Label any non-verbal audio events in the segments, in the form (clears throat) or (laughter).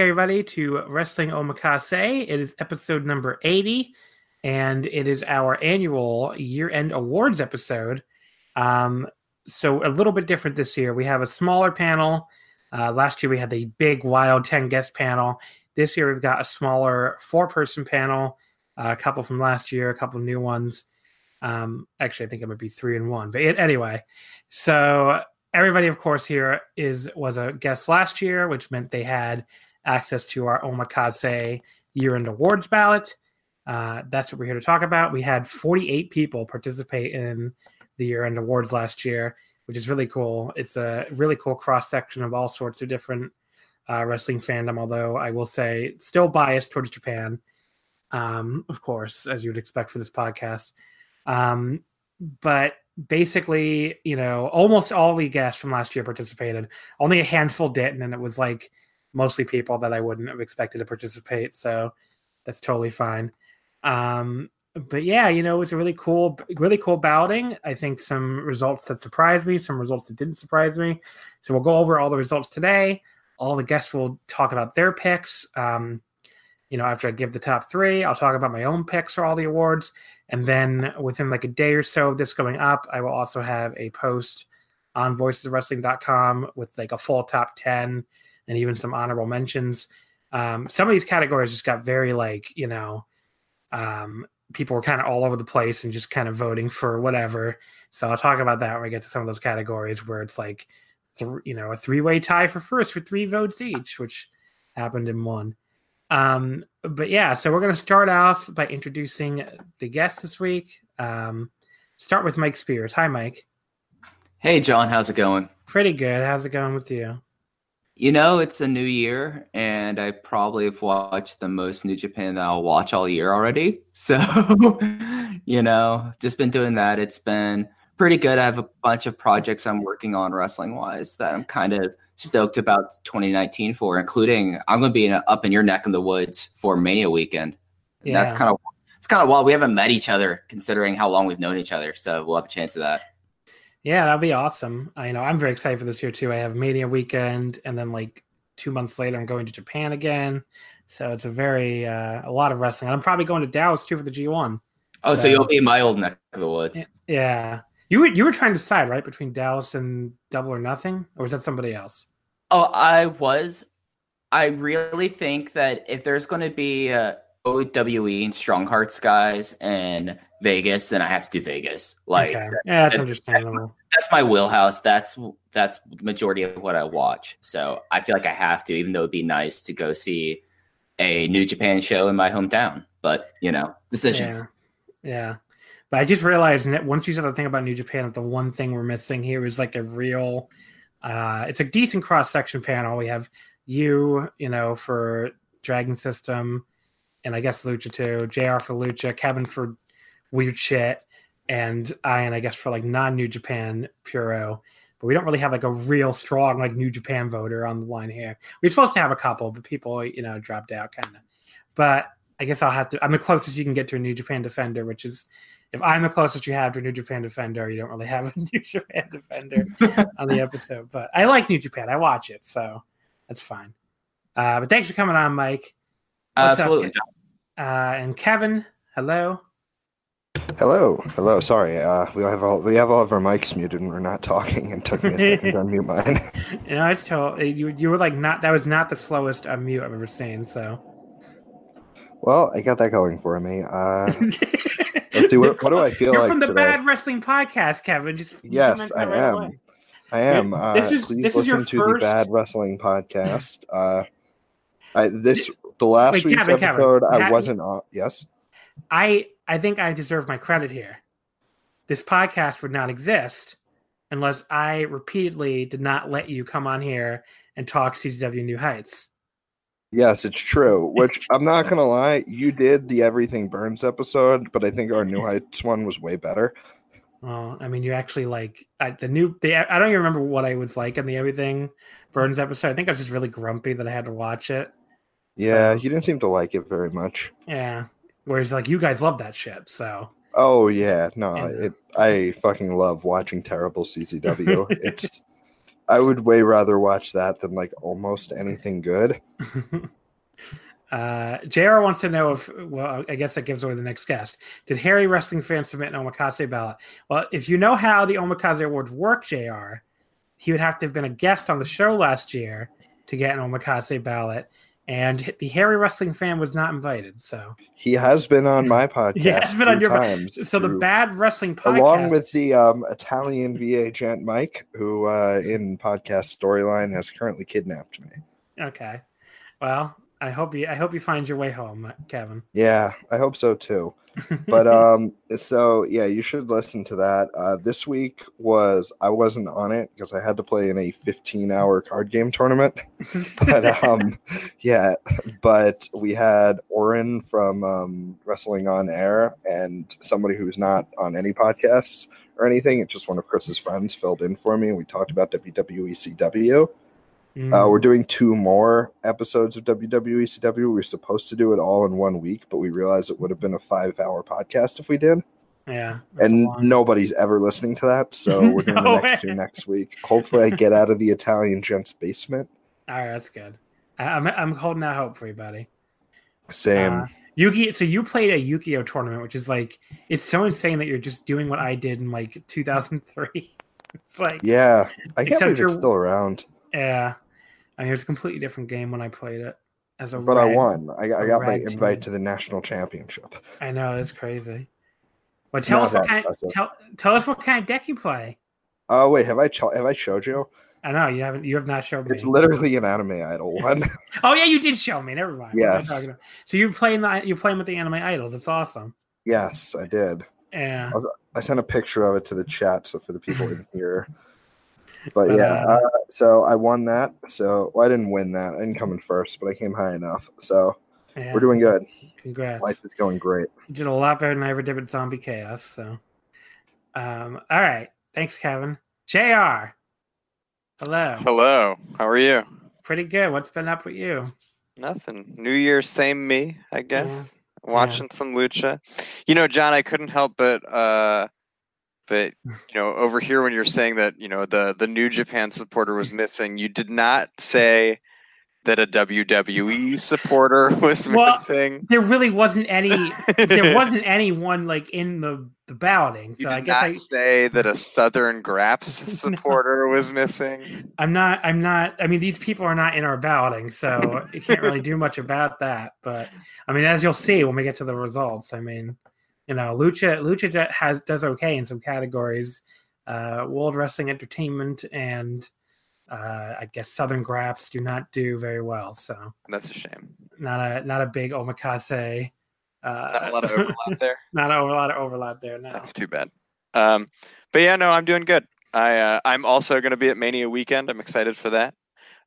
Everybody, to Wrestling Omakase. It is episode number 80, and it is our annual year end awards episode. Um, so, a little bit different this year. We have a smaller panel. Uh, last year, we had the big, wild 10 guest panel. This year, we've got a smaller four person panel, uh, a couple from last year, a couple new ones. Um, actually, I think it might be three and one. But it, anyway, so everybody, of course, here is was a guest last year, which meant they had access to our Omakase year end awards ballot. Uh, that's what we're here to talk about. We had 48 people participate in the year end awards last year, which is really cool. It's a really cool cross section of all sorts of different uh, wrestling fandom, although I will say still biased towards Japan, um, of course, as you would expect for this podcast. Um, but basically, you know, almost all the guests from last year participated. Only a handful didn't, and it was like mostly people that I wouldn't have expected to participate. So that's totally fine. Um, but yeah, you know, it was a really cool, really cool balloting. I think some results that surprised me, some results that didn't surprise me. So we'll go over all the results today. All the guests will talk about their picks. Um, you know, after I give the top three, I'll talk about my own picks for all the awards. And then within like a day or so of this going up, I will also have a post on voicesofwrestling.com with like a full top 10 and even some honorable mentions. Um, some of these categories just got very like, you know, um, people were kind of all over the place and just kind of voting for whatever. So I'll talk about that when we get to some of those categories where it's like, th- you know, a three way tie for first for three votes each, which happened in one. Um, but yeah, so we're going to start off by introducing the guest this week. Um, start with Mike Spears. Hi, Mike. Hey, John. How's it going? Pretty good. How's it going with you? You know, it's a new year, and I probably have watched the most New Japan that I'll watch all year already. (laughs) So, you know, just been doing that. It's been pretty good. I have a bunch of projects I'm working on wrestling wise that I'm kind of stoked about 2019 for, including I'm going to be in a, up in your neck in the woods for Mania weekend. Yeah. That's kind of it's kind of wild. We haven't met each other considering how long we've known each other, so we'll have a chance of that. Yeah, that'll be awesome. I know I'm very excited for this year too. I have Mania weekend, and then like two months later, I'm going to Japan again. So it's a very uh, a lot of wrestling. And I'm probably going to Dallas too for the G1. Oh, so, so you'll be in my old neck of the woods. Yeah, you were you were trying to decide right between Dallas and Double or Nothing, or was that somebody else? Oh, I was. I really think that if there's going to be a OWE and Strong Hearts guys in Vegas, then I have to do Vegas. Like, okay. yeah, that's that, understandable. That's my, that's my wheelhouse. That's that's the majority of what I watch. So I feel like I have to, even though it'd be nice to go see a New Japan show in my hometown. But you know, decisions. Yeah. yeah. But I just realized that once you said the thing about New Japan, that the one thing we're missing here is like a real. Uh, it's a decent cross section panel. We have you, you know, for Dragon System, and I guess Lucha too. Jr. for Lucha, Kevin for weird shit, and Ian, I guess, for like non New Japan Puro. But we don't really have like a real strong like New Japan voter on the line here. We're supposed to have a couple, but people, you know, dropped out kind of. But I guess I'll have to. I'm the closest you can get to a New Japan defender, which is if I'm the closest you have to a New Japan Defender, you don't really have a (laughs) New Japan Defender on the episode. But I like New Japan. I watch it, so that's fine. Uh, but thanks for coming on, Mike. What's up, Absolutely. Uh, and Kevin, hello. Hello, hello. Sorry, uh, we have all we have all of our mics muted and we're not talking. And took me a second to unmute mine. You know, it's told you you were like not that was not the slowest unmute I've ever seen. So Well, I got that going for me. Uh, (laughs) let's see. What, what do I feel You're like from the today? Bad Wrestling Podcast, Kevin. Just Yes, I right am. away. I am. Uh, This is- please this is your listen to the first- Bad Wrestling podcast. Uh, I this the last Wait, week's Kevin, Kevin, episode. I Kevin. wasn't on. Yes. I I think I deserve my credit here. This podcast would not exist unless I repeatedly did not let you come on here and talk CCW New Heights. Yes, it's true. Which (laughs) I'm not gonna lie, you did the Everything Burns episode, but I think our New (laughs) Heights one was way better. Well, I mean, you actually like I, the new. The I don't even remember what I was like in the Everything Burns episode. I think I was just really grumpy that I had to watch it. Yeah, So- you didn't seem to like it very much. Yeah. Whereas like you guys love that shit. So Oh yeah, no, it, I fucking love watching terrible CCW. (laughs) it's I would way rather watch that than like almost anything good. (laughs) Uh, JR wants to know if, well, I guess that gives away the next guest. Did Harry wrestling fans submit an Omakase ballot? Well, if you know how the Omakase Awards work, JR, he would have to have been a guest on the show last year to get an Omakase ballot. And the Harry wrestling fan was not invited. So, He has been on my (laughs) podcast. He has been on your- times (laughs) so the bad wrestling podcast. along with the um, Italian VA gent Mike, who uh, in podcast storyline has currently kidnapped me. okay. Well, I hope you, I hope you find your way home, Kevin. Yeah, I hope so too. But (laughs) um, so yeah, you should listen to that. Uh, this week was I wasn't on it because I had to play in a 15-hour card game tournament. (laughs) but um, yeah, but we had Oren from um, Wrestling on Air and somebody who's not on any podcasts or anything. It's just one of Chris's friends filled in for me. and We talked about WWE CW. Mm. Uh, we're doing two more episodes of WWE CW. We were supposed to do it all in one week, but we realized it would have been a five-hour podcast if we did, yeah. and nobody's ever listening to that. So (laughs) we're doing No the next way. two next week. Hopefully, I get out of the Italian gent's basement. All right, that's good. I, I'm I'm holding out hope for you, buddy. Same. Uh, Yugi, so you played a Yu-Gi-Oh tournament, which is like it's so insane that you're just doing what I did in like 2003. (laughs) It's like yeah, I can't believe you're- it's still around. yeah, I mean it was a completely different game when I played it as a. But I won. I, got- I got my invite team. to the national championship. I know it's crazy. But tell Not us what kind. impressive. Tell, tell us what kind of deck you play. Oh wait, have I have I showed you? I know you haven't. You have not shown me. It's literally an anime idol one. (laughs) oh yeah, you did show me. Never mind. I Yes. So you're playing the you're playing with the anime idols. It's awesome. yes, I did. Yeah. I sent a picture of it to the chat, so for the people in here. But But, yeah, uh, uh, so I won that. So well, I didn't win that. I didn't come in first, but I came high enough. So yeah. we're doing good. Congrats. Life is going great. You did a lot better than I ever did with Zombie Chaos. So, um, all right. Thanks, Kevin. Jr. Hello. Hello. How are you? Pretty good. What's been up with you? Nothing. New Year, same me, I guess. Watching some lucha. You know, John, I couldn't help but uh but you know, over here when you're saying that, you know, the the New Japan supporter was missing, you did not say that a WWE supporter (laughs) was Well, missing. There really wasn't any. there (laughs) wasn't anyone like in the the balloting. You So did I guess not I, say that a Southern Graps (laughs) supporter was missing. I'm not. I'm not. I mean, these people are not in our balloting, so you can't really do much about that. But I mean, as you'll see when we get to the results, I mean, you know, Lucha Lucha Jet has does okay in some categories. Uh, World Wrestling Entertainment and uh, I guess Southern Graps do not do very well. So That's a shame. not a not a big omakase. Uh, Not a lot of overlap there. (laughs) not a, lot of overlap there. No. That's too bad. Um, but yeah, no, I'm doing good. I uh, I'm also going to be at Mania weekend. I'm excited for that.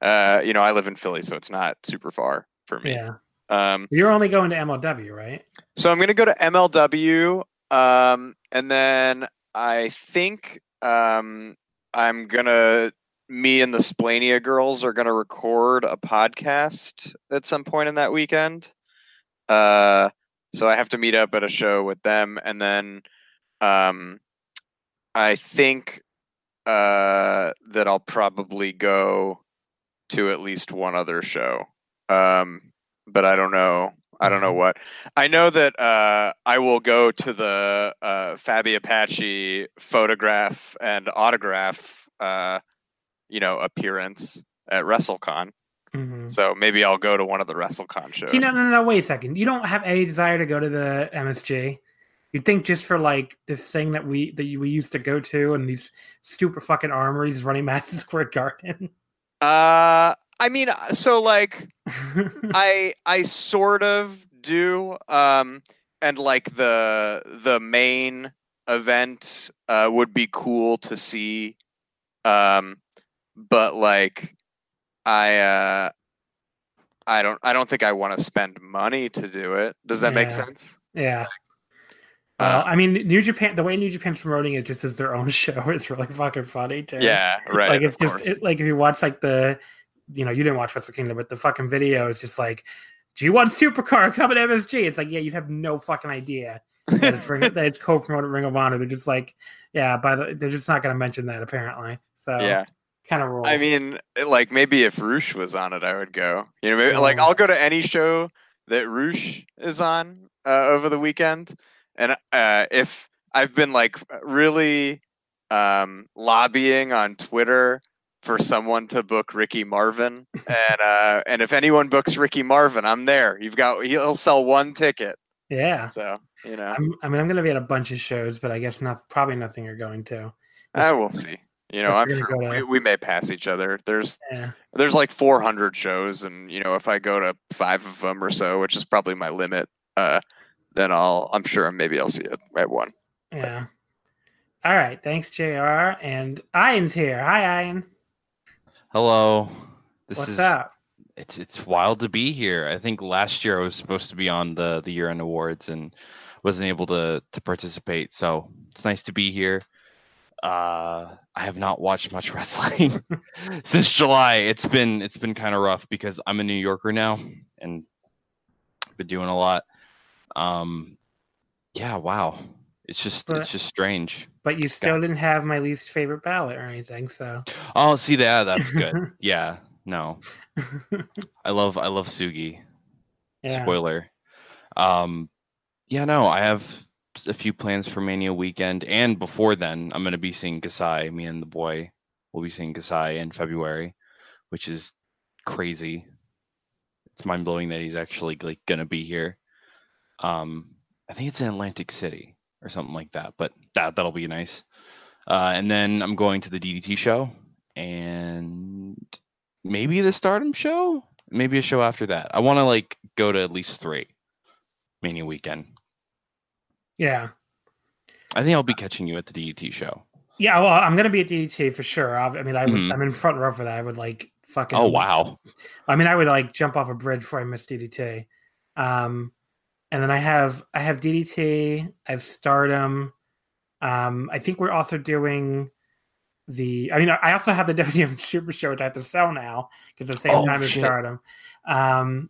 Uh, you know, I live in Philly, so it's not super far for me. Yeah, Um, you're only going to MLW, right? so I'm going to go to MLW, um, and then I think um, I'm gonna. Me and the Splania girls are going to record a podcast at some point in that weekend. Uh, so I have to meet up at a show with them, and then um, I think uh, that I'll probably go to at least one other show. Um, but I don't know. I don't know what. I know that uh, I will go to the uh, Fabi Apache photograph and autograph, uh, you know, appearance at WrestleCon. Mhm. So maybe I'll go to one of the WrestleCon shows. See, no, no, no, no, wait a second. You don't have any desire to go to the MSG. You'd think just for like this thing that we that we used to go to and these stupid fucking armories running Madison (laughs) Square Garden. Uh, I mean, uh, so like (laughs) I I sort of do. Um, and like the the main event uh, would be cool to see. Um, but like I uh, I don't I don't think I want to spend money to do it. Does that make sense? yeah. Uh, I mean, New Japan. The way New Japan's promoting it just as their own (laughs) show is really fucking funny too. yeah, right. like it's just it, like if you watch like the, you know, you didn't watch Wrestle Kingdom, but the fucking video is just like, G1 Supercard coming to MSG. It's like, yeah, you'd have no fucking idea that it's, Ring, (laughs) that it's co-promoted Ring of Honor. They're just like, yeah, by the they're just not going to mention that apparently. So yeah. kind of rules. I mean, like maybe if Rush was on it, I would go. You know, maybe like I'll go to any show that Rush is on uh, over the weekend, and uh, if I've been like really um, lobbying on Twitter for someone to book Ricky Marvin, and uh, and if anyone books Ricky Marvin, I'm there. You've got he'll sell one ticket, yeah. so you know, I'm, I mean, I'm going to be at a bunch of shows, but I guess not. Probably nothing you're going to. I will see. You know, I'm sure gonna we, we may pass each other. There's Yeah. there's like 400 shows and you know if i go to five of them or so which is probably my limit uh then i'll i'm sure maybe i'll see it at one Yeah. All right. Thanks, Jr. And Ian's here. Hi, Ian. Hello. This What's is up? it's it's wild to be here. I think last year I was supposed to be on the the year end awards and wasn't able to to participate. So it's nice to be here. Uh, I have not watched much (laughs) wrestling (laughs) since July. It's been it's been kind of rough because I'm a New Yorker now and been doing a lot. Um, yeah, wow. It's just But- it's just strange. But you still didn't have my least favorite ballot or anything, so. Oh, see that that's good. (laughs) yeah, no. (laughs) I love I love Sugi. yeah. Spoiler. Um, yeah, no, I have a few plans for Mania weekend, and before then, I'm gonna be seeing Kasai. Me and the boy will be seeing Kasai in February, which is crazy. It's mind blowing that he's actually like gonna be here. Um, I think it's in Atlantic City or something like that, but that that'll be nice. Uh, and then I'm going to the DDT show and maybe the Stardom show, maybe a show after that. I want to like go to at least three Mania weekend. Yeah. I think I'll be catching you at the DDT show. Yeah, well, I'm gonna be at DDT for sure. I, I mean, I would, Mhm. I'm in front row for that. I would like fucking. Oh wow! I mean, I would like jump off a bridge before I miss DDT. Um, and then I have I have DDT. I have Stardom. Um, I think we're also doing the. I mean, I also have the (laughs) WWN Super Show which I have to sell now because the same Oh, time as shit. Stardom. Um,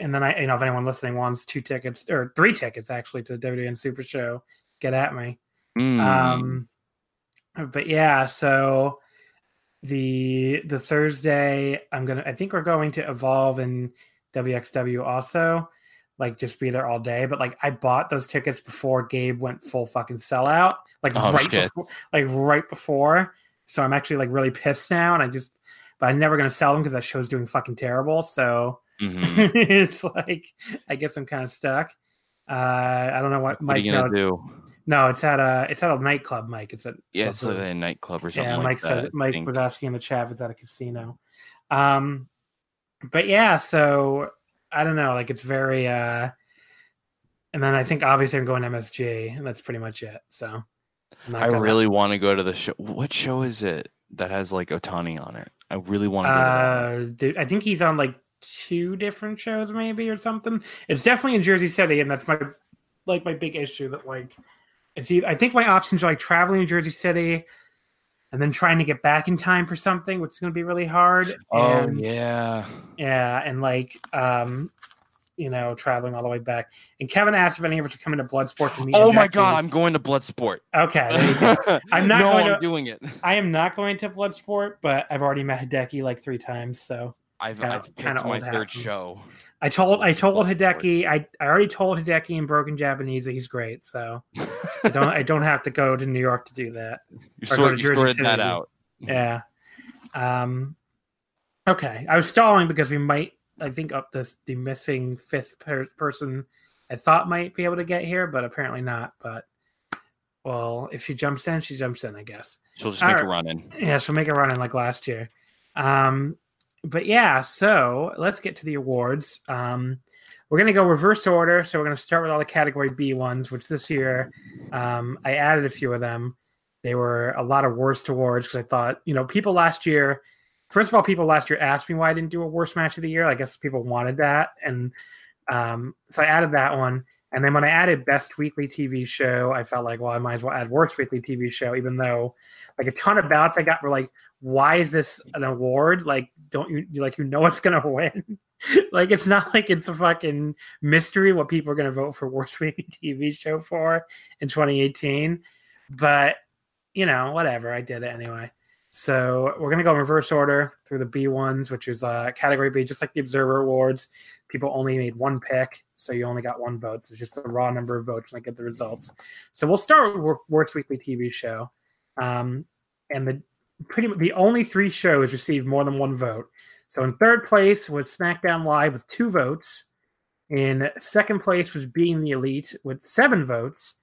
and then I, you know, if anyone listening wants two tickets or three tickets actually to the WWN Super Show, get at me. Mm. Um, but yeah, so the the Thursday, I'm gonna. I think we're going to evolve in WXW also, like just be there all day. But like, I bought those tickets before Gabe went full fucking sellout, like Oh, right shit. before, like right before. So I'm actually like really pissed now, and I just, but I'm never gonna sell them because that show's doing fucking terrible. So Mhm. (laughs) it's like, I guess I'm kind of stuck. Uh, I don't know what, what Mike you gonna knows. do? No, it's at a it's at a nightclub, Mike. It's at Yeah, it's like Blue. a nightclub or something yeah. Mike that. said I Mike was asking in the chat if it's at a casino. Um, but yeah, so I don't know. Like it's very. uh And then I think obviously I'm going MSG, and that's pretty much it. So I gonna- really want to go to the show. What show is it that has like Otani on it? I really want to go to. Uh, dude, I think he's on like two different shows, maybe or something. It's definitely in Jersey City, and that's my like my big issue. That like, it's either, I think my options are like traveling to Jersey City, and then trying to get back in time for something, which is going to be really hard. Oh and, yeah. yeah, and like, um, you know, traveling all the way back. And Kevin asked if any of us are coming to Bloodsport to meet. Oh my god, I'm going to Bloodsport. Okay, go. (laughs) I'm not no, going I'm to- doing it. I am not going to Bloodsport, but I've already met Hideki like three times. So I've, Kinda- I've picked kinda my third from- show. I told I told Hideki I, I already told Hideki in broken Japanese that he's great. So I don't I (laughs) don't have to go to New York to do that. You, Or sort, to you sorted that out. Yeah. Um. Okay, I was stalling because we might. I think up this the missing fifth per- person I thought might be able to get here, but apparently not. But well, if she jumps in, she jumps in, I guess. She'll just make All a run in. Yeah, she'll make a run in like last year. Um, but yeah, so let's get to the awards. Um, we're gonna go reverse order. So we're gonna start with all the category B ones, which this year um, I added a few of them. They were a lot of worst awards because I thought, you know, people last year. First of all, people last year asked me why I didn't do a worst match of the year. I guess people wanted that, and um, so I added that one. And then when I added best weekly TV show, I felt like, well, I might as well add worst weekly TV show, even though like a ton of ballots I got were like, why is this an award? Like, don't you like you know what's gonna win? (laughs) like, it's not like it's a fucking mystery what people are gonna vote for worst weekly TV show for in 2018. But you know, whatever. I did it anyway. So we're gonna go in reverse order through the B ones, which is uh, category B, just like the Observer Awards. People only made one pick, so you only got one vote. So it's just the raw number of votes when I get the results. So we'll start with Worst Weekly TV Show, um, and the pretty much the only three shows received more than one vote. So in third place was SmackDown Live with two votes. In second place was Being the Elite with seven votes.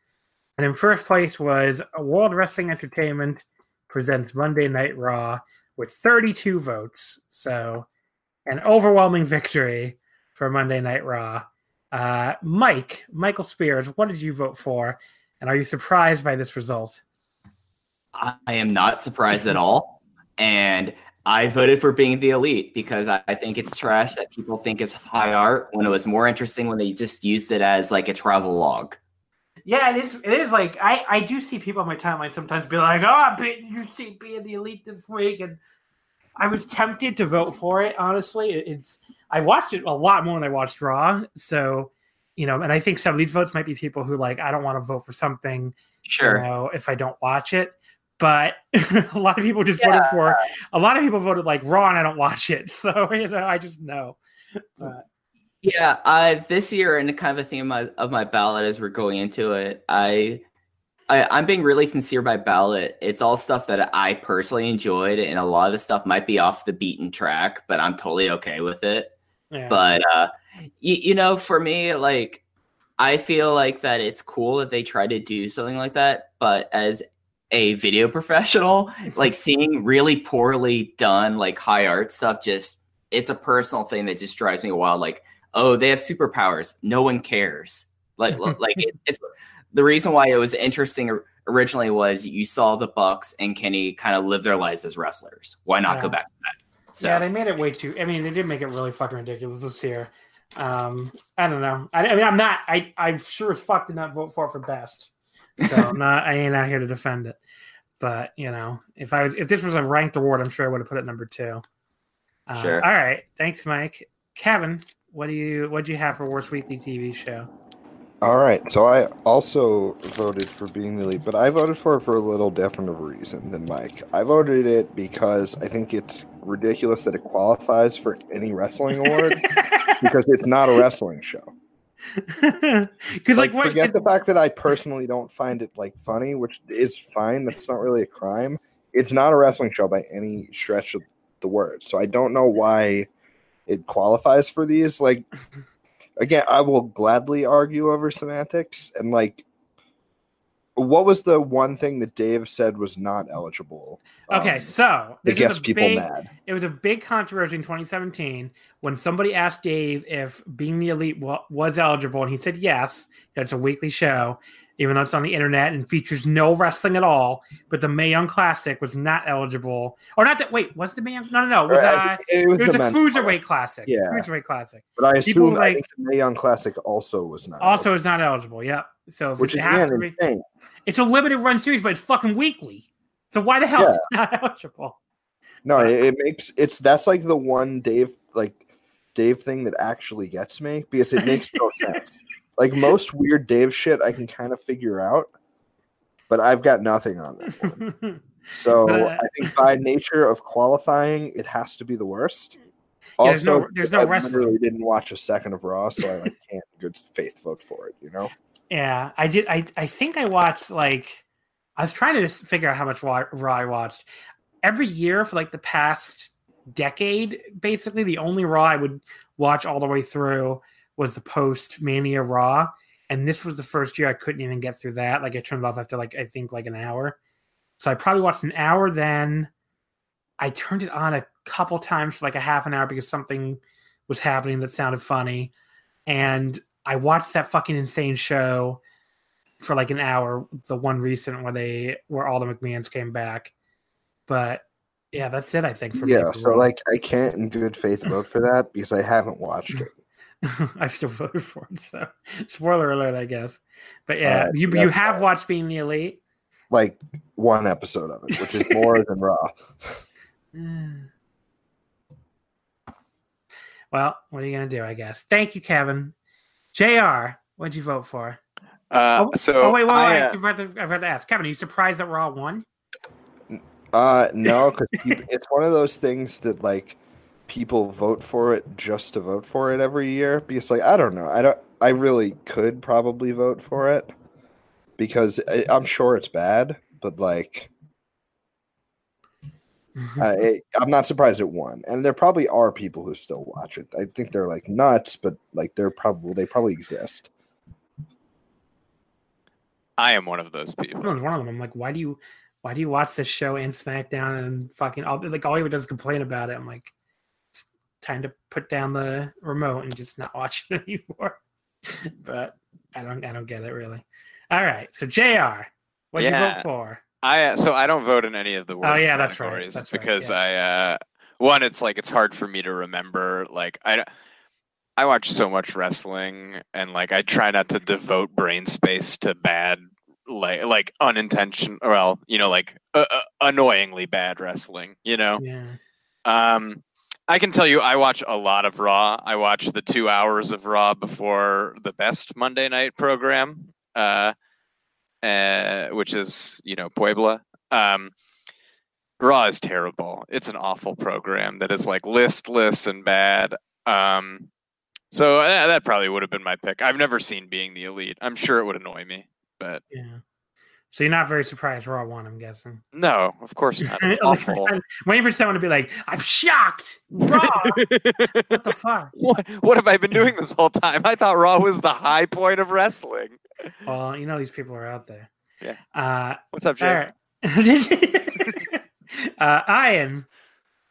And in first place was World Wrestling Entertainment presents Monday Night Raw with 32 votes. So an overwhelming victory for Monday Night Raw. Uh, Mike, Michael Spears, what did you vote for? And are you surprised by this result? I I am not surprised at mm-hmm. all. And I voted for being the elite because I, I think it's trash that people think is high art when it was more interesting when they just used it as like a travel log. Yeah, it is. It is like I, I do see people on my timeline sometimes be like, "Oh, but you see being the elite this week," and I was tempted to vote for it. Honestly, It- it's I watched it a lot more than I watched Raw, so you know, and I think some of these votes might be people who like I don't want to vote for something, Sure. you know, if I don't watch it. But (laughs) a lot of people just voted for a lot of people voted like Raw, and I don't watch it, (laughs) so you know, I just know. But, Yeah, uh, this year, and kind of a theme of, of my ballot as we're going into it, I, I, I'm being really sincere by ballot. It's all stuff that I personally enjoyed, and a lot of the stuff might be off the beaten track, but I'm totally okay with it. yeah. But uh, you, you know, for me, like, I feel like that it's cool that they try to do something like that, but as a video professional, (laughs) like seeing really poorly done, like high art stuff, just it's a personal thing that just drives me wild. Like, oh, they have superpowers. No one cares. Like, like it, it's the reason why it was interesting originally was you saw the Bucks and Kenny kind of live their lives as wrestlers. Why not go back to that? So Yeah, they made it way too. I mean, they did make it really fucking ridiculous this year. Um, I don't know. I, I mean, I'm not. I I sure as fuck did not vote for it for best. So I'm not. I ain't out here to defend it. But you know, if I was, if this was a ranked award, I'm sure I would have put it number two. Uh, Sure. All right. Thanks, Mike. Kevin, what do you what do you have for worst weekly TV show? All right, so I also voted for being the elite, but I voted for it for a little different of a reason than Mike. I voted it because I think it's ridiculous that it qualifies for any wrestling award (laughs) because it's not a wrestling show. (laughs) Because like, Like, forget the fact that I personally don't find it like funny, which is fine. That's not really a crime. It's not a wrestling show by any stretch of the word. So I don't know why it qualifies for these. Like, (laughs) again, I will gladly argue over semantics and like. What was the one thing that Dave said was not eligible? okay, um, so this is gets a people big, mad. it was a big controversy in 2017 when somebody asked Dave if being the elite was eligible, and he said yes. That's a weekly show, even though it's on the internet and features no wrestling at all. But the Mae Young Classic was not eligible, or not that. Wait, was the Mae Young? No, no, no. It was, Uh, uh, it was it was the a cruiserweight classic. Yeah. cruiserweight classic. But I people assume I like- think the Mae Young Classic also was not. Also, eligible, is not eligible. Yep. So which it again to be, insane. it's a limited run series, but it's fucking weekly. So why the hell Yeah. is it not (laughs) eligible? No, it, it makes it's that's like the one Dave like Dave thing that actually gets me because it makes no (laughs) sense. Like most weird Dave shit, I can kind of figure out, but I've got nothing on that one. (laughs) So But, uh, I think by nature of qualifying, it has to be the worst. Yeah, there's no- Also, there's no I literally didn't watch a second of Raw, so I like can't in good faith vote for it. You know? Yeah, I did. I I think I watched like I was trying to just figure out how much Raw I watched every year for like the past decade. Basically, the only Raw I would watch all the way through was the post Mania Raw, and this was the first year I couldn't even get through that. Like I turned it off after like I think like an hour. So I probably watched an hour. Then I turned it on a couple times for like a half an hour because something was happening that sounded funny, and I watched that fucking insane show for like an hour, the one recent where they where all the McMahons came back. But yeah, that's it. I think for. Yeah. So like, I can't in good faith vote for that because I haven't watched mm. it. (laughs) I still voted for it. So spoiler alert, I guess. But yeah, Uh, you you have fine. watched Being the Elite. Like one episode of it, which is more than Raw. (sighs) Well, what are you gonna do? I guess. Thank you, Kevin. Jr. What'd you vote for? Uh, Oh, so oh wait, wait, I, wait! uh, I've got to, I've to ask, Kevin. Are you surprised that Raw won? Uh, no, because it's one of those things that like people vote for it just to vote for it every year. Because like I don't know, I don't. I really could probably vote for it because I, I'm sure it's bad, but like (laughs) I, I'm not surprised it won. And there probably are people who still watch it. I think they're like nuts, but like they're probably they probably exist. I am one of those I people. was one of them. I'm like, why do you, why do you watch this show and SmackDown and fucking all like all you ever does is complain about it? I'm like, it's time to put down the remote and just not watch it (laughs) anymore. but I don't, I don't get it really. All right, so Jr. What'd you vote for? I uh, so I don't vote in any of the worst Oh, yeah, that's right, that's right, because yeah. I uh, one it's like it's hard for me to remember like I I watch so much wrestling and like I try not to devote brain space to bad like like unintentional well you know like uh, uh, annoyingly bad wrestling you know Yeah, um I can tell you I watch a lot of Raw I watch the two hours of Raw before the best Monday night program uh uh, which is you know Puebla. Um, Raw is terrible. It's an awful program that is like listless and bad. Um, so uh, that probably would have been my pick. I've never seen Being the Elite. I'm sure it would annoy me, but yeah. So you're not very surprised Raw won, I'm guessing. no, of course not. It's (laughs) Like, awful. I'm waiting for someone to be like, "I'm shocked." Raw. (laughs) what the fuck? what, what have I been doing this whole time? I thought Raw was the high point of wrestling. Well, you know these people are out there. Yeah. Uh, What's up, Jake? all right. Did (laughs) you- uh, Ian,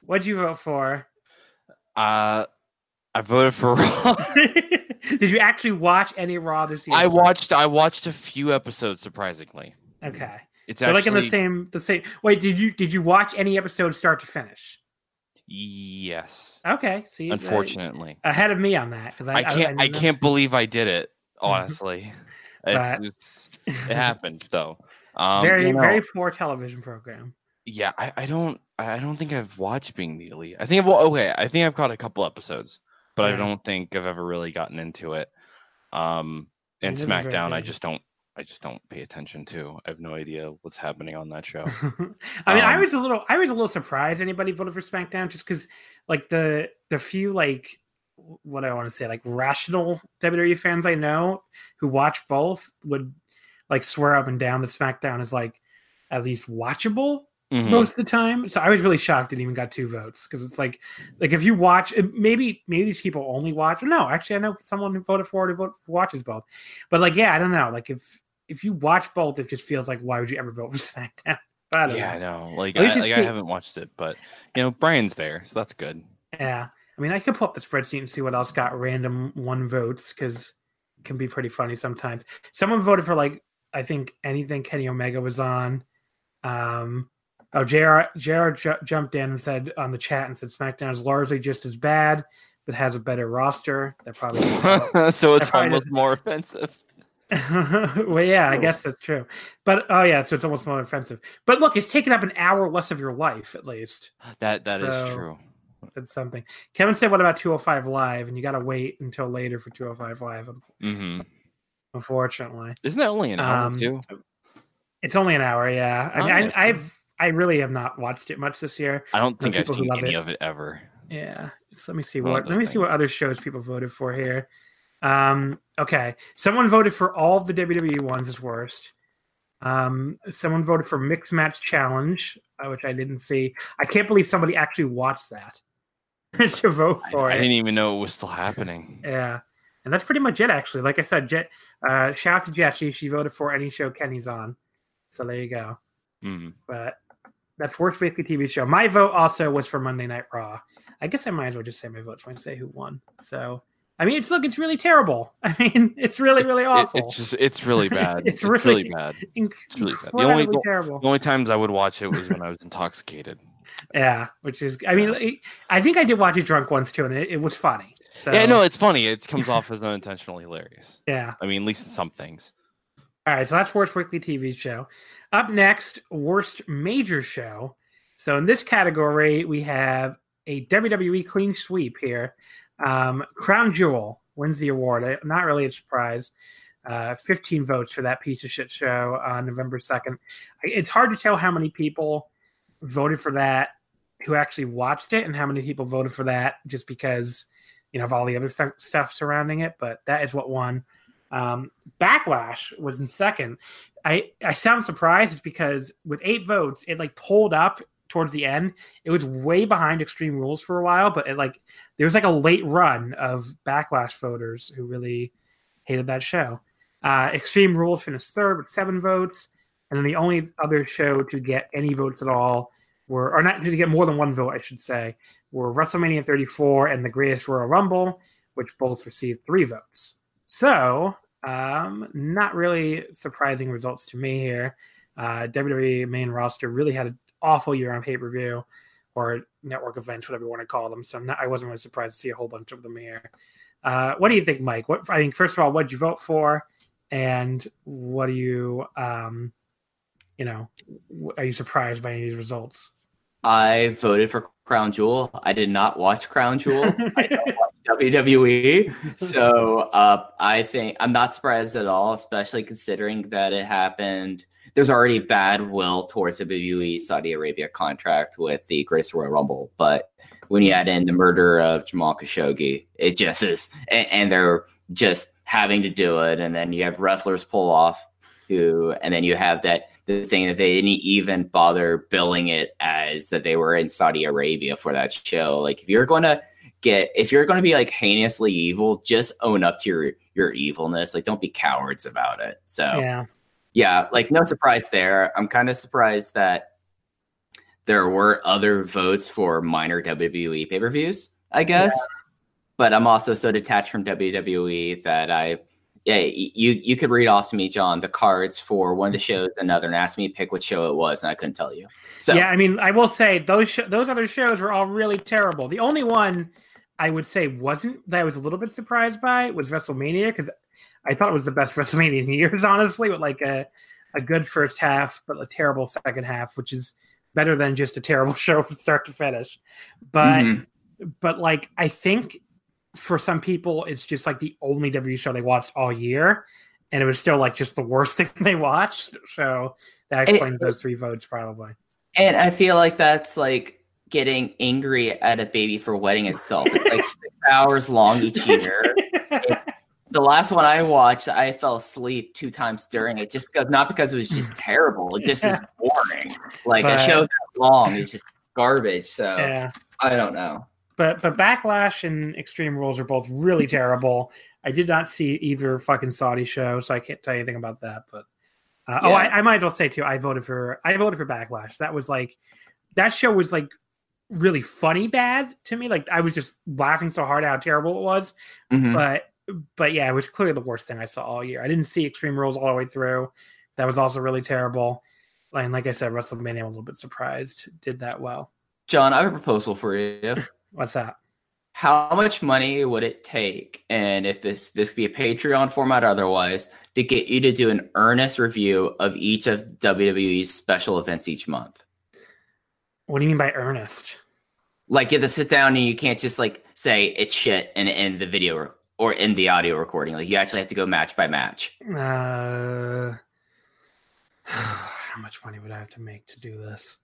what'd you vote for? Uh, I voted for Raw. Did you actually watch any Raw this year? I watched. I watched a few episodes. Surprisingly, Okay. it's So actually like in the same the same. Wait, did you did you watch any episode start to finish? yes. Okay. See, Unfortunately, ahead of me on that because I, I can't. I, didn't can't believe I did it. (laughs) Honestly, it's, But- it's it happened though. Um, very you know, very poor television program. yeah. I, I don't. I don't think I've watched Being the Elite. I think I've. wa- Okay, I think I've caught a couple episodes, but I don't think I've ever really gotten into it. Um, and It isn't very SmackDown, I just don't. I just don't pay attention to. I have no idea what's happening on that show. (laughs) I mean, I Um, was a little, I was a little surprised anybody voted for SmackDown just because, like the the few like what I want to say like rational WWE fans I know who watch both would like swear up and down that SmackDown is like at least watchable Mhm. most of the time. So I was really shocked it even got two votes because it's like like if you watch it- maybe maybe these people only watch. No, actually, I know someone who voted for it who vote, watches both. But like, yeah, I don't know. Like if if you watch both, it just feels like why would you ever vote for (laughs) SmackDown? I Yeah, know. I know. Like, I, like I haven't watched it, but you know, Brian's there, so that's good. Yeah. I mean, I could pull up the spreadsheet and see what else got random one votes because it can be pretty funny sometimes. Someone voted for like I think anything Kenny Omega was on. Um, oh, JR, JR ju- jumped in and said on the chat and said SmackDown is largely just as bad, but has a better roster. That probably (laughs) so it's almost more (laughs) offensive. (laughs) well, yeah, I guess that's true. But oh yeah, so it's almost more offensive. But look, it's taken up an hour less of your life at least. That that is So- true. that's something. Kevin said, "What about 205 Live?" And you got to wait until later for 205 Live. hmm Unfortunately, Isn't that only an hour Um, too? it's only an hour. Yeah, I mean, I. I've I really have not watched it much this year. I don't think I've seen love any it. of it ever. Yeah. So let me see what let me see what other shows people voted for here. Um, okay. Someone voted for all of the WWE ones as worst. Um, someone voted for Mixed Match Challenge, uh, which I didn't see. I can't believe somebody actually watched that (laughs) to vote I, for I it. didn't even know it was still happening. Yeah. And that's pretty much it, actually. Like I said, Jet, uh, shout out to Jet. She, she voted for any show Kenny's on. So there you go. Mm. But that's worst weekly TV show. My vote also was for Monday Night Raw. I guess I might as well just say my vote for and say who won. So I mean, it's look, it's really terrible. (laughs) I mean, it's really, really It- awful. it's just it's really (laughs) bad. It's it's, really, really- bad. (laughs) Inc- really bad. The only- terrible. The only times I would watch it was when I was intoxicated. Yeah, which is, I mean, I think I did watch it drunk once too, and it, it was funny. So, Yeah, no, it's funny. It comes off as unintentionally hilarious. yeah. I mean, at least in some things. All right, so that's worst weekly TV show. Up next, worst major show. So in this category, we have a WWE clean sweep here. Um, Crown Jewel wins the award. Not really a surprise. Uh, 15 votes for that piece of shit show on November 2nd. It's hard to tell how many people voted for that who actually watched it and how many people voted for that just because, you know, of all the other th- stuff surrounding it. But that is what won. Um, Backlash was in second. I I sound surprised. Because with eight votes, it like pulled up towards the end. It was way behind Extreme Rules for a while, but it like there was like a late run of Backlash voters who really hated that show. Uh, Extreme Rules finished third with seven votes, and then the only other show to get any votes at all were, or not to get more than one vote, I should say, were WrestleMania 34 and the Greatest Royal Rumble, which both received three votes. So, um, not really surprising results to me here. Uh, WWE main roster really had awful year on pay per view or network events, whatever you want to call them. So, not, I wasn't really surprised to see a whole bunch of them here. Uh, what do you think, Mike? What I think, first of all, what did you vote for, and what do you, um, you know, are you surprised by any of these results? I voted for Crown Jewel. I did not watch Crown Jewel. (laughs) I don't watch WWE. So uh, I think I'm not surprised at all, especially considering that it happened. There's already bad will towards the WWE Saudi Arabia contract with the Grace Royal Rumble. But when you add in the murder of Jamal Khashoggi, it just is, and, and they're just having to do it. And then you have wrestlers pull off who, and then you have that the thing that they didn't even bother billing it as that they were in Saudi Arabia for that show. Like if you're going to get if you're going to be like heinously evil, just own up to your your evilness. Like don't be cowards about it. So yeah, Yeah, like no surprise there. I'm kind of surprised that there were other votes for minor WWE pay-per-views, I guess. But I'm also so detached from WWE that I yeah, you you could read off to me, John, the cards for one of the mm-hmm. shows, another, and ask me to pick which show it was, and I couldn't tell you. So yeah. I mean, I will say those sh- those other shows were all really terrible. The only one I would say wasn't that I was a little bit surprised by was WrestleMania because I thought it was the best WrestleMania in years, (laughs) honestly, with like a a good first half but a terrible second half, which is better than just a terrible (laughs) show from start to finish. But Mhm. but like I think for some people it's just like the only W show they watched all year, and it was still like just the worst (laughs) thing they watched. So that It- explains those three votes probably. and I feel like that's like getting angry at a baby for wetting itself. It's like six hours long each year. The last one I watched, I fell asleep two times during it, just because not because it was just (laughs) terrible. It just is (laughs) boring. Like But- a show that long is just garbage. So yeah. I don't know. But but Backlash and Extreme Rules are both really terrible. I did not see either fucking Saudi show, so I can't tell you anything about that. But uh, oh, I, I might as well say too. I voted for I voted for Backlash. That was like that show was like really funny bad to me. Like I was just laughing so hard at how terrible it was. Mhm. But but yeah, it was clearly the worst thing I saw all year. I didn't see Extreme Rules all the way through. That was also really terrible. And like I said, WrestleMania, I'm a little bit surprised did that well. John, I have a proposal for you. (laughs) What's that? How much money would it take, and if this this could be a Patreon format or otherwise, to get you to do an earnest review of each of WWE's special events each month? What do you mean by earnest? Like you have to sit down and you can't just like say it's shit and end the video or, in the audio recording. Like you actually have to go match by match. Uh, (sighs) how much money would I have to make to do this?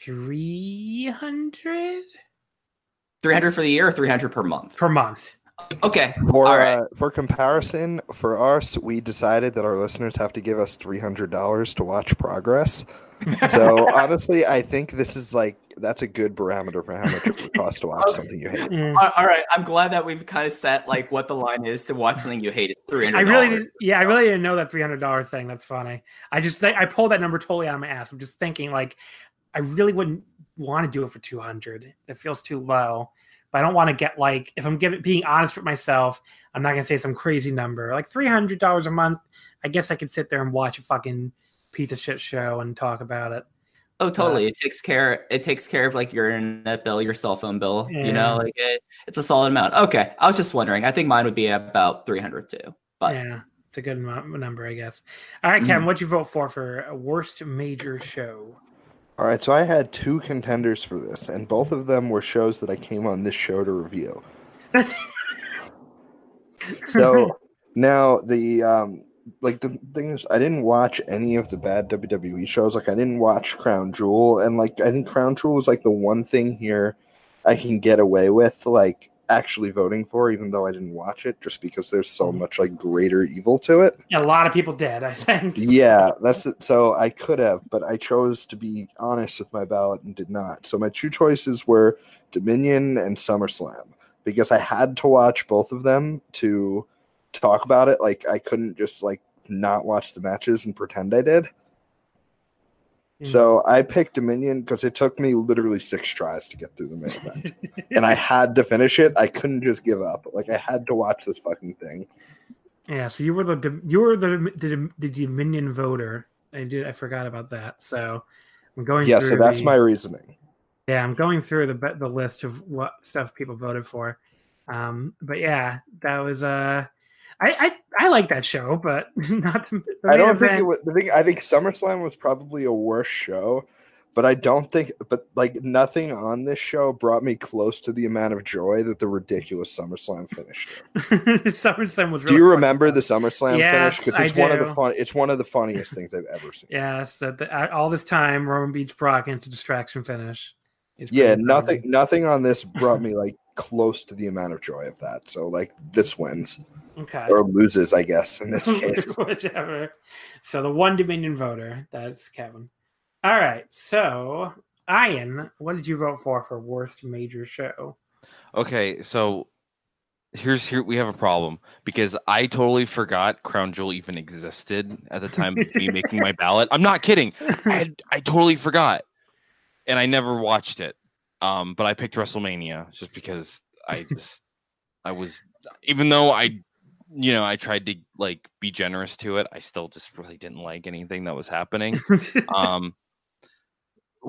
Three hundred. Three hundred for the year or three hundred per month. per month. Okay. For All right. uh, for comparison, for us, we decided that our listeners have to give us three hundred dollars to watch progress. So (laughs) honestly, I think this is like that's a good parameter for how much it would cost to watch Okay. something you hate. Mm. All- all right. I'm glad that we've kind of set like what the line is to watch something you hate. is three hundred. I really didn't. Yeah, I really didn't know that three hundred dollar thing. That's funny. I just think I pulled that number totally out of my ass. I'm just thinking like, I really wouldn't want to do it for two hundred. It feels too low. But I don't want to get like if I'm giving being honest with myself, I'm not gonna say some crazy number like three hundred dollars a month. I guess I could sit there and watch a fucking piece of shit show and talk about it. Oh, totally. it takes care. It takes care of like your internet bill, your cell phone bill. You know, like it, it's a solid amount. Okay, I was just wondering. I think mine would be about three hundred too. But yeah, it's a good amount, number, I guess. All right, Kevin, what'd you vote for for a worst major show? All right, so I had two contenders for this, and both of them were shows that I came on this show to review. (laughs) So now the um like the thing is I didn't watch any of the bad WWE shows. Like I didn't watch Crown Jewel and like I think Crown Jewel is like the one thing here I can get away with like actually voting for even though I didn't watch it just because there's so mm-hmm. much like greater evil to it. a lot of people did, I think. Yeah, that's it. So I could have, but I chose to be honest with my ballot and did not. So my two choices were Dominion and SummerSlam because I had to watch both of them to talk about it. Like I couldn't just like not watch the matches and pretend I did. So I picked Dominion because it took me literally six tries to get through the main event, (laughs) and I had to finish it. I couldn't just give up. Like I had to watch this fucking thing. Yeah, so you were the you were the the, the Dominion voter. I did I forgot about that. So I'm going. Yeah, through so that's the- my reasoning. Yeah, I'm going through the the list of what stuff people voted for. Um, but yeah, that was uh, I I, I like that show, but (laughs) not. The, the I don't think it was the thing. I think SummerSlam was probably a worse show, but I don't think. But like nothing on this show brought me close to the amount of joy that the ridiculous SummerSlam finish. (laughs) SummerSlam was. Do really you fun. remember the SummerSlam Yes, finish? Because it's I one of the fun. It's one of the funniest things I've ever seen. Yes, that the, uh, all this time Roman beats Brock into distraction finish. Yeah, nothing. incredible. Nothing on this brought me like close to the amount of joy of that. So like this wins Okay. or loses, I guess in this (laughs) case. Whichever. So the one Dominion voter, that's Kevin. All right. So, Ian, what did you vote for for worst major show? Okay, so here's here we have a problem because I totally forgot Crown Jewel even existed at the time of me making my (laughs) ballot. I'm not kidding. I had, (laughs) I totally forgot, and I never watched it. Um, but I picked WrestleMania just because I (laughs) just I was even though I you know I tried to like be generous to it, I still just really didn't like anything that was happening. um,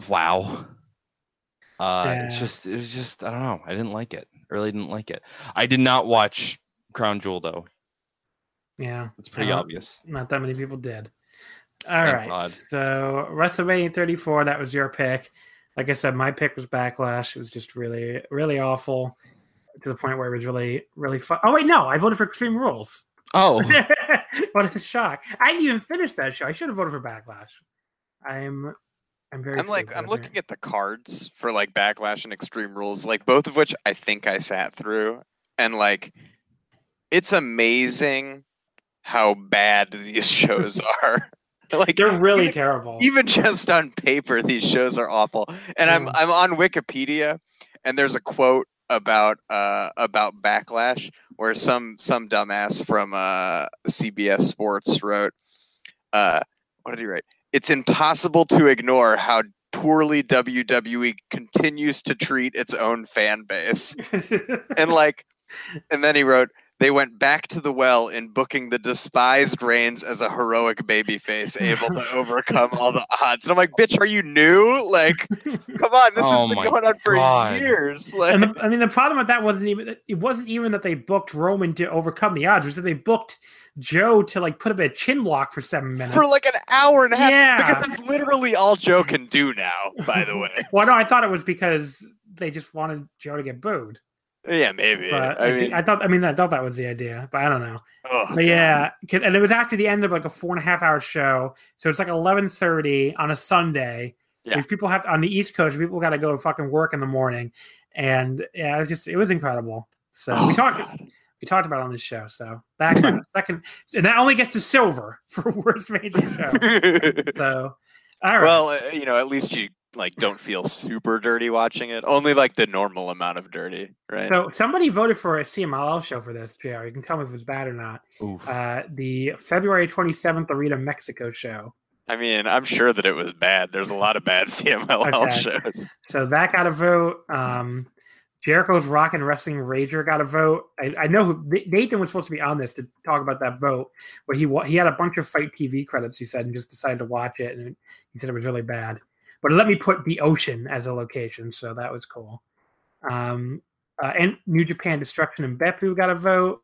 wow. Uh, it's just it was just I don't know. I didn't like it. I really didn't like it. I did not watch Crown Jewel though. yeah. It's pretty Uh, obvious. Not that many people did. All Thank right. God. So, WrestleMania 34, that was your pick. Like I said, my pick was Backlash. It was just really, really awful to the point where it was really, really fun. Oh, wait, no. I voted for Extreme Rules. Oh, (laughs) what a shock! I didn't even finish that show. I should have voted for Backlash. I'm, I'm very. I'm like I'm looking here. at the cards for like Backlash and Extreme Rules, like both of which I think I sat through, and like it's amazing how bad these (laughs) shows are. (laughs) like They're really even, terrible. even just on paper, these shows are awful. And I'm I'm on Wikipedia, and there's a quote about uh about Backlash where some some dumbass from uh CBS Sports wrote, uh, what did he write? It's impossible to ignore how poorly WWE continues to treat its own fan base. (laughs) And like and then he wrote, they went back to the well in booking the despised Reigns as a heroic babyface, able to (laughs) overcome all the odds. And I'm like, bitch, are you new? Like, come on, this Oh has been going on for God. years. Like, and the, I mean, the problem with that wasn't even it wasn't even that they booked Roman to overcome the odds; it was that they booked Joe to like put up a chin block for seven minutes. for like an hour and a half. Yeah. Because that's literally all Joe can do now, by the (laughs) way. well, no, I thought it was because they just wanted Joe to get booed. Yeah, maybe. But I mean, think, I thought, I mean, I thought that was the idea, but I don't know. oh, But God. yeah, and it was after the end of like a four and a half hour show, so it's like eleven thirty on a Sunday. Yeah. These people have to, on the East Coast. People got to go fucking work in the morning, and yeah, it was just it was incredible. So we Oh, talked God. we talked about it on this show. So that got second, and that only gets to silver (laughs) for worst major show. (laughs) So all right, well, uh, you know, at least you like don't feel super dirty watching it. Only like the normal amount of dirty, right? so somebody voted for a CMLL show for this. Jr. You can tell me if it was bad or not. Uh, the February twenty seventh Arena Mexico show. I mean, I'm sure that it was bad. There's a lot of bad (laughs) CMLL Okay. shows. So that got a vote. Um, Jericho's Rock and Wrestling Rager got a vote. I, I know who Nathan was supposed to be on this to talk about that vote, but he wa- he had a bunch of FITE TV credits. He said and just decided to watch it, and he said it was really bad. But let me put the ocean as a location, so that was cool. Um, uh, and New Japan Destruction and Beppu got a vote.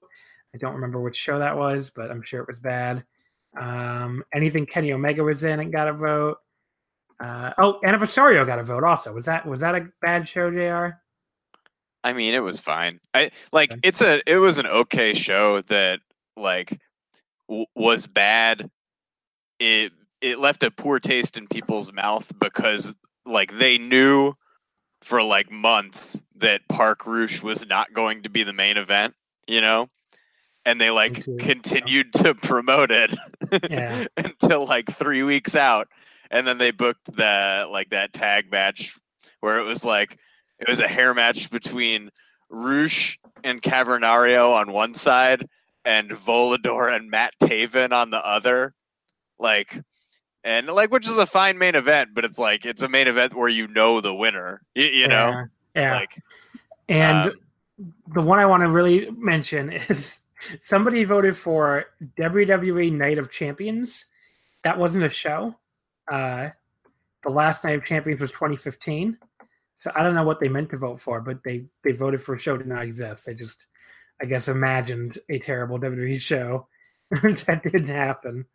I don't remember which show that was, but I'm sure it was bad. Um, anything Kenny Omega was in and got a vote. Uh, oh, Aniversario got a vote also. Was that was that a bad show, Jr? I mean, it was fine. I like Okay. it's a it was an okay show that like w- was bad. It it left a poor taste in people's mouth because like they knew for like months that Park Rush was not going to be the main event, you know? And they like continued to promote it (laughs) Yeah. until like 3 weeks out. And then they booked the like that tag match where it was like it was a hair match between Rush and Cavernario on one side and Volador and Matt Taven on the other. Like and like which is a fine main event, but it's like it's a main event where you know the winner. You, you know? Yeah. yeah. Like and um, the one I want to really mention (laughs) is somebody voted for WWE Night of Champions. That wasn't a show. Uh, the last Night of Champions was 2015. So I don't know what they meant to vote for, but they they voted for a show to not exist. They just, I guess, imagined a terrible WWE show (laughs) that didn't happen,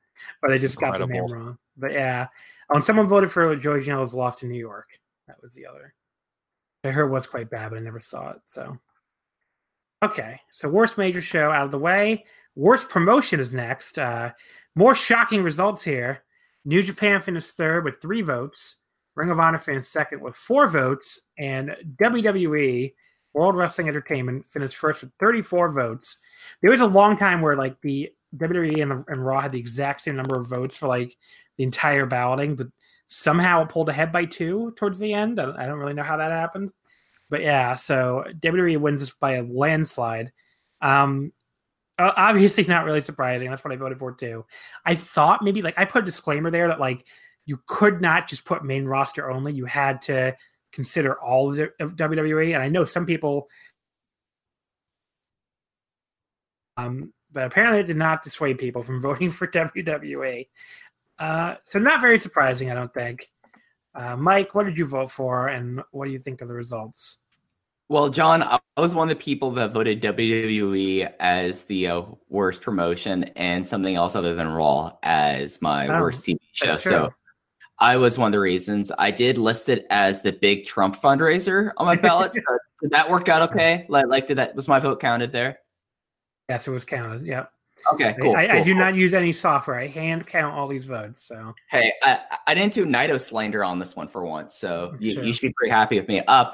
or they just got the name wrong. But yeah, oh, and someone voted for Joey Janela's Lost in New York. That was the other. I heard was quite bad, but I never saw it. So, okay. So, worst major show out of the way. Worst promotion is next. Uh, more shocking results here. New Japan finished third with three votes. Ring of Honor finished second with four votes, and WWE World Wrestling Entertainment finished first with 34 votes. There was a long time where like the WWE and, and Raw had the exact same number of votes for like the entire balloting, but somehow it pulled ahead by two towards the end. I don't, I don't really know how that happened, but yeah. So WWE wins this by a landslide. Um, obviously not really surprising. That's what I voted for too. I thought maybe like I put a disclaimer there that like you could not just put main roster only. You had to consider all of WWE. And I know some people, um, but apparently it did not dissuade people from (laughs) voting for WWE. Uh, so not very surprising, I don't think. Uh, Mike, what did you vote for, and what do you think of the results? Well, John, I was one of the people that voted WWE as the uh, worst promotion and something else other than Raw as my Oh, worst TV show. So. I was one of the reasons. I did list it as the big Trump fundraiser on my ballot. so (laughs) did that work out okay? Like, like did that was my vote counted there? Yes, it was counted. Yep. Okay, cool. I, I cool, do cool. not use any software. I hand count all these votes. So Hey, I, I didn't do Naito slander on this one for once, so you, Sure. you should be pretty happy with me. Uh,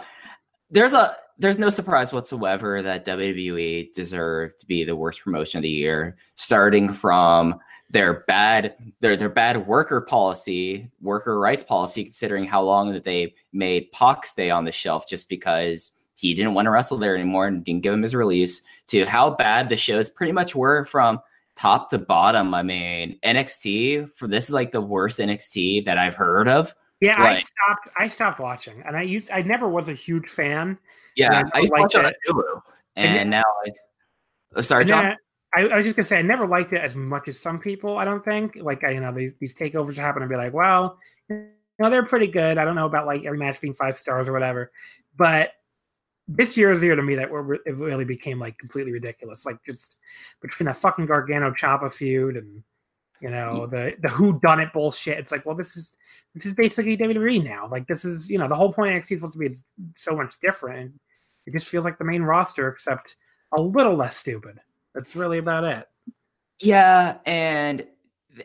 there's a there's no surprise whatsoever that WWE deserved to be the worst promotion of the year, starting from their bad their their bad worker policy, worker rights policy, considering how long that they made Pac stay on the shelf just because he didn't want to wrestle there anymore and didn't give him his release, to how bad the shows pretty much were from top to bottom. I mean, NXT for this is like the worst NXT that I've heard of. yeah, I stopped. I stopped watching, and I used. I never was a huge fan. Yeah, I used to watch it on. Hulu, And and now I, Oh, sorry, John. I, I was just gonna say I never liked it as much as some people. I don't think like I, you know these these takeovers happen and be like, well, you know they're pretty good. I don't know about like every match being five stars or whatever, but this year is the year to me that where it really became like completely ridiculous. Like just between the fucking Gargano Ciampa feud and you know the the who done it bullshit. It's like, well, this is this is basically WWE now. Like this is you know the whole point of NXT is supposed to be so much different. It just feels like the main roster, except a little less stupid. That's really about it. Yeah, and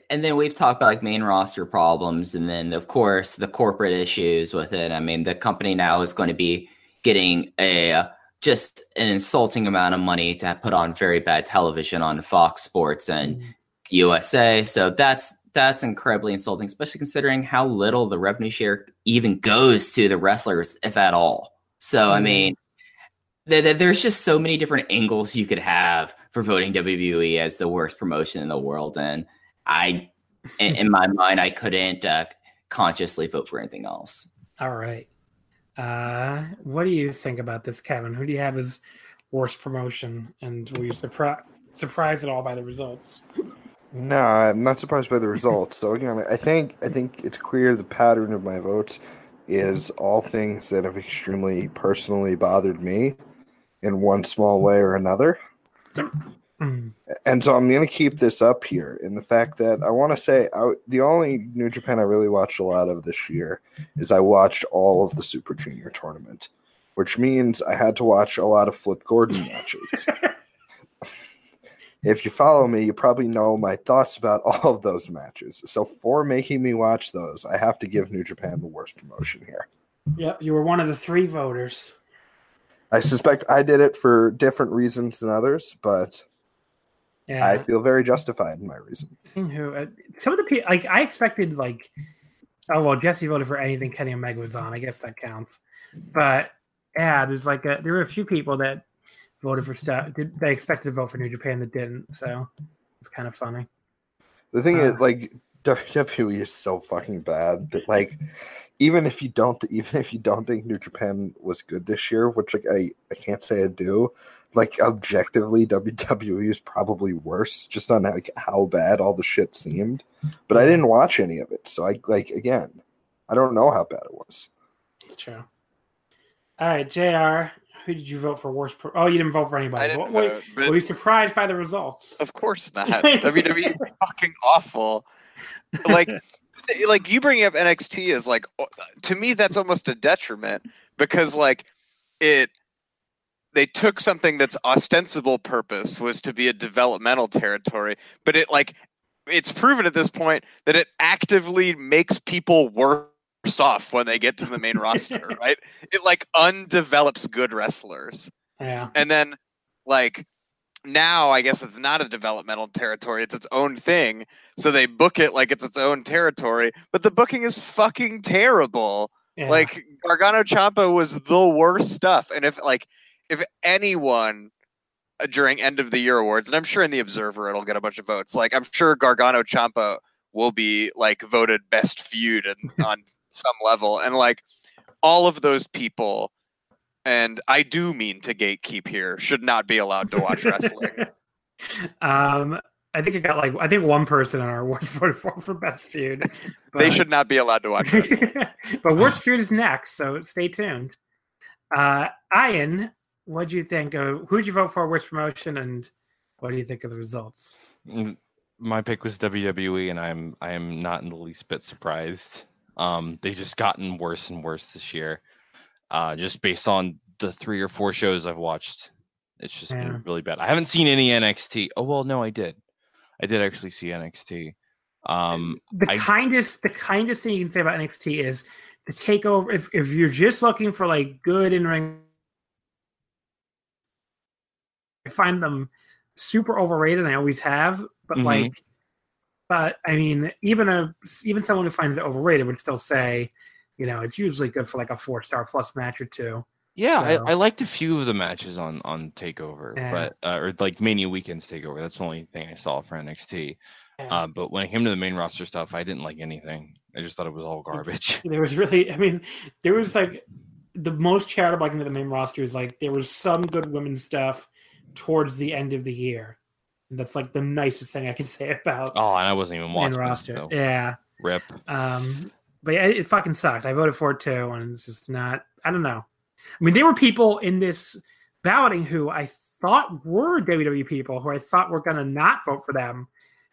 and then we've talked about like main roster problems, and then of course the corporate issues with it. I mean, the company now is going to be getting a just an insulting amount of money to put on very bad television on Fox Sports and USA. So that's that's incredibly insulting, especially considering how little the revenue share even goes to the wrestlers, if at all. So I Mhm. mean, th- th- there's just so many different angles you could have for voting WWE as the worst promotion in the world, and I, in, in my mind, I couldn't uh, consciously vote for anything else. All right. Uh, what do you think about this, Kevin? Who do you have as worst promotion, and were you surprised surprised at all by the results? No, I'm not surprised by the results. So again, I think I think it's clear the pattern of my votes is all things that have extremely personally bothered me in one small way or another. Mm, And so I'm going to keep this up here in the fact that I want to say I, the only New Japan I really watched a lot of this year is I watched all of the Super Junior tournament, which means I had to watch a lot of Flip Gordon matches. (laughs) if you follow me, you probably know my thoughts about (laughs) all of those matches. So for making me watch those, I have to give New Japan the worst promotion here. Yep, you were one of the three voters. I suspect I did it for different reasons than others, but Yeah, I feel very justified in my reason. Who uh, some of the people like I expected like oh well Jesse voted for anything Kenny Omega was on. I guess that counts. But yeah there's like a, there were a few people that voted for stuff did they expected to vote for New Japan that didn't. So it's kind of funny. The thing is, Uh. like WWE is so fucking bad that like even if you don't even if you don't think New Japan was good this year, which like I I can't say I do, like objectively WWE is probably worse just on like how bad all the shit seemed. But I didn't watch any of it, so I like again, I don't know how bad it was. it's true all right Jr. Who did you vote for worst? Pro- oh, you didn't vote for anybody. I didn't What- vote, but- were you surprised by the results? Of course not. (laughs) WWE is fucking awful. Like, (laughs) like you bringing up NXT is like to me that's almost a detriment because like it they took something that's ostensible purpose was to be a developmental territory, but it like it's proven at this point that it actively makes people worse off when they get to the main roster, (laughs) right? It like undevelops good wrestlers Yeah. and then like now i guess it's not a developmental territory it's its own thing so they book it like it's its own territory but the booking is fucking terrible yeah. like gargano Ciampa was the worst stuff and if like if anyone uh, during end of the year awards and i'm sure in the observer it'll get a bunch of votes like i'm sure gargano Ciampa will be like voted best feud and (laughs) on some level and like all of those people and I do mean to gatekeep here, should not be allowed to watch wrestling. (laughs) um, I think it got like I think one person in our (laughs) award voted for for best feud. they should not be allowed to watch wrestling. but worst feud is next, so stay tuned. Uh, Ian, what do you think? Of, who did you vote for worst promotion, and what do you think of the results? Mm, My pick was WWE, and I'm I am not in the least bit surprised. Um, they've just gotten worse and worse this year. Uh, just based on the three or four shows I've watched, it's just Yeah. been really bad. I haven't seen any NXT. Oh well, no, I did. I did actually see NXT. Um, The I- kindest, the kindest thing you can say about NXT is the takeover. If if you're just looking for like good in ring, I find them super overrated. and I always have, but Mhm. like, but I mean, even a even someone who finds it overrated would still say, you know, it's usually good for like a four star plus match or two. yeah, So- I, I liked a few of the matches on on Takeover, but uh, or like Mania Weekends Takeover. That's the only thing I saw for NXT. Uh, but when it came to the main roster stuff, I didn't like anything. I just thought it was all garbage. (laughs) there was really, I mean, there was like the most charitable I can do the main roster is like there was some good women's stuff, towards the end of the year. And that's like the nicest thing I can (laughs) say about Oh, and I wasn't even watching. roster. so Yeah. Rip. Um, but yeah, it fucking sucked. I voted for it too, and it's just not. I don't know. I mean, there were people in this balloting who I thought were WWE people who I thought were gonna not vote for them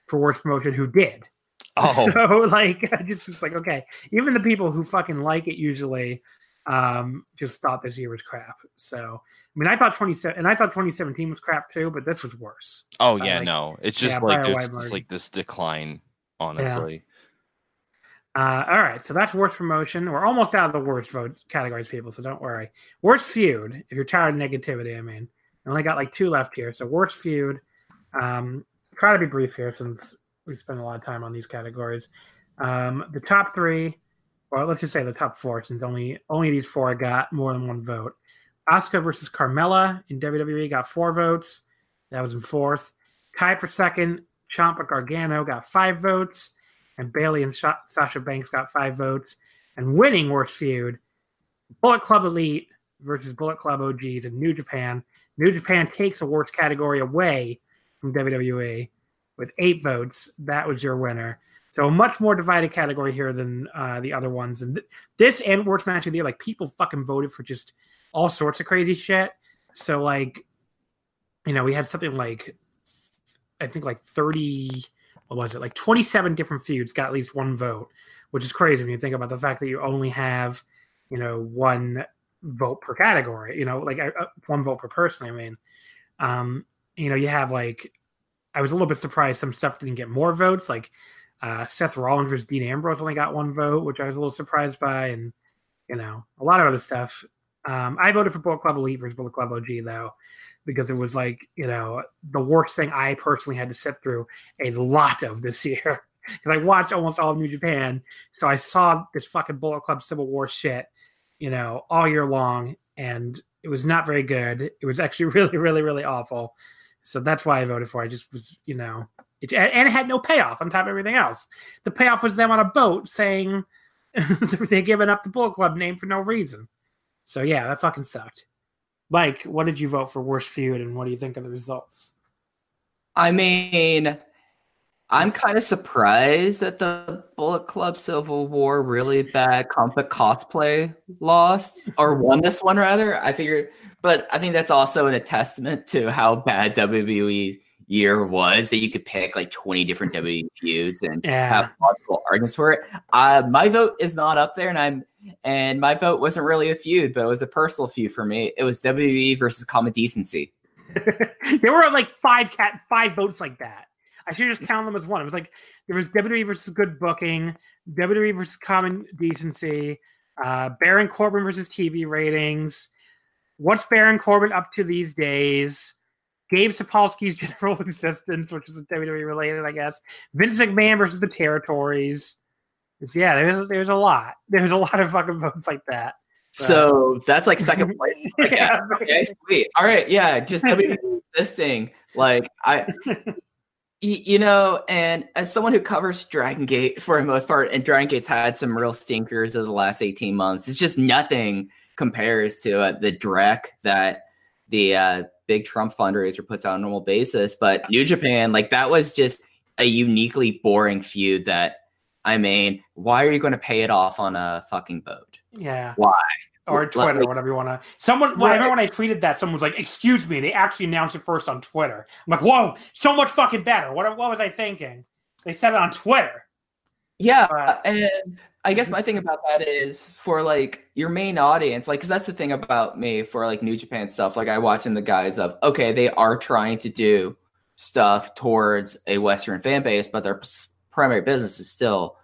for worst promotion who did. Oh, (laughs) So like, I just was like, okay, even the people who fucking like it usually um just thought this year was crap. So I mean, I thought twenty seven, and I thought twenty seventeen was crap too, but this was worse. oh uh, yeah, like- no. It's just yeah, like just like this decline, honestly. Uh, all right, so that's worst promotion. We're almost out of the worst vote categories, people. So don't worry. Worst feud. If you're tired of negativity, I mean, I only got like two left here. So worst feud. Um, try to be brief here since we spend a lot of time on these categories. Um, the top three, or let's just say the top four, since only only these four got more than one vote. Asuka versus Carmella in WWE got four votes. That was in fourth. Tied for second, Ciampa Gargano got five votes and Bayley and Sha- Sasha Banks got five votes. And winning worst feud, Bullet Club Elite versus Bullet Club OGs in New Japan. New Japan takes a worst category away from WWE with eight votes. That was your winner. So a much more divided category here than uh, the other ones. And th- this and worst match of the year, like people fucking voted for just all sorts of crazy shit. So like, you know, we had something like, I think like thirty what was it like 27 different feuds got at least one vote which is crazy when you think about the fact that you only have you know one vote per category you know like uh, one vote per person i mean um you know you have like i was a little bit surprised some stuff didn't get more votes like uh seth rollins versus dean ambrose only got one vote which i was a little surprised by and you know a lot of other stuff um i voted for bullet club elite versus bullet club og though because it was like you know the worst thing i personally had to sit through a lot of this (laughs) year because I watched almost all of New Japan, so I saw this fucking Bullet Club Civil War shit, you know, all year long, and it was not very good. It was actually (laughs) really, really, really awful. So that's why I voted for. it. I just was, you know, it, and it had no payoff on top of everything else. The payoff was them on a boat saying (laughs) they're giving up the Bullet Club name for no reason. So yeah, that fucking sucked. Mike, what did you vote for worst feud, and what do you think of the results? I mean, I'm kind of surprised that the Bullet Club Civil War really bad Compa cosplay lost or (laughs) won this one rather. I figure, but I think that's also a testament to how bad WWE year was that you could pick like 20 different WWE feuds and Yeah. have multiple arguments for it. Uh, my vote is not up there, and I'm and my vote wasn't really a feud, but it was a personal feud for me. It was WWE versus Common Decency. (laughs) there were like five cat five votes like that. I should just count them as one. It was like there was WWE versus Good Booking, WWE versus Common Decency, uh, Baron Corbin versus TV ratings. What's Baron Corbin up to these days? Gabe Sapolsky's (laughs) general existence, which is WWE related, I guess. Vince McMahon versus the territories. It's, yeah, there's there's a lot. (laughs) There's a lot of fucking votes like that. So that's like second place. (laughs) Yeah. Okay, sweet. All right, yeah, just WWE existing. Like I, you know, and as someone who covers Dragon Gate for the most part, and Dragon Gate's had some real stinkers of the last eighteen months. It's just nothing compares to uh, the dreck that the uh, big Trump fundraiser puts out on a normal basis. But New Japan, like that was just a uniquely boring feud. That I mean, why are you going to pay it off on a fucking boat? Yeah. Why? Or Like- Twitter, whatever you want to. Someone, well, I Right. remember when I tweeted that, someone was like, "Excuse me," they actually announced it first on Twitter. I'm like, "Whoa, so much fucking better." What, what was I thinking? They said it on Twitter. Yeah, But- and I guess my thing about that is for like your main audience, like, because that's the thing about me for like New Japan stuff. Like, I watch in the guise of okay, they are trying to do stuff towards a Western fan base, but their primary business is still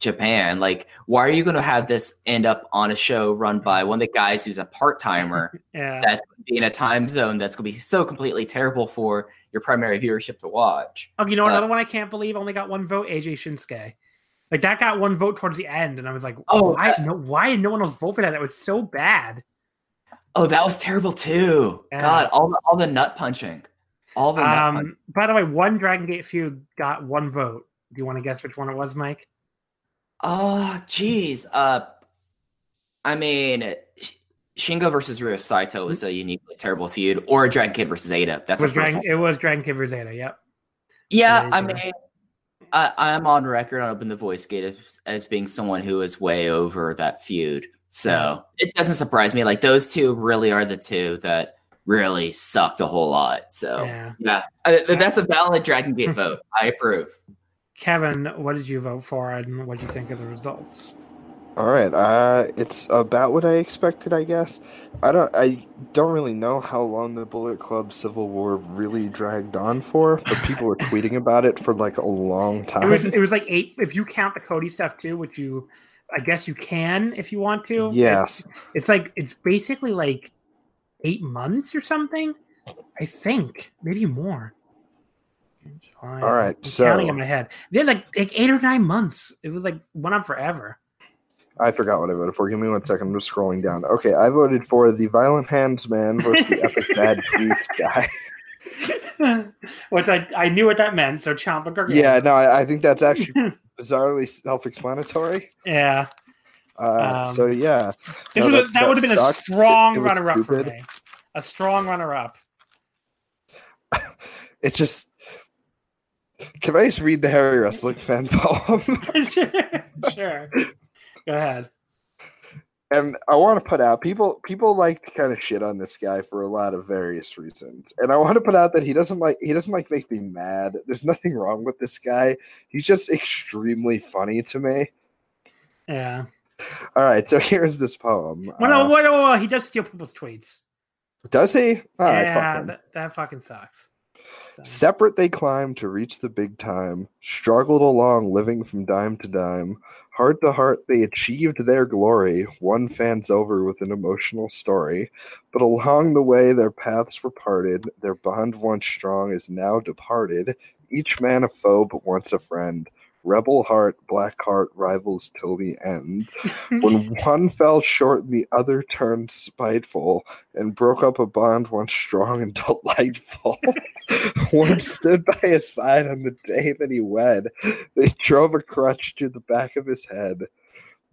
Japan. Like, why are you going to have this end up on a show run by one of the guys who's a part timer (laughs) Yeah, that's in a time zone that's going to be so completely terrible for your primary viewership to watch? Oh, you know Uh, another one I can't believe only got one vote. AJ Shinsuke. Like that got one vote towards the end, and I was like, Oh, why? that- no, why did no one else vote for that? That was so bad. Oh, that was terrible too. Yeah. God, all the all the nut punching, all the punching. Um, by the way, one Dragon Gate feud got one vote. Do you want to guess which one it was, Mike? Oh, geez. Uh, I mean, Shingo versus Ryo Saito was a uniquely terrible feud, or Dragon Kid versus Eita. That's it was Dragon, one. it was Dragon Kid versus Eita. Yep. Yeah, I mean, I, I'm on record on Open the Voice Gate as, as being someone who is way over that feud. So it doesn't surprise me. Like those two really are the two that really sucked a whole lot. So Yeah. yeah, Uh, that's a valid Dragon Gate (laughs) vote. I approve. Kevin, what did you vote for, and what did you think of the results? All right, uh, it's about what I expected, I guess. I don't, I don't really know how long the Bullet Club Civil War really dragged on for, but people were tweeting about it for like a long time. It was it was like eight. If you count the Cody stuff too, which you, I guess you can if you want to. yes, It's, it's like it's basically like eight months or something. I think maybe more. July, All right, I'm counting so- in my head. They had like like eight or nine months. It was like went on forever. I forgot what I voted for. Give me one second. I'm just scrolling down. Okay, I voted for the Violent Hands Man versus the Epic (laughs) Bad Tweets guy. (laughs) Which I, I knew what that meant. So Ciampa Gargano. Yeah, no, I, I think that's actually (laughs) bizarrely self-explanatory. yeah. Uh, Um, so yeah, This No, was a, that- that, that would have been sucked. a strong It was runner up for me. A strong runner up. it just. Can I just read the Harry Wrestling fan poem? sure. Go ahead. and I want to put out people people like to kind of shit on this guy for a lot of various reasons. And I want to put out that he doesn't like he doesn't like make me mad. There's nothing wrong with this guy. He's just extremely funny to me. Yeah. All right, so (laughs) here's this poem. Well, no, Uh, well, no, well, he does steal people's tweets. does he? All right, fuck yeah, him. that, that fucking sucks. So- Separate they climbed to reach the big time, struggled along, living from dime to dime. Heart to heart, they achieved their glory. One fans over with an emotional story. But along the way, their paths were parted. Their bond once strong is now departed. Each man a foe, but once a friend. Rebel heart, black heart, rivals till the end. When (laughs) one fell short, the other turned spiteful and broke up a bond once strong and (laughs) delightful. (laughs) one stood by his side on the day that he wed. They drove a crutch to the back of his head.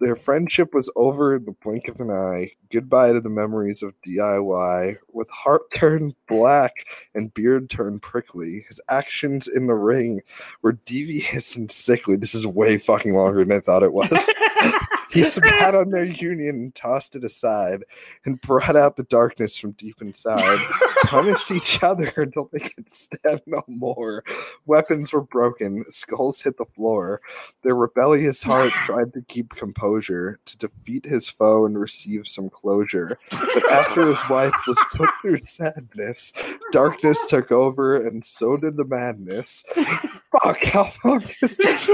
Their friendship was over in the blink of an eye. Goodbye to the memories of DIY. With heart turned black and beard turned prickly, his actions in the ring were devious and sickly. This is way fucking longer than I thought it was. (laughs) He spat on their union and tossed it aside, and brought out the darkness from deep inside. Punished each other until they could stand no more. Weapons were broken, skulls hit the floor. Their rebellious heart (sighs) tried to keep composure, to defeat his foe and receive some closure. But after his wife was put through sadness, darkness took over, and so did the madness. (laughs) Fuck, how long is this?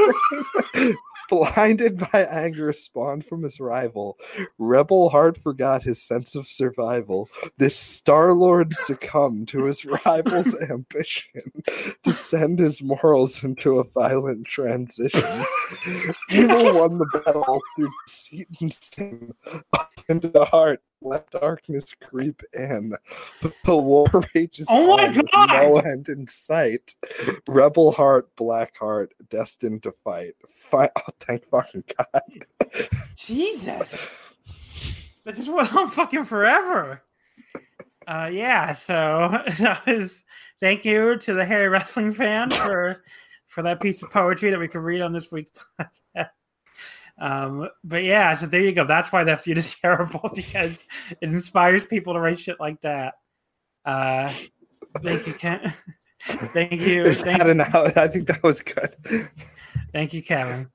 (laughs) Blinded by anger spawned from his rival, Rebel Heart forgot his sense of survival. This Star Lord succumbed to his rival's (laughs) ambition to send his morals into a violent transition. (laughs) Evil won the battle through deceit and sin. Up into the heart, let darkness creep in. The war (laughs) rages Oh my God! no end in sight. Rebel heart, black heart, destined to fight. Fight! (laughs) Oh, thank fucking God. Jesus. (laughs) That just went on fucking forever. Uh, yeah, so that was thank you to the Harry Wrestling fan for for that piece of poetry that we could read on this week's podcast. Um, but yeah, so there you go. That's why that feud is (laughs) terrible because it inspires people to write shit like that. Uh, thank you, Ken. (laughs) thank you, Is thank, that an? I think that was good. thank you, Kevin.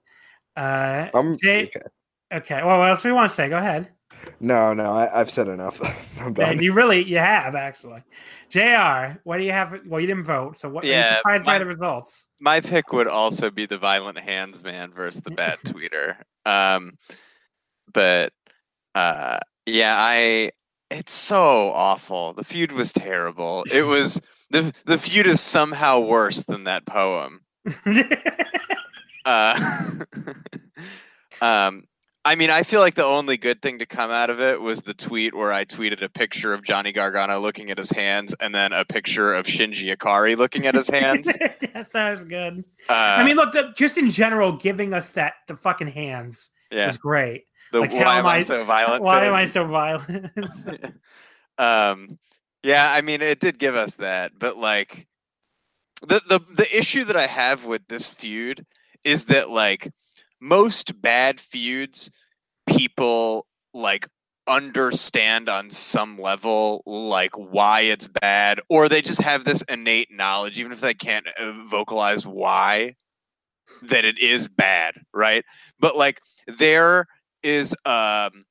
Uh, I'm, Jay- okay. okay, well, what else do we want to say? Go ahead. No, no, I, I've said enough. (laughs) I'm Yeah, done. you really you have actually. Jr. What do you have? Well, you didn't vote, so what? are you Yeah, surprised by the results? My pick would also be the violent hands man versus the bad tweeter. Um, but uh, yeah, I it's so awful. The feud was terrible. It was the the feud is somehow worse than that poem. (laughs) Uh, (laughs) um, I mean, I feel like the only good thing to come out of it was the tweet where I tweeted a picture of Johnny Gargano looking at his hands, and then a picture of Shinji Ikari looking at his hands. (laughs) yes, that was good. Uh, I mean, look, the, just in general, giving us that the fucking hands yeah, was great. the Like, why am I I- so violent? Why am I so violent? (laughs) (laughs) um yeah i mean it did give us that but like the the the issue that i have with this feud is that like most bad feuds people like understand on some level like why it's bad or they just have this innate knowledge even if they can't uh, vocalize why that it is bad right? But like there is um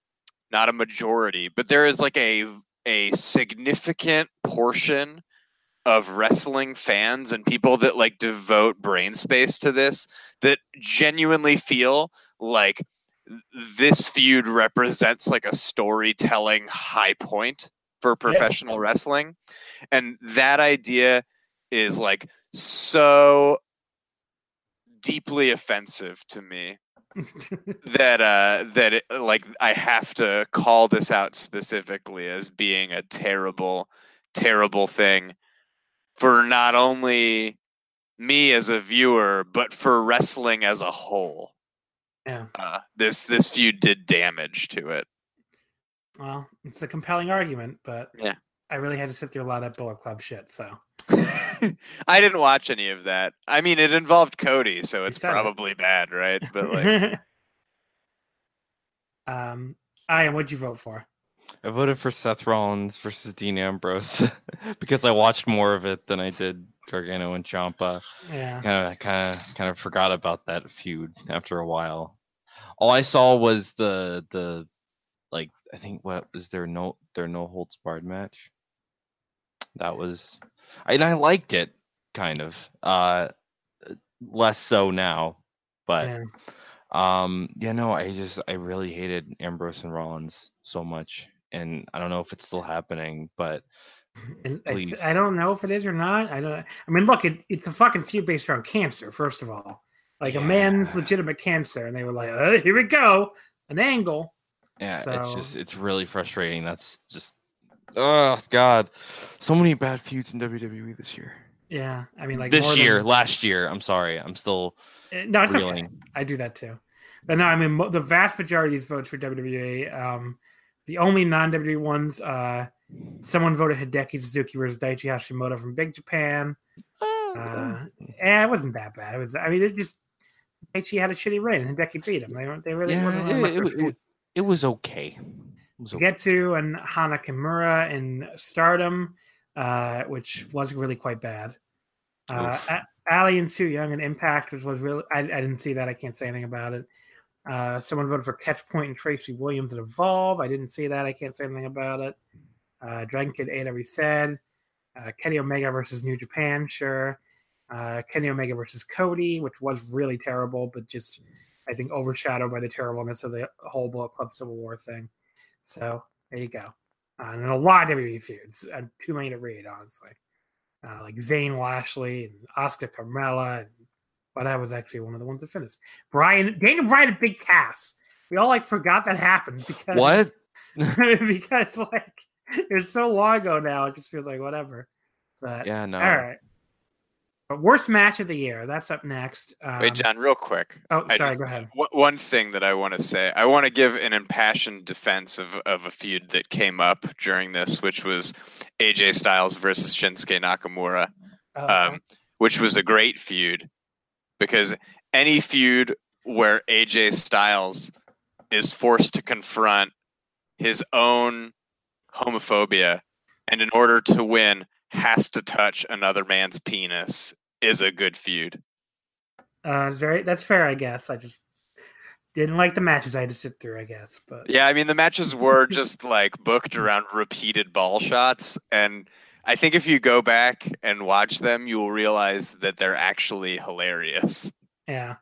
not a majority but there is like a a significant portion of wrestling fans and people that like devote brain space to this that genuinely feel like this feud represents like a storytelling high point for professional wrestling. And that idea is like so deeply offensive to me (laughs) that uh that it, like I have to call this out specifically as being a terrible terrible thing for not only me as a viewer but for wrestling as a whole. Yeah. Uh, this this feud did damage to it. well, it's a compelling argument, but Yeah. I really had to sit through a lot of that Bullet Club shit. So (laughs) I didn't watch any of that. I mean, it involved Cody, so it's said it. probably bad, right? But like, (laughs) um, I am. What'd you vote for? I voted for Seth Rollins versus Dean Ambrose (laughs) because I watched more of it than I did Gargano and Ciampa. Yeah. Kind of, kind of, kind of forgot about that feud after a while. All I saw was the the like I think what was their no their no holds barred match. That was, and I liked it kind of. Uh, less so now, but yeah. um, yeah, no, I just I really hated Ambrose and Rollins so much, and I don't know if it's still happening, but (laughs) I, Please. I don't know if it is or not. I don't. I mean, look, it, it's a fucking feud based around cancer. First of all, like a man's legitimate cancer, and they were like, uh, "Here we go, an angle." yeah, it's just it's really frustrating. That's just oh god, so many bad feuds in WWE this year. Yeah, I mean, like this year, than- last year. I'm sorry, I'm still Uh, no, it's okay. I do that too. But no, I mean the vast majority of these votes for WWE. Um, the only non WWE ones, uh, someone voted Hideki Suzuki versus Daichi Hashimoto from Big Japan. Uh, eh, it wasn't that bad. It was. I mean, it just Daichi had a shitty reign, and Hideki beat him. They weren't. They really yeah, wasn't it, really much it, it, it was okay. It was okay. Getsu and Hana Kimura in Stardom, uh, which was really quite bad. Uh, Oof. Ali and Too Young and Impact, which was really I, I didn't see that. I can't say anything about it. Uh, someone voted for Catch Point and Tracy Williams and Evolve. I didn't see that. I can't say anything about it. Uh, Dragon Kid Eita, already said. Uh, Kenny Omega versus New Japan, sure. Uh, Kenny Omega versus Cody, which was really terrible, but just I think overshadowed by the terribleness of the whole Bullet Club Civil War thing. So there you go. Uh, and a lot of WWE feuds. Uh, too many to read, honestly. Uh, like Zayn Lashley and Asuka Carmella. And, well, that was actually one of the ones that finished. Bryan, Daniel Bryan and Big Cass. We all like forgot that happened because What? (laughs) because like it's so long ago now. It just feels like whatever. But Yeah, no. all right. But worst match of the year. That's up next. Um, wait, John, real quick. Oh, sorry. just- Go ahead. One- One thing that I want to say, I want to give an impassioned defense of, of a feud that came up during this, which was AJ Styles versus Shinsuke Nakamura, Oh, um, which was a great feud because any feud where AJ Styles is forced to confront his own homophobia and in order to win has to touch another man's penis is a good feud. Uh, very, that's fair, I guess. I just didn't like the matches I had to sit through, I guess. But Yeah, I mean the matches were just like booked around repeated ball shots, and I think if you go back and watch them, you will realize that they're actually hilarious. yeah,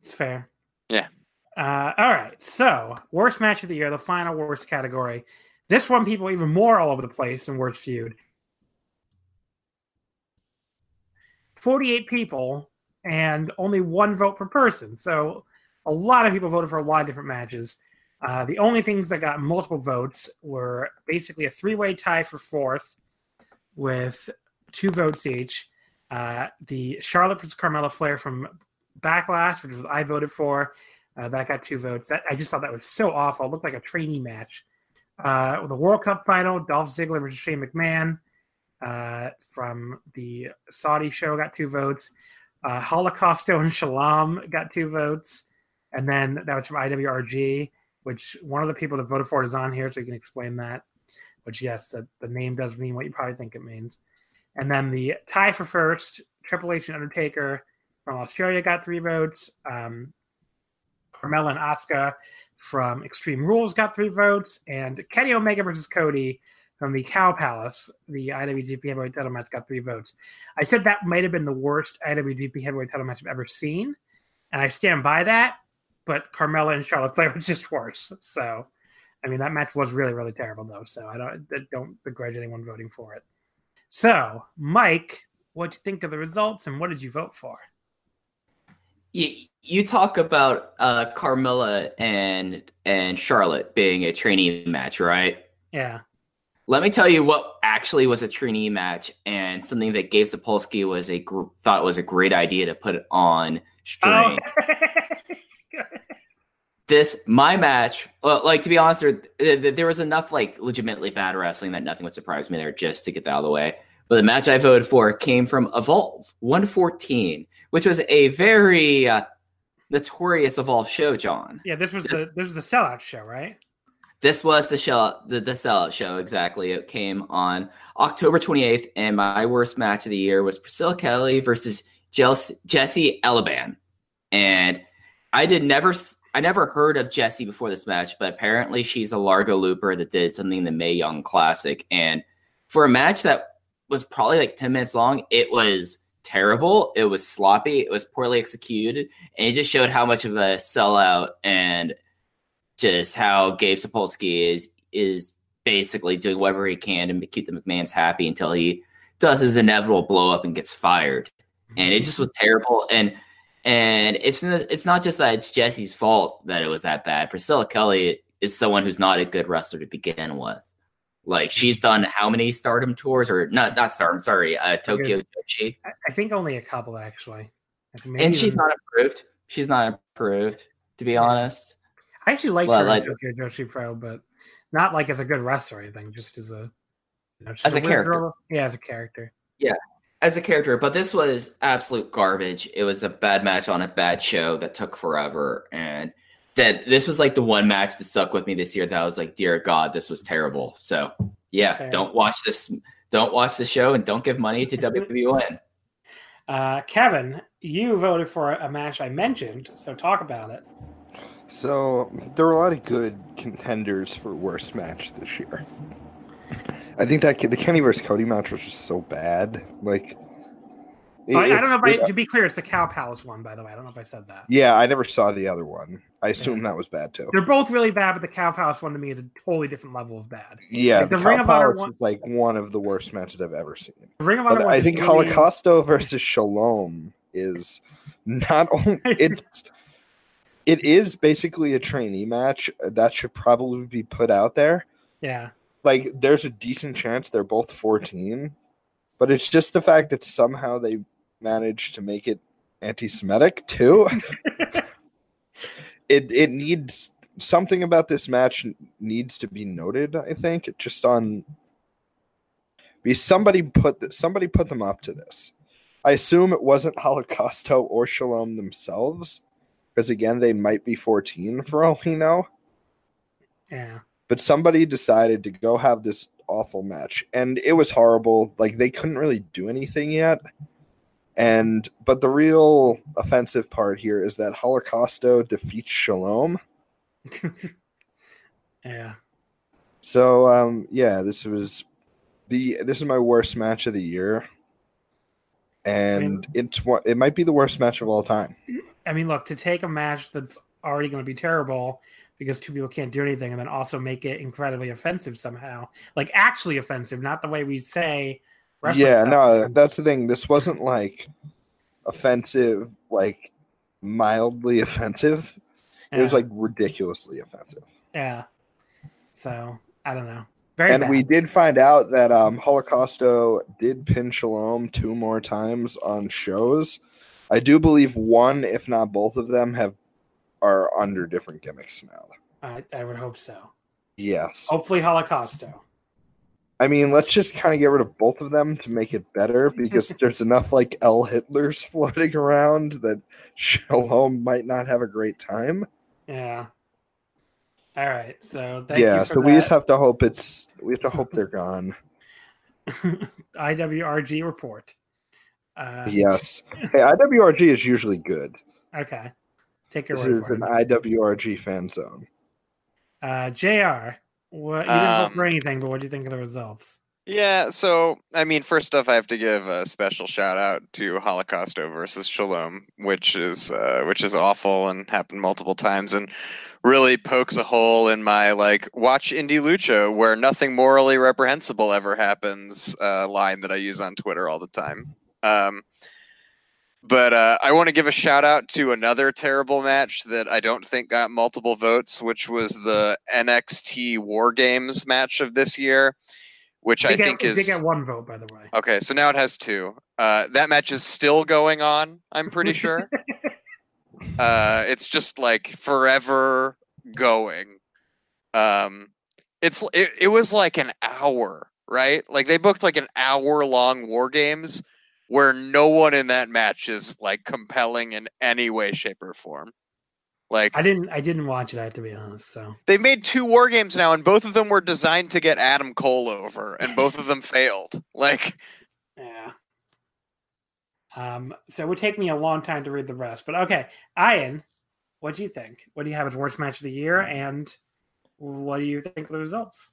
it's fair. Yeah. Uh, all right. So, worst match of the year, the final worst category. This one, people even more all over the place than worst feud. 48 people and only one vote per person. So, a lot of people voted for a lot of different matches. Uh, the only things that got multiple votes were basically a three way tie for fourth with two votes each. Uh, the Charlotte versus Carmella Flair from Backlash, which I voted for. Uh, that got two votes. That I just thought that was so awful. It looked like a trainee match. Uh, the World Cup final, Dolph Ziggler versus Shane McMahon uh, from the Saudi show got two votes. Uh, Holocausto and Shalom got two votes. And then that was from IWRG, which one of the people that voted for it is on here, so you can explain that. Which, yes, the, name does mean what you probably think it means. And then the tie for first, Triple H and Undertaker from Australia got three votes. Um, Carmella and Asuka from Extreme Rules got three votes, and Kenny Omega versus Cody from the Cow Palace, the IWGP Heavyweight Title match, got three votes. I said that might have been the worst IWGP Heavyweight Title match I've ever seen, and I stand by that. But Carmella and Charlotte Flair was just worse. So, I mean, that match was really, really terrible, though. So I don't I don't begrudge anyone voting for it. So, Mike, what do you think of the results, and what did you vote for? You, you talk about uh, Carmella and and Charlotte being a trainee match, right? Yeah. Let me tell you what actually was a trainee match and something that Gabe Sapolsky was a gr- thought was a great idea to put on stream. Oh. (laughs) this my match, well, like to be honest, there, there was enough like legitimately bad wrestling that nothing would surprise me there just to get that out of the way. But the match I voted for came from Evolve 114, which was a very uh, notorious Evolve show, John. Yeah, this was the this was the sellout show, right? This was the show, the, the sellout show exactly. It came on October 28th, and my worst match of the year was Priscilla Kelly versus Jessie Elaban. And I did never, I never heard of Jessie before this match, but apparently she's a Largo looper that did something in the Mae Young Classic. And for a match that was probably like 10 minutes long, it was terrible. It was sloppy. It was poorly executed. And it just showed how much of a sellout and just how Gabe Sapolsky is is basically doing whatever he can to keep the McMahons happy until he does his inevitable blow up and gets fired. And it mm-hmm. just was terrible. And and it's it's not just that it's Jessie's fault that it was that bad. Priscilla Kelly is someone who's not a good wrestler to begin with. Like she's done how many Stardom tours or not? Not Stardom. Sorry, uh, Tokyo Joshi. I think only a couple actually. And she's not improved. She's not improved, to be honest. I actually like well, her like, Tokyo Joshi Pro, but not like as a good wrestler or anything. Just as a you know, as a, a character. Girl. Yeah, as a character. Yeah, as a character. But this was absolute garbage. It was a bad match on a bad show that took forever, and that this was like the one match that stuck with me this year that I was like, dear God, this was terrible. So yeah, Fair. don't watch this. Don't watch the show and don't give money to WWN. (laughs) Uh, Kevin, you voted for a match I mentioned, so talk about it. So there were a lot of good contenders for worst match this year. I think that the Kenny versus Cody match was just so bad. Like it, I, I, don't know if I, to be clear, it's the Cow Palace one, by the way. I don't know if I said that. Yeah, I never saw the other one. I assume yeah. that was bad too. They're both really bad, but the Cow Palace one to me is a totally different level of bad. Yeah, like the, the Ring of Honor one, is like one of the worst matches I've ever seen. The Ring of Honor I think really... Holocausto (laughs) versus Shalom is not only (laughs) it's it is basically a trainee match that should probably be put out there. Yeah. Like there's a decent chance they're both 14, but it's just the fact that somehow they managed to make it anti-Semitic too. (laughs) it it needs something about this match needs to be noted. I think just on be somebody put somebody put them up to this. I assume it wasn't (laughs) Holocausto or Shalom themselves, because again they might be 14 for all we know. Yeah. But somebody decided to go have this awful match, and it was horrible. Like they couldn't really do anything yet. And but the real offensive part here is that Holocausto defeats Shalom. (laughs) yeah. So um yeah, this was the this is my worst match of the year. And it's what it might be the worst match of all time. I mean, look, to take a match that's already going to be terrible because two people can't do anything and then also make it incredibly offensive somehow. Like actually offensive, not the way we say yeah, no, that's the thing. This wasn't like offensive, like mildly offensive. It was like ridiculously offensive. Yeah. So I don't know. Very and bad. we did find out that um, Holocausto did pin Shalom two more times on shows. I do believe one, if not both of them, have are under different gimmicks now. I, I would hope so. Yes. Hopefully, Holocausto. I mean, let's just kind of get rid of both of them to make it better (laughs) because there's enough like L Hitlers (laughs) floating around that Shalom might not have a great time. Yeah. All right. So thank yeah, you for so we just have to hope it's we have to hope they're (laughs) gone. IWRG report. Uh, Yes. Hey, IWRG is usually good. Okay. Take your This word is for an it. IWRG fan zone. Uh, Jr. What you didn't vote for Um, anything, but what do you think of the results? Yeah, so I mean, first off, I have to give a special shout out to Holocausto versus Shalom, which is uh, which is awful and happened multiple times, and really pokes a hole in my like watch indie lucha where nothing morally reprehensible ever happens uh, line that I use on Twitter all the time. Um, but uh, I want to give a shout out to another terrible match that I don't think got multiple votes, which was the NXT War Games match of this year, which I They think is they get one vote, by the way. Okay, so now it has two. Uh, that match is still going on. I'm pretty sure. (laughs) uh, it's just like forever going. Um, it's it, it was like an hour, right? Like they booked like an hour long war games where no one in that match is like compelling in any way, shape, or form. Like I didn't. I didn't watch it. I have to be honest. So they've made two war games now, and both of them were designed to get Adam Cole over, and both of them (laughs) failed. Like. yeah. Um. So it would take me a long time to read the rest, but okay. Ian, what do you think? What do you have as worst match of the year, and what do you think of the results?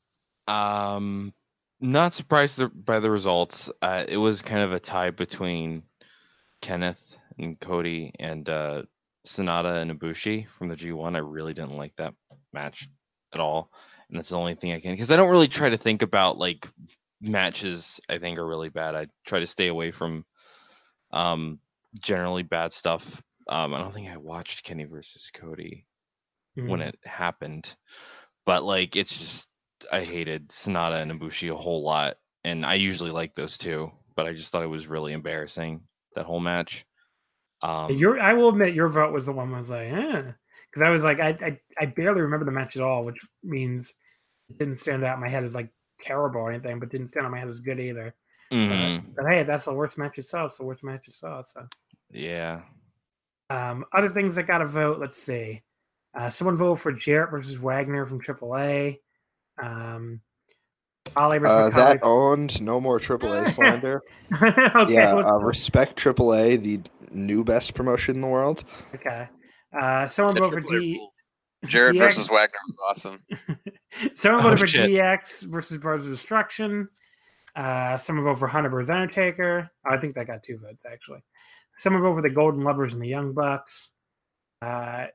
Um, not surprised by the results. Uh, it was kind of a tie between Kenneth and Cody and uh, Sanada and Ibushi from the G1. I really didn't like that match at all, and that's the only thing I can because I don't really try to think about like matches. I think are really bad. I try to stay away from um generally bad stuff. Um, I don't think I watched Kenny versus Cody when Mhm. it happened. But like it's just I hated Sanada and Ibushi a whole lot. And I usually like those two, but I just thought it was really embarrassing that whole match. Um your, I will admit, your vote was the one I was like, eh, because I was like, I, I, I barely remember the match at all, which means it didn't stand out in my head as like terrible or anything, but didn't stand out in my head as good either. mhm, But hey, that's the worst match you saw. It's the worst match you saw. So, yeah. um, other things that got a vote. Let's see. Uh, someone voted for Jarrett versus Wagner from AAA. Um, Ollie versus Uh, that owned no more AAA (laughs) slander. okay, yeah, let's uh, go. respect AAA, the new best promotion in the world. okay. Uh, someone voted for Triple A D. Jarrett DX versus Wagner was awesome. (laughs) Someone Oh, for shit. DX versus Brothers of Destruction. Uh, someone voted for Hunter versus Undertaker. I think that got two votes actually. Someone voted for the Golden Lovers and the Young Bucks. Uh,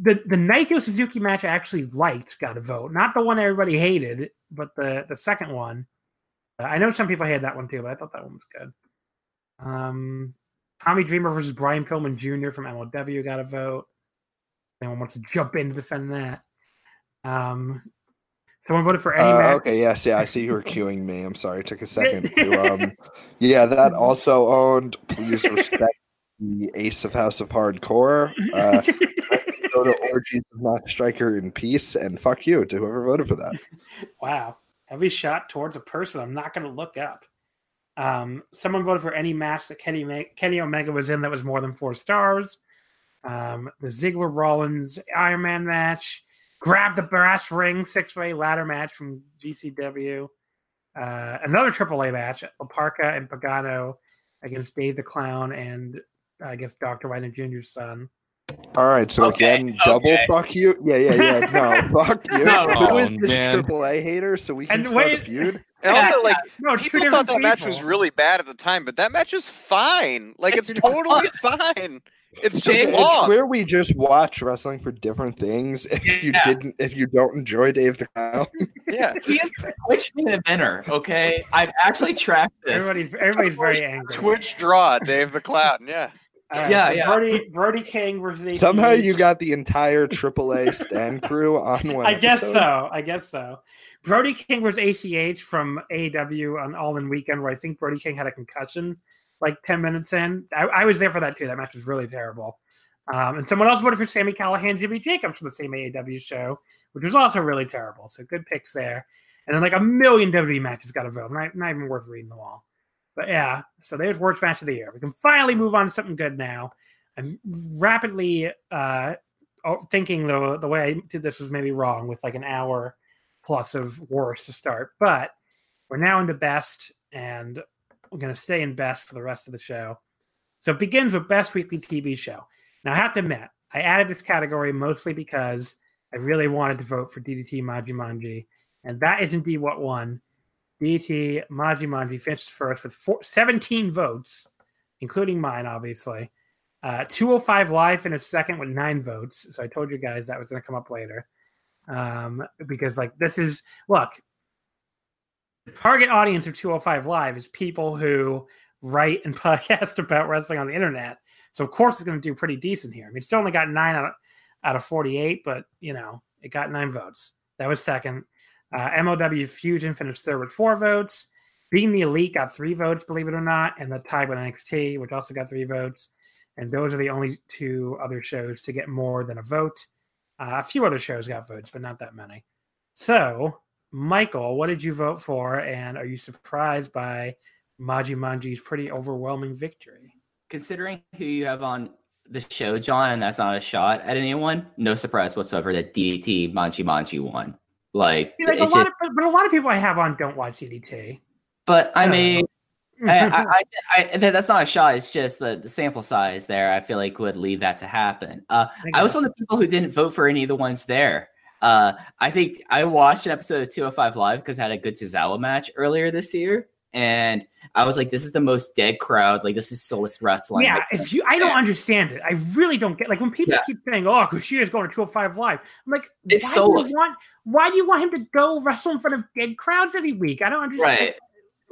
the the Naito Suzuki match I actually liked got a vote. Not the one everybody hated, but the the second one. Uh, I know some people hated that one too, but I thought that one was good. Um, Tommy Dreamer versus Brian Pillman Jr. from MLW got a vote. Anyone wants to jump in to defend that? Um, someone voted for any Uh, Mack. okay, yes, yeah, I see you were queuing me. I'm sorry, it took a second to (laughs) um yeah, that also owned. Please respect the ace of House of Hardcore. Uh (laughs) go to (laughs) orgies of Knock Striker in peace and fuck you to whoever voted for that. (laughs) wow, heavy shot towards a person I'm not going to look up. Um, someone voted for any match that Kenny Ma- Kenny Omega was in that was more than four stars. Um, the Ziggler Rollins Iron Man match, grab the brass ring six way ladder match from GCW. Uh, another AAA match, La Parka and Pagano against Dave the Clown and I guess Dr. Wagner Jr.'s son. All right, so Okay, again, double okay. fuck you. Yeah, yeah, yeah. No, (laughs) fuck you. No, Who is oh, this man. AAA hater so we can And start wait- a feud? (laughs) And also, like No, people thought that match was really bad at the time, but that match is fine. Like it's (laughs) totally fine. It's just Dave, It's long. where we just watch wrestling for different things. If you didn't, if you don't enjoy Dave the Clown, Yeah. He is the Twitch main eventer. Okay, I've actually tracked this. Everybody's everybody's very angry. Twitch draw, Dave the Clown. Yeah. All right, Yeah, so yeah. Brody, Brody King versus somehow you got the entire AAA stand crew on one. (laughs) I guess so. I guess so. Brody King was ACH from AEW on All In Weekend, where I think Brody King had a concussion like 10 minutes in. I, I was there for that too. That match was really terrible. Um, and someone else voted for Sami Callihan, Jimmy Jacobs from the same AAW show, which was also really terrible. So good picks there. And then like a million WWE matches got a vote. Not, not even worth reading them all. But yeah, so there's worst match of the year. We can finally move on to something good now. I'm rapidly uh, thinking the the way I did this was maybe wrong with like an hour plus of worst to start, but we're now into best, and we're going to stay in best for the rest of the show. So it begins with best weekly TV show. Now I have to admit, I added this category mostly because I really wanted to vote for DDT Maji Manji, and that is indeed what won. DDT Maji Manji finished first with four, 17 votes, including mine, obviously. Uh, 205 Live finished second with nine votes. So I told you guys that was going to come up later. Um, because, like, this is look, the target audience of 205 Live is people who write and (laughs) podcast about wrestling on the internet. So, of course, it's going to do pretty decent here. I mean, it's still only got nine out of, out of 48, but, you know, it got nine votes. That was second. Uh, Fusion finished third with four votes. Being the Elite got three votes, believe it or not, and the tie with NXT, which also got three votes and those are the only two other shows to get more than a vote. Uh, a few other shows got votes, but not that many. So, Michael, what did you vote for, and are you surprised by Maji Manji's pretty overwhelming victory? Considering who you have on the show, John, and that's not a shot at anyone, no surprise whatsoever that DDT Maji Manji won. Like, like a lot just, of, but a lot of people I have on don't watch DDT. But I, I mean, I, I, (laughs) I, that's not a shot. It's just the, the sample size there. I feel like would lead that to happen. Uh, I, I was one of the people who didn't vote for any of the ones there. Uh, I think I watched an episode of 205 Live because I had a good Tozawa match earlier this year, and I was like, "This is the most dead crowd. Like, this is soulless wrestling." Yeah, like, if you, I don't yeah. understand it. I really don't get like when people yeah. keep saying, "Oh, Kushida's going to 205 Live." I'm like, it's why soulless. Do you want, why do you want him to go wrestle in front of dead crowds every week? I don't understand. Right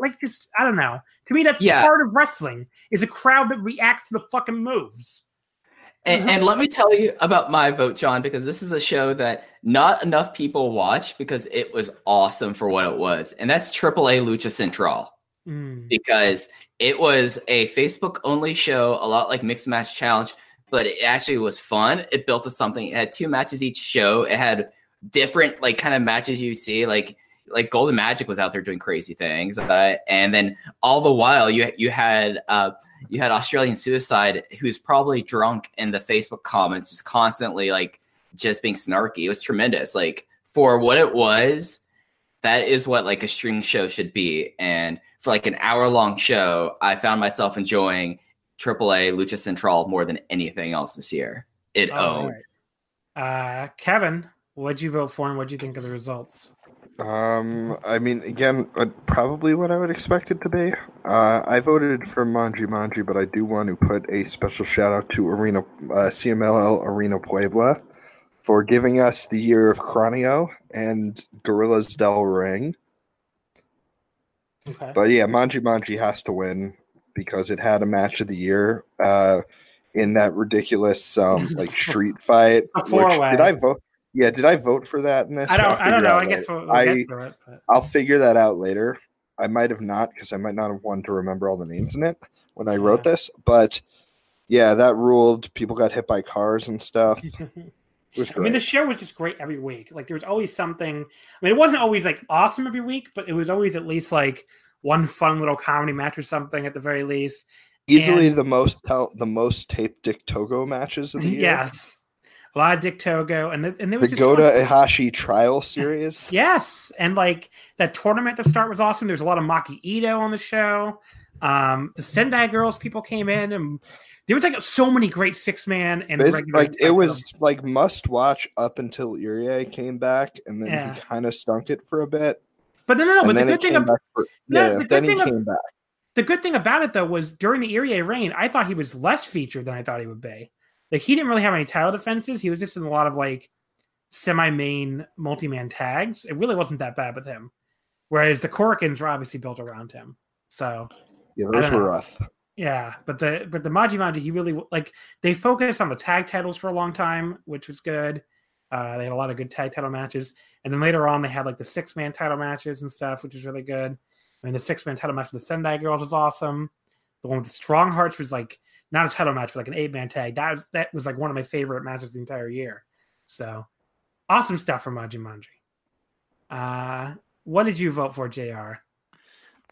like just I don't know. To me, that's yeah. part of wrestling is a crowd that reacts to the fucking moves. And, and, let me tell you about my vote, John, because this is a show that not enough people watch because it was awesome for what it was, and that's AAA Lucha Central. Mm. Because it was a Facebook only show, a lot like Mixed Match Challenge, but it actually was fun. It built to something. It had two matches each show. It had different like kind of matches you see like like Golden Magic was out there doing crazy things, uh, and then all the while you you had uh, you had Australian Suicide, who's probably drunk in the Facebook comments, just constantly like just being snarky. It was tremendous. Like for what it was, that is what like a string show should be. And for like an hour long show, I found myself enjoying AAA Lucha Central more than anything else this year. It oh, owned. Right. Uh, Kevin, what'd you vote for, and what'd you think of the results? Um, I mean, again, uh, probably what I would expect it to be. Uh, I voted for Manji Manji, but I do want to put a special shout out to Arena uh, CMLL Arena Puebla for giving us the year of Cranio and Guerrillas del Ring. Okay. But yeah, Manji Manji has to win because it had a match of the year uh, in that ridiculous um, like (laughs) street fight. which, did I vote? Yeah, did I vote for that in this? I don't. I don't know. I guess we'll, we'll I, it, but... I'll figure that out later. I might have not because I might not have wanted to remember all the names in it when I wrote this. But yeah, that ruled. People got hit by cars and stuff. (laughs) It was great. I mean, the show was just great every week. Like there was always something. I mean, it wasn't always like awesome every week, but it was always at least like one fun little comedy match or something at the very least. Easily and, the most the most taped Dick Togo matches of the (laughs) year. Yes, a lot of Dick Togo, and the, and there was the Gota Ihashi trial series. yes, and like that tournament the start was awesome. There's a lot of Maki Ito on the show. Um, the Sendai girls people came in, and there was like so many great six man and like it was like must watch up until Irie came back, and then yeah. he kind of stunk it for a bit. But no, no, no. But the good thing about for, yeah, the then he came of, back. The good thing about it though was during the Irie reign, I thought he was less featured than I thought he would be. Like he didn't really have any title defenses. He was just in a lot of like semi-main multi-man tags. It really wasn't that bad with him. Whereas the Korakuens were obviously built around him. So yeah, those were know. rough. Yeah, but the but the Maji Maji, he really like they focused on the tag titles for a long time, which was good. Uh, they had a lot of good tag title matches, and then later on they had like the six man title matches and stuff, which was really good. I mean, the six man title match with the Sendai Girls was awesome. The one with the Strong Hearts was like not a title match, but like an eight man tag. That was, that was like one of my favorite matches the entire year. So awesome stuff from Maji Manji. Uh, what did you vote for, Jr?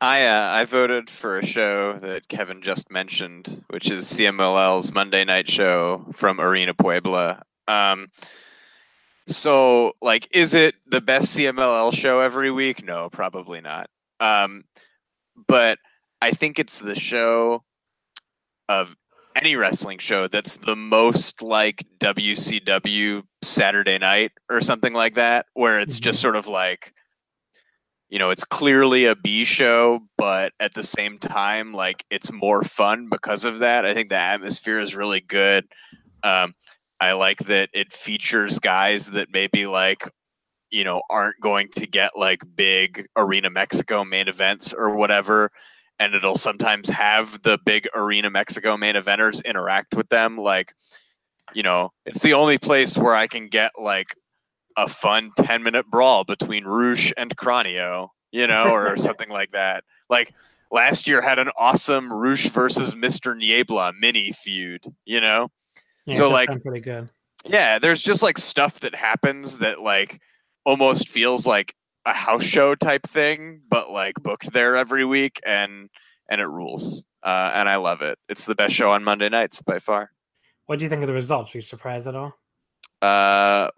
I uh, I voted for a show that Kevin just mentioned, which is CMLL's Monday Night Show from Arena Puebla. Um, so, like, is it the best CMLL show every week? No, probably not. Um, but I think it's the show of any wrestling show that's the most like WCW Saturday night or something like that, where it's Mhm. just sort of like, you know, it's clearly a B show, but at the same time, like it's more fun because of that. I think the atmosphere is really good. Um, I like that it features guys that maybe like, you know, aren't going to get like big Arena Mexico main events or whatever and it'll sometimes have the big arena mexico main eventers interact with them like you know it's the only place where i can get like a fun 10 minute brawl between Rush and Cranio, you know, or (laughs) something like that. Like last year had an awesome Rush versus Mr. Niebla mini feud, you know? Yeah, So, like- pretty good. Yeah, there's just like stuff that happens that like almost feels like a house show type thing, but like booked there every week and and it rules. Uh, and I love it. It's the best show on Monday nights by far. What do you think of the results? Are you surprised at all? Uh,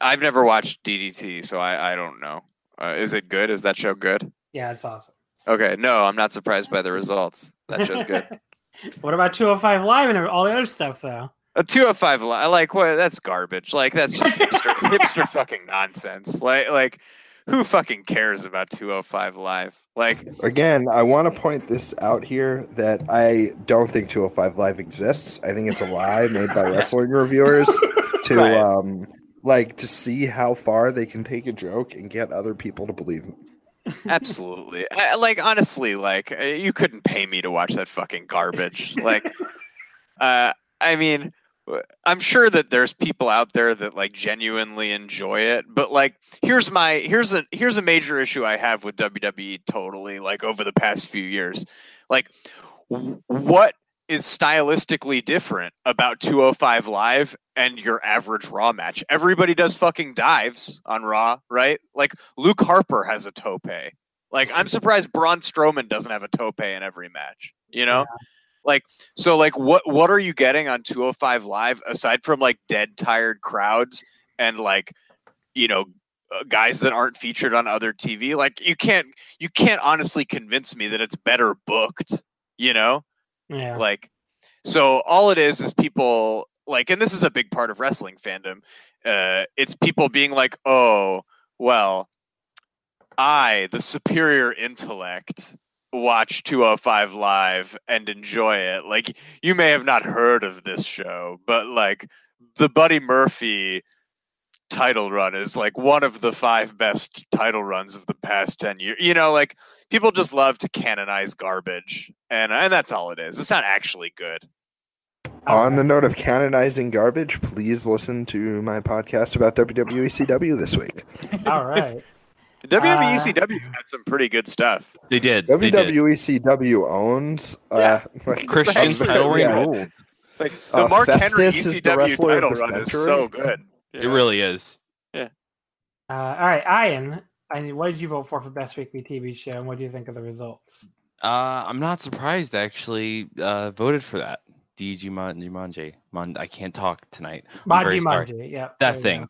I've never watched DDT, so I, I don't know. Uh, is it good? Is that show good? Yeah, it's awesome. Okay, no, I'm not surprised by the results. That show's good. (laughs) what about 205 Live and all the other stuff, though? A 205 Live, like what that's garbage. Like that's just (laughs) hipster, hipster fucking nonsense. Like like who fucking cares about 205 live? Like Again, I want to point this out here that I don't think 205 Live exists. I think it's a lie made by wrestling reviewers (laughs) to Right. um like to see how far they can take a joke and get other people to believe them. absolutely. I, like honestly, like uh, you couldn't pay me to watch that fucking garbage. Like (laughs) uh I mean I'm sure that there's people out there that like genuinely enjoy it, but like here's my here's a here's a major issue I have with WWE totally like over the past few years. Like what is stylistically different about 205 live and your average raw match? Everybody does fucking dives on raw right? Like luke harper has a tope. Like i'm surprised braun strowman doesn't have a tope in every match you know like so like what what are you getting on 205 live aside from like dead tired crowds and like you know uh, guys that aren't featured on other tv like you can't you can't honestly convince me that it's better booked you know Yeah. like so all it is is people like and this is a big part of wrestling fandom uh it's people being like oh well i the superior intellect watch 205 live and enjoy it like you may have not heard of this show but like the buddy murphy title run is like one of the five best title runs of the past 10 years you know like people just love to canonize garbage and and that's all it is it's not actually good On the note of canonizing garbage, please listen to my podcast about E WWECW this week. all right. (laughs) WWECW had some pretty good stuff They did. They did. WWECW owns uh, (laughs) like, Christian's title reign yeah. ruled. like the Uh, mark henry Festus is the ecw title the run is so good It really is. Yeah. Uh, all right, Ian. I mean, what did you vote for for best weekly TV show, and what do you think of the results? Uh, I'm not surprised. I actually uh, voted for that. DG Jumanji. Mon- I can't talk tonight. I'm very Manji yeah. That thing. go.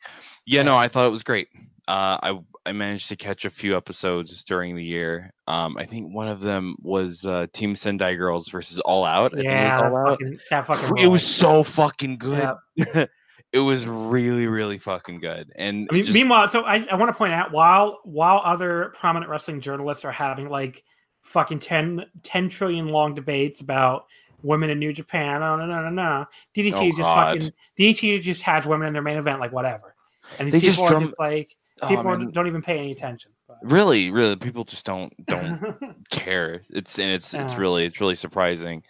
Yeah, no, I thought it was great. Uh, I I managed to catch a few episodes during the year. Um, I think one of them was uh, Team Sendai Girls versus All Out. I think it was Yeah, that Out. fucking, that fucking It was so fucking good. Yeah. (laughs) it was really, really fucking good. And I mean, just- meanwhile, so I, I want to point out while while other prominent wrestling journalists are having like fucking 10, 10 trillion long debates about women in New Japan, oh no no no no, DDT Oh, just God. fucking DDT just has women in their main event, like whatever, and these They just people are drum- just like people man. don't even pay any attention. But- really, really, people just don't (laughs) don't care. It's and it's it's really it's really surprising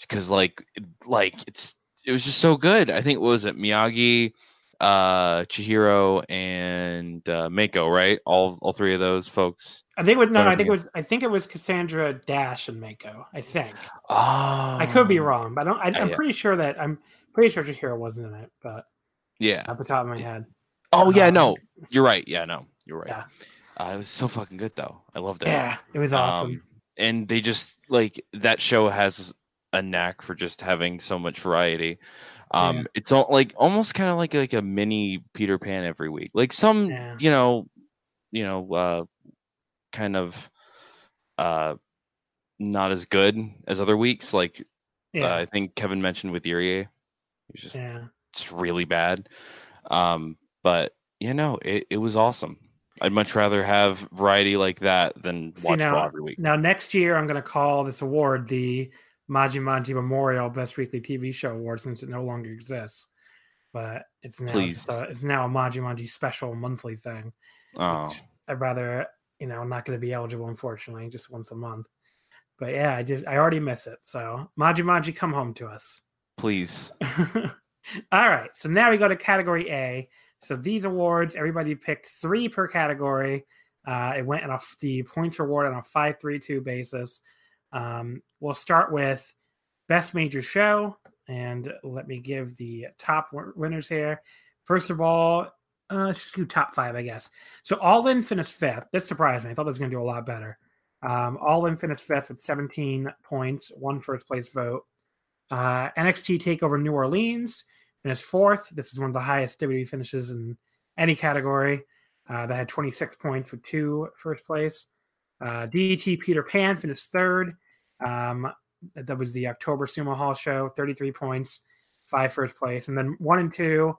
because like like it's it was just so good. I think what was it Miyagi, uh, Chihiro and uh, Mako, right? All all three of those folks. I think it was no, no, I think it was I think it was Cassandra Dash and Mako. I think Oh, I could be wrong, but I don't. I, I'm yeah. pretty sure that I'm pretty sure Chihiro wasn't in it, but Yeah. off the top of my head, Oh yeah, Um, no, you're right. Yeah, no, you're right. Yeah. Uh, it was so fucking good though. I loved it. yeah, it was awesome. Um, and they just like that show has a knack for just having so much variety. Um, Yeah. it's all like almost kind of like like a mini Peter Pan every week. Like some, Yeah. you know, you know, uh, kind of uh, not as good as other weeks. Like uh, I think Kevin mentioned with Irie, it's just yeah. it's really bad. Um, but you know, it, it was awesome. I'd much rather have variety like that than See, watch now- every week. Now next year, I'm going to call this award the Maji Maji Memorial Best Weekly TV Show Award since it no longer exists. But it's now Please. a- it's now a Maji Maji special monthly thing. Oh, which I'd rather you know I'm not going to be eligible unfortunately just once a month. But yeah, I just I already miss it. So Maji Maji, come home to us. please. (laughs) All right, so now we go to category A. So these awards, everybody picked three per category. Uh, it went on a, the points award on a five-three-two basis. Um, we'll start with best major show, and let me give the top winners here. First of all, uh, let's just do top five, I guess. So All In finished fifth. This surprised me. I thought it was going to do a lot better. Um, All In finished fifth with 17 points, one first place vote. Uh, NXT Takeover New Orleans finished fourth. This is one of the highest WWE finishes in any category. Uh, that had 26 points with two first place. Uh, DDT Peter Pan finished third. Um, that was the October Sumo Hall show, 33 points, five first place. And then one and two,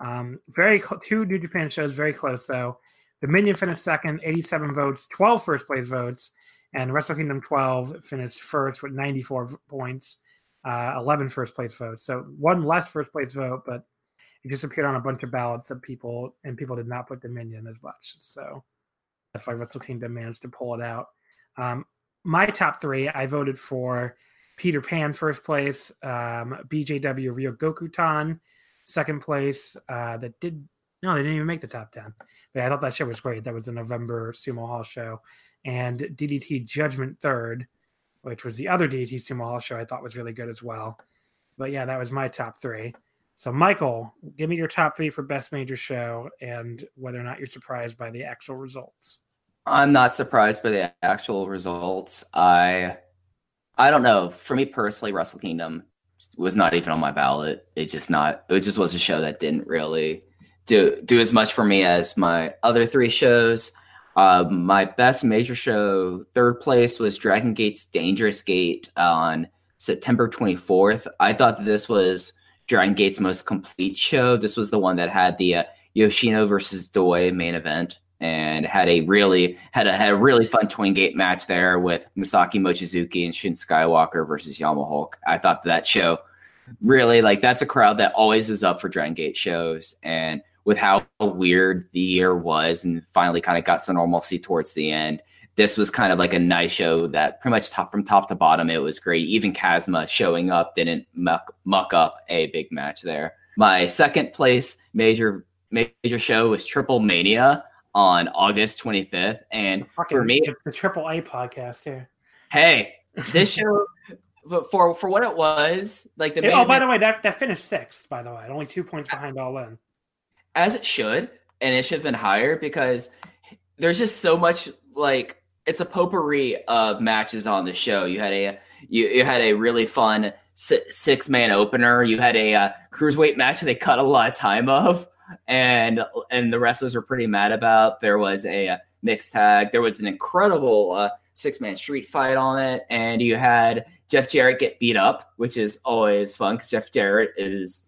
um, very cl- two New Japan shows, very close though. Dominion finished second, 87 votes, 12 first place votes. And Wrestle Kingdom 12 finished first with 94 v- points uh, 11 first place votes. So one less first place vote, but it just appeared on a bunch of ballots that people and people did not put Dominion as much. So that's why Wrestle Kingdom managed to pull it out. Um, my top three, I voted for Peter Pan first place, um, BJW Ryogokutan second place. Uh, that did no, they didn't even make the top ten. But I thought that show was great. That was the November Sumo Hall show, and DDT Judgment third which was the other DT Sumo Hall show I thought was really good as well. But yeah, that was my top three. So Michael, give me your top three for best major show and whether or not you're surprised by the actual results. I'm not surprised by the actual results. I I don't know. For me personally, Wrestle Kingdom was not even on my ballot. It just not it just was a show that didn't really do do as much for me as my other three shows. Um, my best major show, third place, was Dragon Gate's Dangerous Gate on September 24th. I thought that this was Dragon Gate's most complete show. This was the one that had the uh, Yoshino versus Doi main event and had a really had a had a really fun twin gate match there with Masaaki Mochizuki and Shun Skywalker versus Yama Hulk. I thought that show really like that's a crowd that always is up for Dragon Gate shows and with how weird the year was and finally kind of got some normalcy towards the end. This was kind of like a nice show that pretty much top from top to bottom it was great. Even Kazma showing up didn't muck, muck up a big match there. My second place major major show was Triple Mania on August 25th and for me the, Triple A podcast here. hey, this show (laughs) for for what it was, like the oh, by the way, that, that finished sixth. By the way, only two points behind All In. As it should, and it should have been higher because there's just so much like it's a potpourri of matches on the show. You had a you, you had a really fun six man opener. You had a uh, cruiserweight match they cut a lot of time of, and and the wrestlers were pretty mad about. There was a, uh mixed tag. There was an incredible uh, six man street fight on it, and you had Jeff Jarrett get beat up, which is always fun because Jeff Jarrett is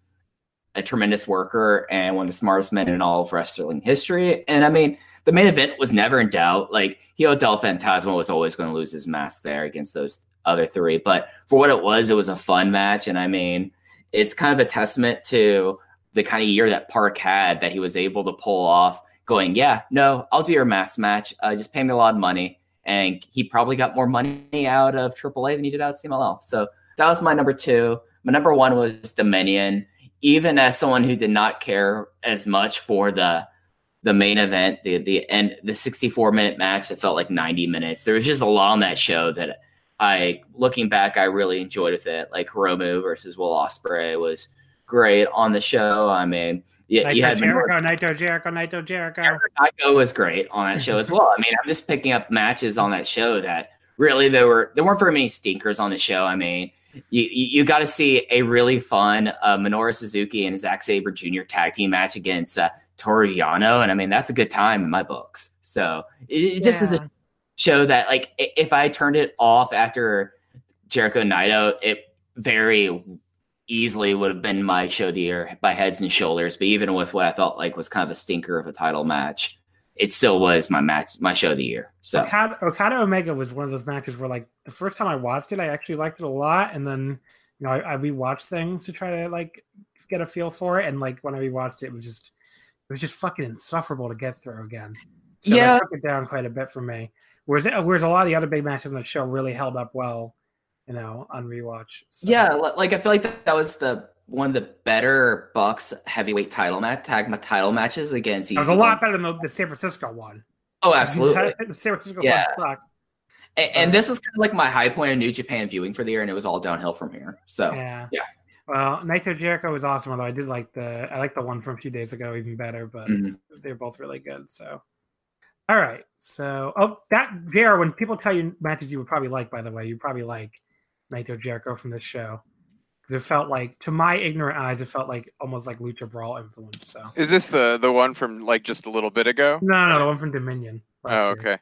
a tremendous worker and one of the smartest men in all of wrestling history. And I mean, the main event was never in doubt. Like Hijo Del Fantasma was always going to lose his mask there against those other three. But for what it was, it was a fun match. And I mean, it's kind of a testament to the kind of year that Park had that he was able to pull off going, yeah, no, I'll do your mask match. Uh, just pay me a lot of money. And he probably got more money out of AAA than he did out of CMLL. So that was my number two. My number one was Dominion even as someone who did not care as much for the the main event, the the end, the 64 minute match, it felt like 90 minutes. There was just a lot on that show that I, looking back, I really enjoyed with it. Like Hiromu versus Will Ospreay was great on the show. I mean, yeah, Naito you had Jericho, Naito Jericho, Naito Jericho. Naito was great on that show as well. I mean, I'm just picking up matches on that show that really there were there weren't very many stinkers on the show. I mean, you you, got to see a really fun uh, Minoru Suzuki and Zack Sabre Jr. tag team match against uh, Toru Yano, and I mean that's a good time in my books. So it, it just is a show that like if I turned it off after Jericho Naito, it very easily would have been my show of the year by heads and shoulders. But even with what I felt like was kind of a stinker of a title match, it still was my match, my show of the year. So Okada, Okada Omega was one of those matches where, like, the first time I watched it, I actually liked it a lot, and then you know I, I rewatched things to try to like get a feel for it, and like when I rewatched it, it was just it was just fucking insufferable to get through again. So Yeah. that took it down quite a bit for me. Whereas uh, whereas a lot of the other big matches on the show really held up well, you know, on rewatch. So, yeah, like I feel like that, that was the one of the better Bucks heavyweight title match tag title matches against. it was a lot better than the, the San Francisco one. Oh, absolutely. (laughs) the San Francisco Yeah. one and, and this was kind of like my high point of New Japan viewing for the year, and it was all downhill from here. So Yeah. yeah. Well, Naito Jericho was awesome, although I did like the I like the one from a few days ago even better, but Mhm. they're both really good. So, all right. So, oh, that JR, when people tell you matches you would probably like, by the way, you probably like Naito Jericho from this show. It felt like, to my ignorant eyes, it felt like almost like Lucha Brawl influence. So, Is this the the one from like just a little bit ago? no, no, the one from Dominion. Oh, year.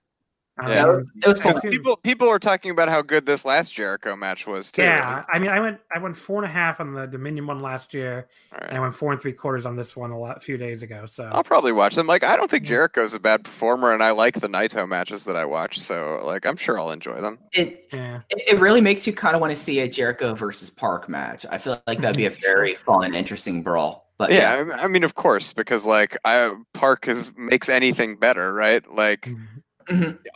Okay. Um, Yeah. it was, it was fun. People people were talking about how good this last Jericho match was too. Yeah, I mean, I went, I went four and a half on the Dominion one last year, All and I went four and three quarters on this one a lot, a few days ago. So, I'll probably watch them. Like I don't think Yeah. Jericho's a bad performer, and I like the Naito matches that I watch. So like I'm sure I'll enjoy them. It, yeah. it it really makes you kind of want to see a Jericho versus Park match. I feel like that'd be a very (laughs) fun, interesting brawl. But Yeah, I mean- I mean, of course, because like I Park is makes anything better, right? Like Mhm.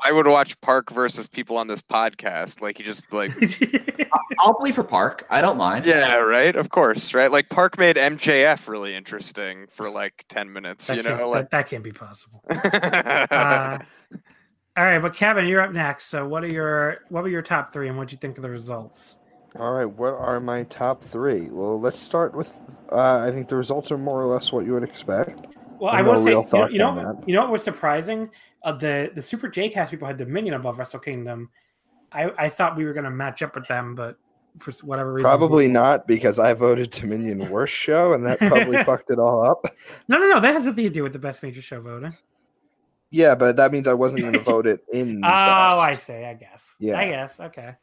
I would watch Park versus people on this podcast. Like he just like (laughs) I'll play for Park. I don't mind. yeah, right. Of course, right. Like Park made MJF really interesting for like ten minutes. That you know, like. that, that can't be possible. (laughs) Uh, all right, but Kevin, you're up next. So, what are your what were your top three, and what do you think of the results? All right, what are my top three? Well, let's start with. Uh, I think the results are more or less what you would expect. Well, I I have will say, real you know, thought you know, on what- that. you know what was surprising? Uh, the the Super J Cast people had Dominion above Wrestle Kingdom. I I thought we were going to match up with them, but for whatever reason, Probably not because I voted Dominion worst show, and that probably (laughs) fucked it all up. No, no, no. That has nothing to do with the best major show voting. Yeah, but that means I wasn't going (laughs) to vote it in. Oh, I best. see. I guess. Yeah. I guess. Okay.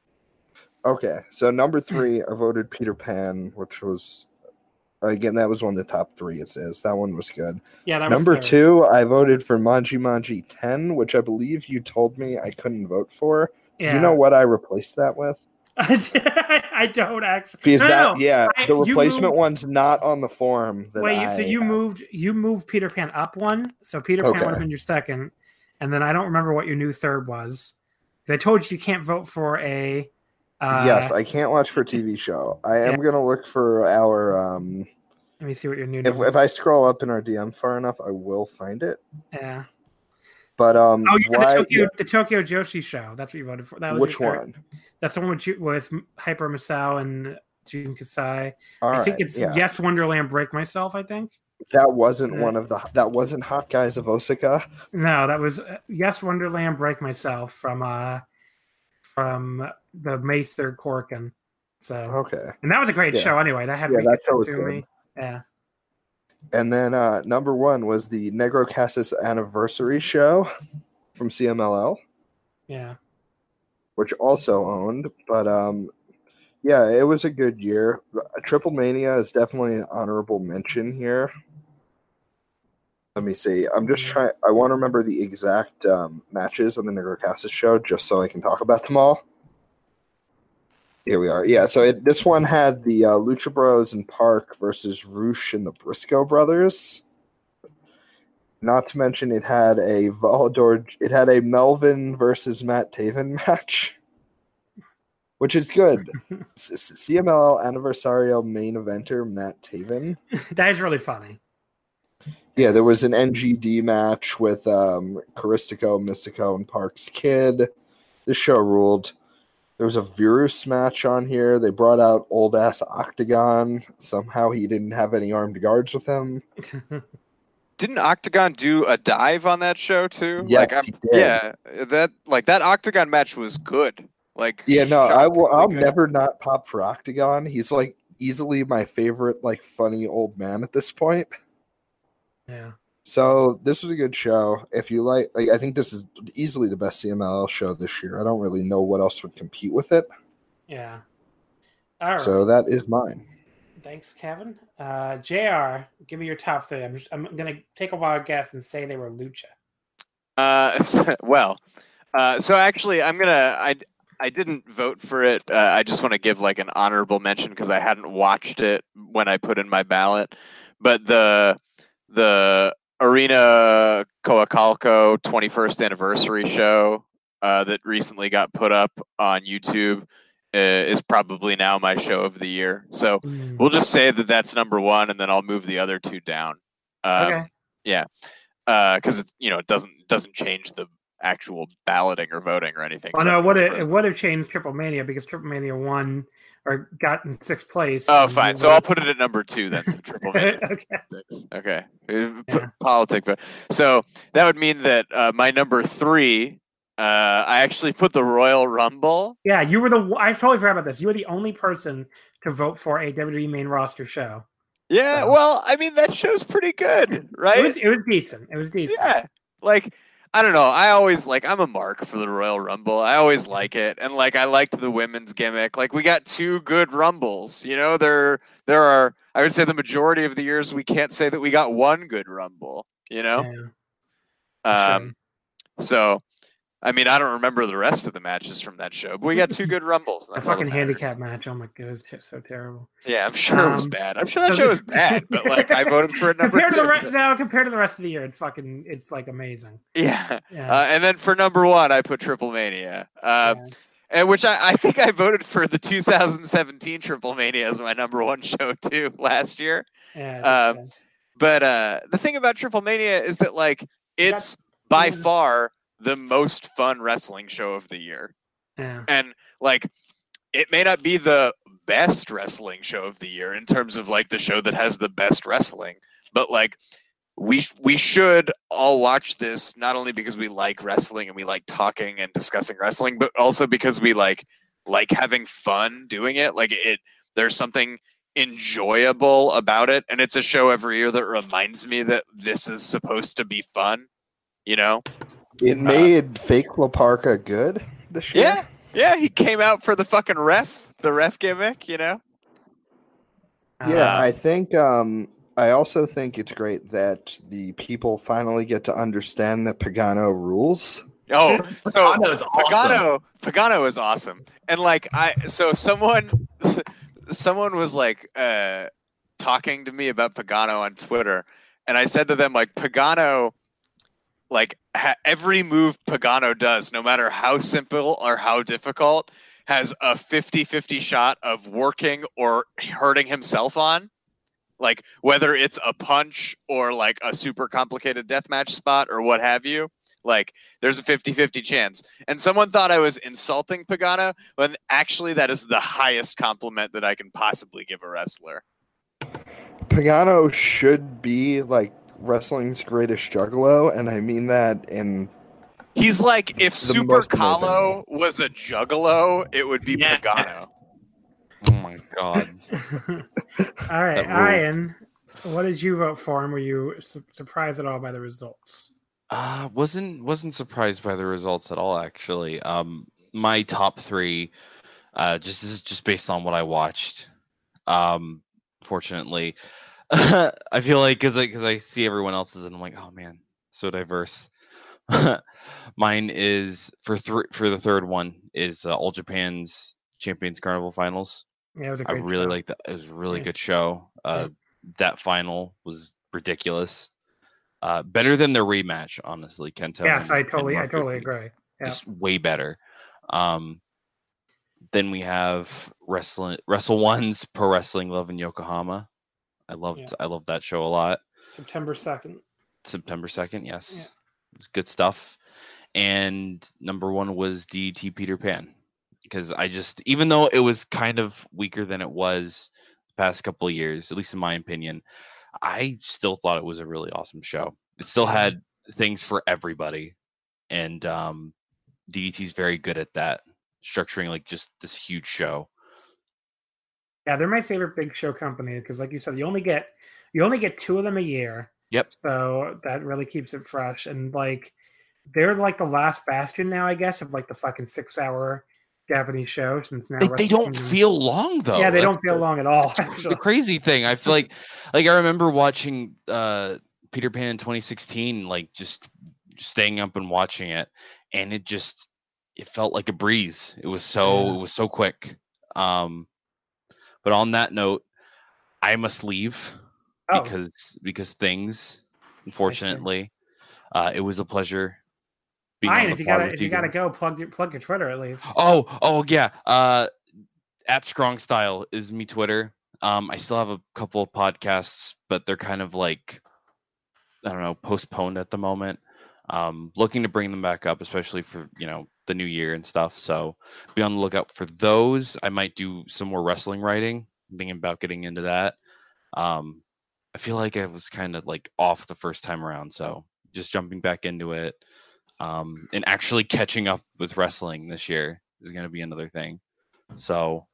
Okay, so number three, I voted Peter Pan, which was again that was one of the top three. It says that one was good. Yeah. That Number two, I voted for Manji Manji Ten, which I believe you told me I couldn't vote for. Do Yeah. you know what I replaced that with? (laughs) I don't actually. Because No, that, no. yeah, I- the replacement moved- one's not on the form. That Wait, I so you have. moved you moved Peter Pan up one, so Peter Pan would have been your second, and then I don't remember what your new third was. I told you you can't vote for a. Uh, yes, I can't watch for TV show. I am gonna look for our. um Let me see what your new. If if I scroll up in our DM far enough, I will find it. yeah. But um, Oh, yeah, why? the Tokyo, the Tokyo Joshi show. That's what you voted for. That was which one? That's the one with with Hyper Misao and Jun Kasai. All I right, think it's yeah. Yes Wonderland Break Myself. I think. That wasn't Yeah. one of the. That wasn't Hot Guys of Osaka. No, that was uh, Yes Wonderland Break Myself from uh from the May third Corkin. So Okay, and that was a great Yeah. show anyway. That had Yeah, that show was to good. me. Yeah. and then uh number one was the Negro Casas anniversary show from CMLL, Yeah. which also owned. But um, yeah, it was a good year. Triple Mania is definitely an honorable mention here. Let me see. I'm just trying. I want to remember the exact um, matches on the Negro Casas show, just so I can talk about them all. Here we are. Yeah, so it, this one had the uh, Lucha Bros and Park versus Rush and the Briscoe brothers. Not to mention, it had a Volador. It had a Melvin versus Matt Taven (laughs) match. which is good. (laughs) CMLL Anniversario main eventer Matt Taven. that is really funny. Yeah, there was an NGD match with um, Caristico, Mystico, and Parks Kid. This show ruled. There was a Virus match on here. They brought out old ass Octagon. Somehow he didn't have any armed guards with him. (laughs) Didn't Octagon do a dive on that show too? Yes, like, I'm, he did. yeah, that like that Octagon match was good. Like, Yeah, no, I will. I'll good. never not pop for Octagon. He's like easily my favorite, like funny old man at this point. Yeah. So this was a good show. If you like, like I think this is easily the best CMLL show this year. I don't really know what else would compete with it. Yeah. All right. So that is mine. Thanks, Kevin. Uh, Jr. Give me your top three. I'm just, I'm gonna take a wild guess and say they were Lucha. Uh, so- (laughs) well, uh, so actually, I'm gonna. I I didn't vote for it. Uh, I just want to give like an honorable mention because I hadn't watched it when I put in my ballot. But the the Arena Coacalco 21st anniversary show uh, that recently got put up on YouTube uh, is probably now my show of the year. So Mm. we'll just say that that's number one, and then I'll move the other two down. Um, okay. because it's you know it doesn't doesn't change the actual balloting or voting or anything. Oh so no, it would have it would have changed Triple Mania because Triple Mania won or got in sixth place. Oh, fine. So I'll put it at number two then. So triple (laughs) okay. six. Okay. Uh, Yeah. Politic, but so that would mean that uh, my number three. Uh, I actually put the Royal Rumble. Yeah, you were the. I totally forgot about this. You were the only person to vote for a WWE main roster show. Yeah, So- well, I mean that show's pretty good, right? It was. It was decent. It was decent. Yeah. Like I don't know. I always like I'm a mark for the Royal Rumble. I always like it. And like I liked the women's gimmick. Like we got two good rumbles. You know, there there are I would say the majority of the years we can't say that we got one good rumble, you know? Yeah, Um so I mean, I don't remember the rest of the matches from that show, but we got two good rumbles. and (laughs) a that fucking handicap match. Oh my god, it was so terrible. Yeah, I'm sure it was Um, bad. I'm sure that so show was bad, but like I voted for it number compared two. to the rest, so- no, compared to the rest of the year, it's fucking, it's like amazing. yeah. Yeah, Uh, and then for number one, I put Triple Mania. Uh, yeah. and which I, I think I voted for the 2017 Triple Mania as my number one show too last year. yeah, um, But uh, the thing about Triple Mania is that like it's by far the most fun wrestling show of the year, bad. and like it may not be the best wrestling show of the year in terms of like the show that has the best wrestling, but like we we should all watch this not only because we like wrestling and we like talking and discussing wrestling, but also because we like like having fun doing it. Like it, there's something enjoyable about it, and it's a show every year that reminds me that this is supposed to be fun. You know? It made fake La Parka good this year. Yeah, yeah. He came out for the fucking ref, the ref gimmick. You know? Yeah, Yeah, Uh, I think um I also think it's great that the people finally get to understand that Pagano rules. Oh, (laughs) so Pagano's awesome. Pagano, Pagano is awesome, and like I, so someone, (laughs) someone was like uh, talking to me about Pagano on Twitter, and I said to them like Pagano, like ha- every move Pagano does, no matter how simple or how difficult, has a 50-50 shot of working or hurting himself on. Like whether it's a punch or like a super complicated deathmatch spot or what have you, like there's a 50-50 chance and someone thought i was insulting pagano when actually that is the highest compliment that i can possibly give a wrestler Pagano should be like wrestling's greatest juggalo, and I mean that in he's like if super most. Kahlo was a juggalo it would be Yes. pagano Oh my god. (laughs) all right, Ian. What did you vote for, and were you su- surprised at all by the results? Uh wasn't wasn't surprised by the results at all actually. Um my top 3 uh just this is just based on what I watched. Um fortunately (laughs) I feel like cuz I cuz I see everyone else's and I'm like, "Oh man, so diverse." (laughs) Mine is for three for the third one is uh, All Japan's Champions Carnival Finals. Yeah, it was a I really like that. It was a really Yeah. good show. Uh, That final was ridiculous. Uh, better than the rematch, honestly. Kento. Yes, and- I totally, I totally agree. Yeah. Just way better. Um, then we have wrestling Wrestle One's Pro Wrestling Love in Yokohama. I loved Yeah. I loved that show a lot. September second. September second, yes, Yeah. it's good stuff. And number one was DDT Peter Pan because I just even though it was kind of weaker than it was the past couple of years, at least in my opinion, I still thought it was a really awesome show. It still had things for everybody, and um, DDT's very good at that, structuring like just this huge show. Yeah, they're my favorite big show company because, like you said, you only get you only get two of them a year. Yep. So that really keeps it fresh, and like they're like the last bastion now, I guess, of like the fucking six hour Japanese show since now They, they don't Kingdom- feel long though. Yeah, they That's don't feel long at all. (laughs) the crazy thing. I feel (laughs) like like I remember watching uh Peter Pan in 2016, like just staying up and watching it, and it just it felt like a breeze. It was so Yeah. it was so quick. Um but on that note, I must leave Oh, because because things unfortunately uh it was a pleasure being Ryan, if you gotta if you gotta go, plug your plug your Twitter at least. Oh, oh yeah. Uh at Strong Style is me Twitter. Um I still have a couple of podcasts, but they're kind of like I don't know, postponed at the moment. Um looking to bring them back up, especially for, you know, the new year and stuff. So be on the lookout for those. I might do some more wrestling writing. I'm thinking about getting into that. Um I feel like I was kind of like off the first time around, so just jumping back into it um, and actually catching up with wrestling this year is going to be another thing. So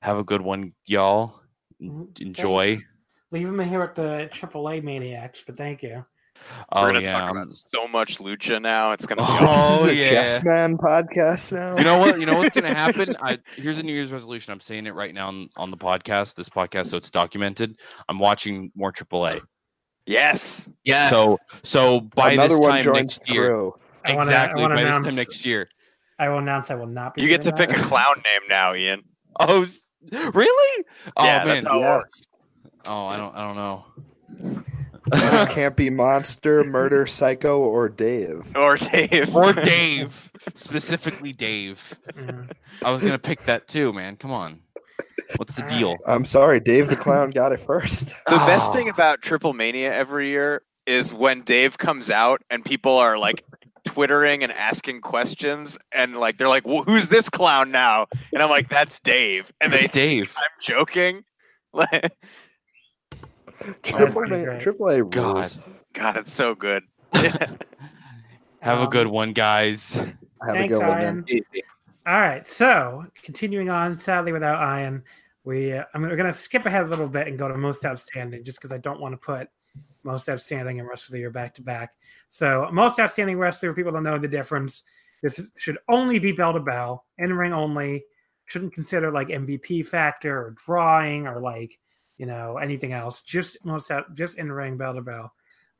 have a good one, y'all. Mhm. Enjoy. Leave them here at the AAA Maniacs, but thank you. Oh We're gonna yeah. talk about so much lucha now. It's gonna be Oh, awesome. this is a yeah. Yes Man podcast now. You know what? You know what's going (laughs) to happen? I, here's a New Year's resolution. I'm saying it right now on, on the podcast, this podcast, so it's documented. I'm watching more AAA. Yes. Yes. So so by Another this time next year, crew. I wanna- I exactly wanna by this time next year. I will announce I will not be. You get to doing pick a clown name now, Ian. (laughs) Oh, s- really? Oh Yeah, man. that's how- Yes. Oh, I don't I don't know. Those can't be Monster, Murder, Psycho, or Dave. Or Dave. or Dave, specifically Dave. I was gonna pick that too, man. Come on. What's the deal? I'm sorry, Dave the Clown got it first. (laughs) The best Ah. thing about Triple Mania every year is when Dave comes out and people are like twittering and asking questions and like they're like, "Wh- "Who's this clown now?" And I'm like, "That's Dave." And they, Dave. I'm joking. (laughs) Like, (laughs) Triple A. Triple A God. rules. God, it's so good. (laughs) Have a good Um, one, guys. Have a good one, Ian. man. Easy. All right, so continuing on, sadly without Ian, we uh, I'm we're gonna skip ahead a little bit and go to most outstanding, just because I don't want to put most outstanding and rest of the year back to back. So most outstanding wrestler, people don't know the difference. This is, should only be bell to bell, in ring only. Shouldn't consider like MVP factor or drawing or like you know anything else. Just most out, just in the ring bell to bell.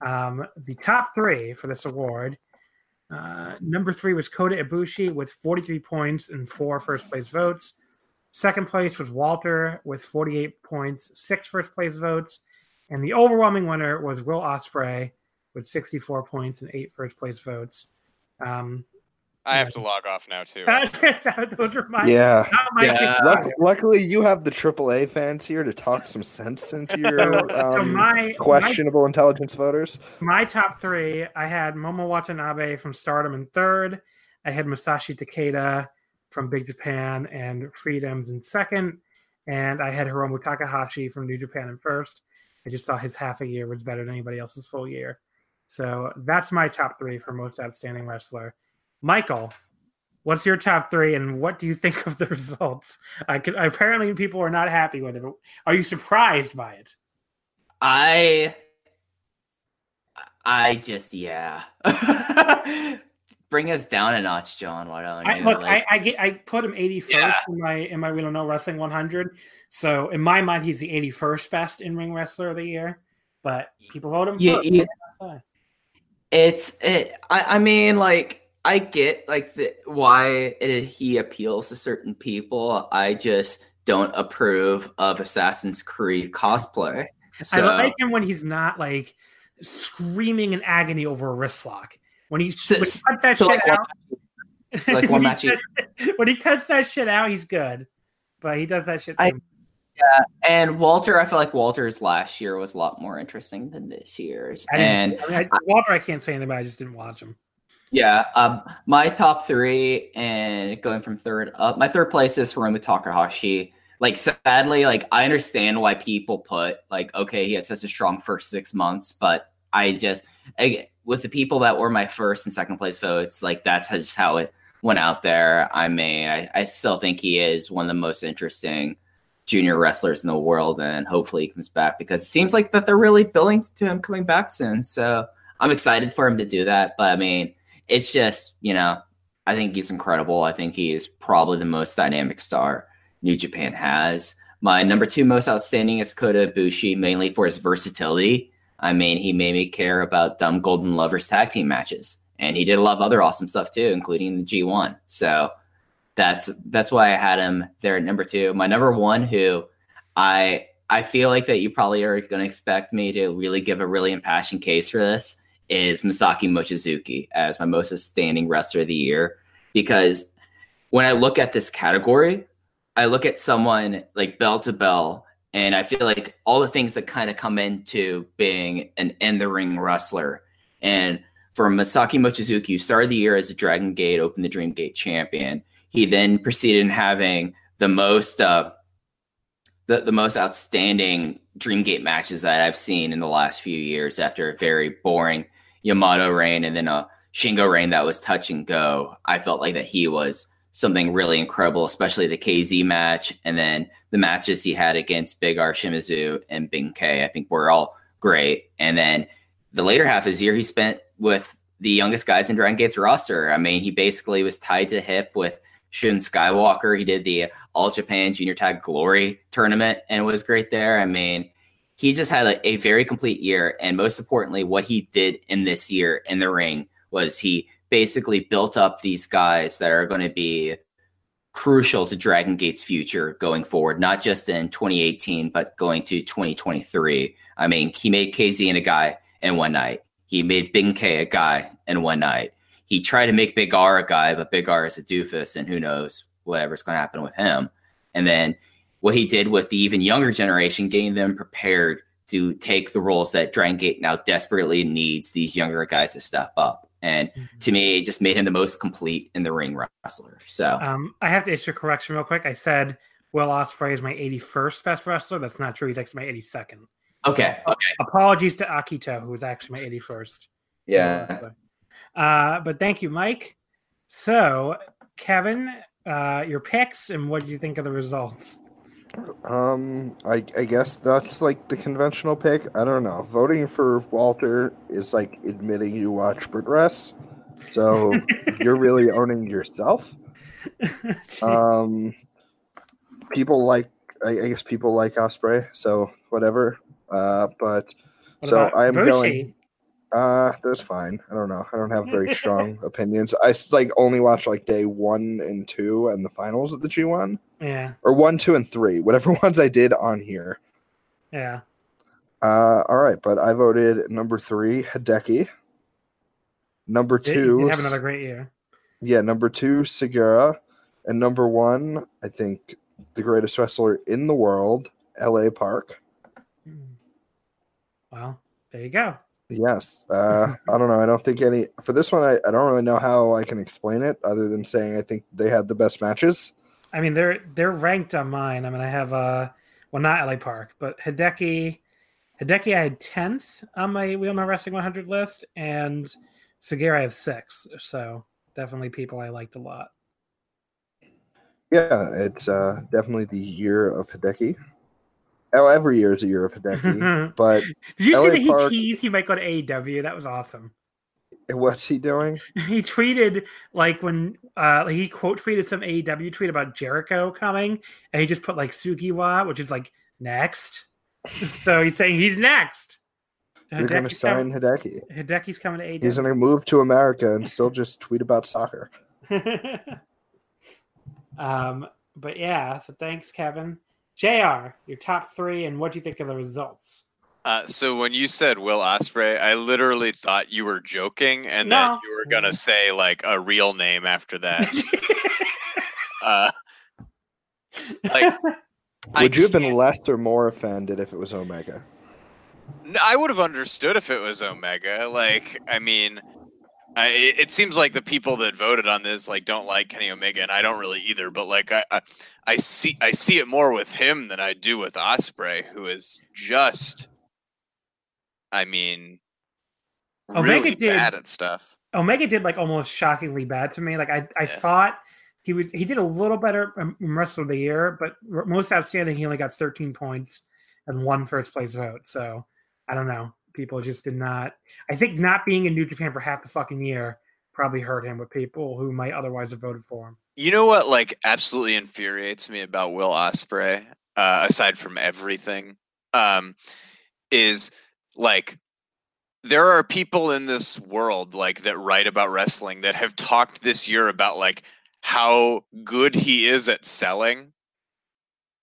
Um, the top three for this award uh, number three was Kota Ibushi with 43 points and four first place votes. Second place was Walter with 48 points, six first place votes. And the overwhelming winner was Will Ospreay with 64 points and eight first place votes. Um, I have to log off now too. (laughs) those are my, Yeah. my Yeah. Luck- luckily, you have the AAA fans here to talk some sense (laughs) into your So, so um, my, questionable intelligence voters. my top three, I had Momo Watanabe from Stardom in third. I had Masashi Takeda from Big Japan and Freedoms in second. And I had Hiromu Takahashi from New Japan in first. I just saw his half a year was better than anybody else's full year. So that's my top three for most outstanding wrestler. Michael, what's your top three and what do you think of the (laughs) results? I could apparently people are not happy with it. But are you surprised by it? I I just yeah. (laughs) Bring us down a notch, John. Why don't I, you? look, Like, I, I get I put him 81st Yeah. in my in my We Don't Know Wrestling 100. So in my mind, he's the 81st best in ring wrestler of the year. But people vote him. yeah, yeah. It's it. I, I mean, like I get like the why it, he appeals to certain people. I just don't approve of Assassin's Creed cosplay. So I like him when he's not like screaming in agony over a wrist lock. When he, So- when he cuts that so, shit like, out It's like one (laughs) when, match. he a- cuts, when he cuts that shit out, he's good. But he does that shit. I- too. Yeah, and Walter, I feel like Walter's last year was a lot more interesting than this year's. I And I mean, I, Walter, I can't say anything about. I just didn't watch him. Yeah, um, my top three and going from third up, my third place is Hiromu Takahashi. Like, sadly, like I understand why people put like, okay, he has such a strong first six months, but I just I, with the people that were my first and second place votes, like that's just how it went out there. I mean, I, I still think he is one of the most interesting junior wrestlers in the world, and hopefully he comes back because it seems like that they're really building to him coming back soon. So I'm excited for him to do that. But I mean, it's just you know, I think he's incredible. I think he is probably the most dynamic star New Japan has. My number two most outstanding is Kota Ibushi, mainly for his versatility. I mean, he made me care about Dumb Golden Lovers tag team matches, and he did a lot of other awesome stuff too, including the G1. So that's that's why I had him there at number two. My number one, who I I feel like that you probably are going to expect me to really give a really impassioned case for this is Masaaki Mochizuki as my most outstanding wrestler of the year because when I look at this category, I look at someone like bell to bell, and I feel like all the things that kind of come into being an in the ring wrestler. And for Masaaki Mochizuki, who started the year as a Dragon Gate Open the Dream Gate champion, he then proceeded in having the most uh, the, the most outstanding Dream Gate matches that I've seen in the last few years after a very boring Yamato reign and then a Shingo reign that was touch and go. I felt like that he was something really incredible, especially the KZ match and then the matches he had against Big R Shimizu and Ben-K. I think were all great. And then the later half of his year, he spent with the youngest guys in Dragon Gate's roster. I mean, he basically was tied to hip with Shun Skywalker. He did the All Japan Junior Tag Glory tournament and it was great there. I mean, he just had a, a very complete year. And most importantly, what he did in this year in the ring was he basically built up these guys that are going to be crucial to Dragon Gate's future going forward, not just in 2018, but going to 2023. I mean, he made KZ and a guy in one night. He made Ben-K a guy in one night. He tried to make Big R a guy, but Big R is a doofus, and who knows whatever's going to happen with him. And then what he did with the even younger generation, getting them prepared to take the roles that Dragon Gate now desperately needs these younger guys to step up. And to me, it just made him the most complete in the ring wrestler. So Um, I have to issue a correction real quick. I said Will Ospreay is my 81st best wrestler. That's not true. He's actually my 82nd. okay, okay, Apologies to Akito, who was actually my 81st. yeah. Uh, but thank you, Mike. So, Kevin, uh, your picks and what do you think of the results? Um, I, I guess that's like the conventional pick. I don't know. Voting for Walter is like admitting you watch Brit Rest. So (laughs) you're really owning yourself. (laughs) Um, people like, I, I guess people like Ospreay. So whatever. Uh, but What so I'm Bushi? going. Uh, that's fine. I don't know. I don't have very strong (laughs) opinions. I like only watch like day one and two and the finals of the G one Yeah, or one, two, and three. Whatever (laughs) ones I did on here. yeah. Uh, all right, but I voted number three, Hideki. Number two, did have another great year. yeah, number two, Segura, and number one, I think the greatest wrestler in the world, L.A. Park. Hmm. Well, there you go. Yes, uh, (laughs) I don't know. I don't think any for this one. I, I don't really know how I can explain it other than saying I think they had the best matches. I mean, they're they're ranked on mine. I mean, I have uh, well, not LA Park, but Hideki. Hideki, I had tenth on my Wheel My Wrestling 100 list, and Segura I have six. So definitely people I liked a lot. Yeah, it's uh, definitely the year of Hideki. Oh, every year is a year of Hideki, (laughs) but Did you LA see that he Park- teased he might go to AEW? That was awesome. What's he doing? (laughs) He tweeted like when uh he quote tweeted some AEW tweet about Jericho coming, and he just put like Sugiwa, which is like next. (laughs) so he's saying he's next. You're going to sign Hideki. Hideki's coming to AEW. He's going to move to America and still just tweet about soccer. (laughs) um, but yeah, so thanks, Kevin. JR, your top three, and what do you think of the results? Uh, so when you said Will Ospreay, I literally thought you were joking, and No. that you were gonna say like a real name after that. (laughs) uh, like, I Would you have been less or more offended if it was Omega? No, I would have understood if it was Omega. Like, I mean, I, it it seems like the people that voted on this like don't like Kenny Omega, and I don't really either. But like, I, I, I see, I see it more with him than I do with Ospreay, who is just, I mean, Omega really did- bad at stuff. Omega did like almost shockingly bad to me. Like I, I Yeah. thought he was he did a little better in rest of the year, but most outstanding he only got 13 points and one first place vote. So I don't know. People just did not. I think not being in New Japan for half the fucking year probably hurt him with people who might otherwise have voted for him. You know what? Like, absolutely infuriates me about Will Ospreay, uh, aside from everything, um, is like there are people in this world like that write about wrestling that have talked this year about like how good he is at selling.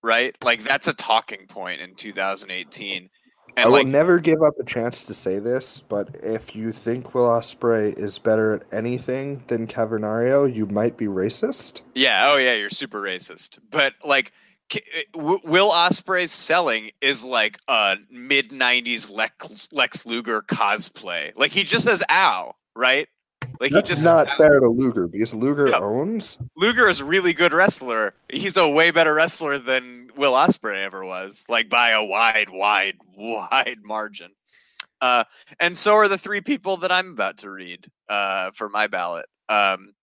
Right? Like that's a talking point in 2018. I And will like never give up a chance to say this, but if you think Will Ospreay is better at anything than Cavernario, you might be racist. Yeah, oh yeah, you're super racist. But like Will Ospreay's selling is like a mid '90s Lex, Lex Luger cosplay. Like he just says "ow," right? Like That's he just not fair to Luger because Luger Yeah. owns. Luger is a really good wrestler. He's a way better wrestler than Will Ospreay ever was, like by a wide, wide, wide margin. Uh, and so are the three people that I'm about to read uh, for my ballot. Um,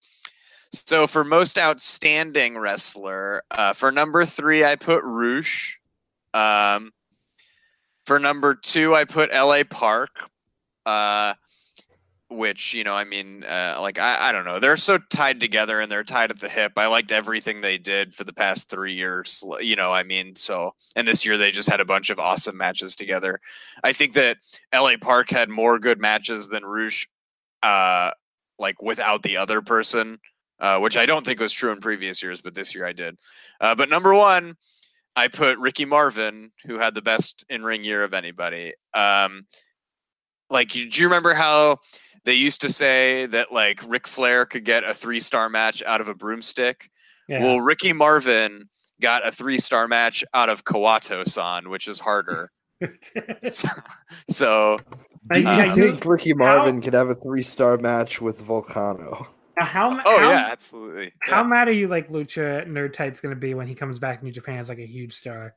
so for most outstanding wrestler, uh, for number three, I put Rush. Um, for number two, I put L.A. Park. Uh, which you know i mean uh, like I, I don't know they're so tied together and they're tied at the hip i liked everything they did for the past three years you know i mean so and this year they just had a bunch of awesome matches together i think that la park had more good matches than Rush uh like without the other person uh, which i don't think was true in previous years but this year i did uh, but number one i put ricky marvin who had the best in-ring year of anybody um like you- do you remember how they used to say that like Ric Flair could get a three star match out of a broomstick. Yeah. Well, Ricky Marvin got a three star match out of Kawato san, which is harder. (laughs) so, so, Like, Do you yeah, Uh, you- think Ricky Marvin could have a three-star match with Volcano? Now how, oh how, yeah, absolutely. how Yeah. mad are you like Lucha Nerd Type's going to be when he comes back to New Japan as like a huge star?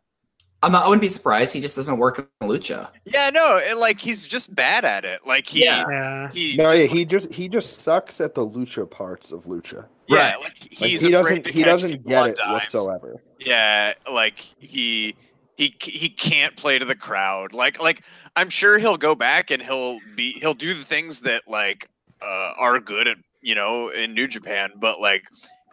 I'm not. I wouldn't be surprised. He just doesn't work in lucha. Yeah, no, and like he's just bad at it. Like he, Yeah. Yeah. he, No, yeah, just, he just he just sucks at the lucha parts of lucha. yeah, Right. like Like, he doesn't he doesn't people get it dimes. whatsoever. Yeah, like he he he can't play to the crowd. Like like I'm sure he'll go back and he'll be he'll do the things that like uh, are good at you know in New Japan, but like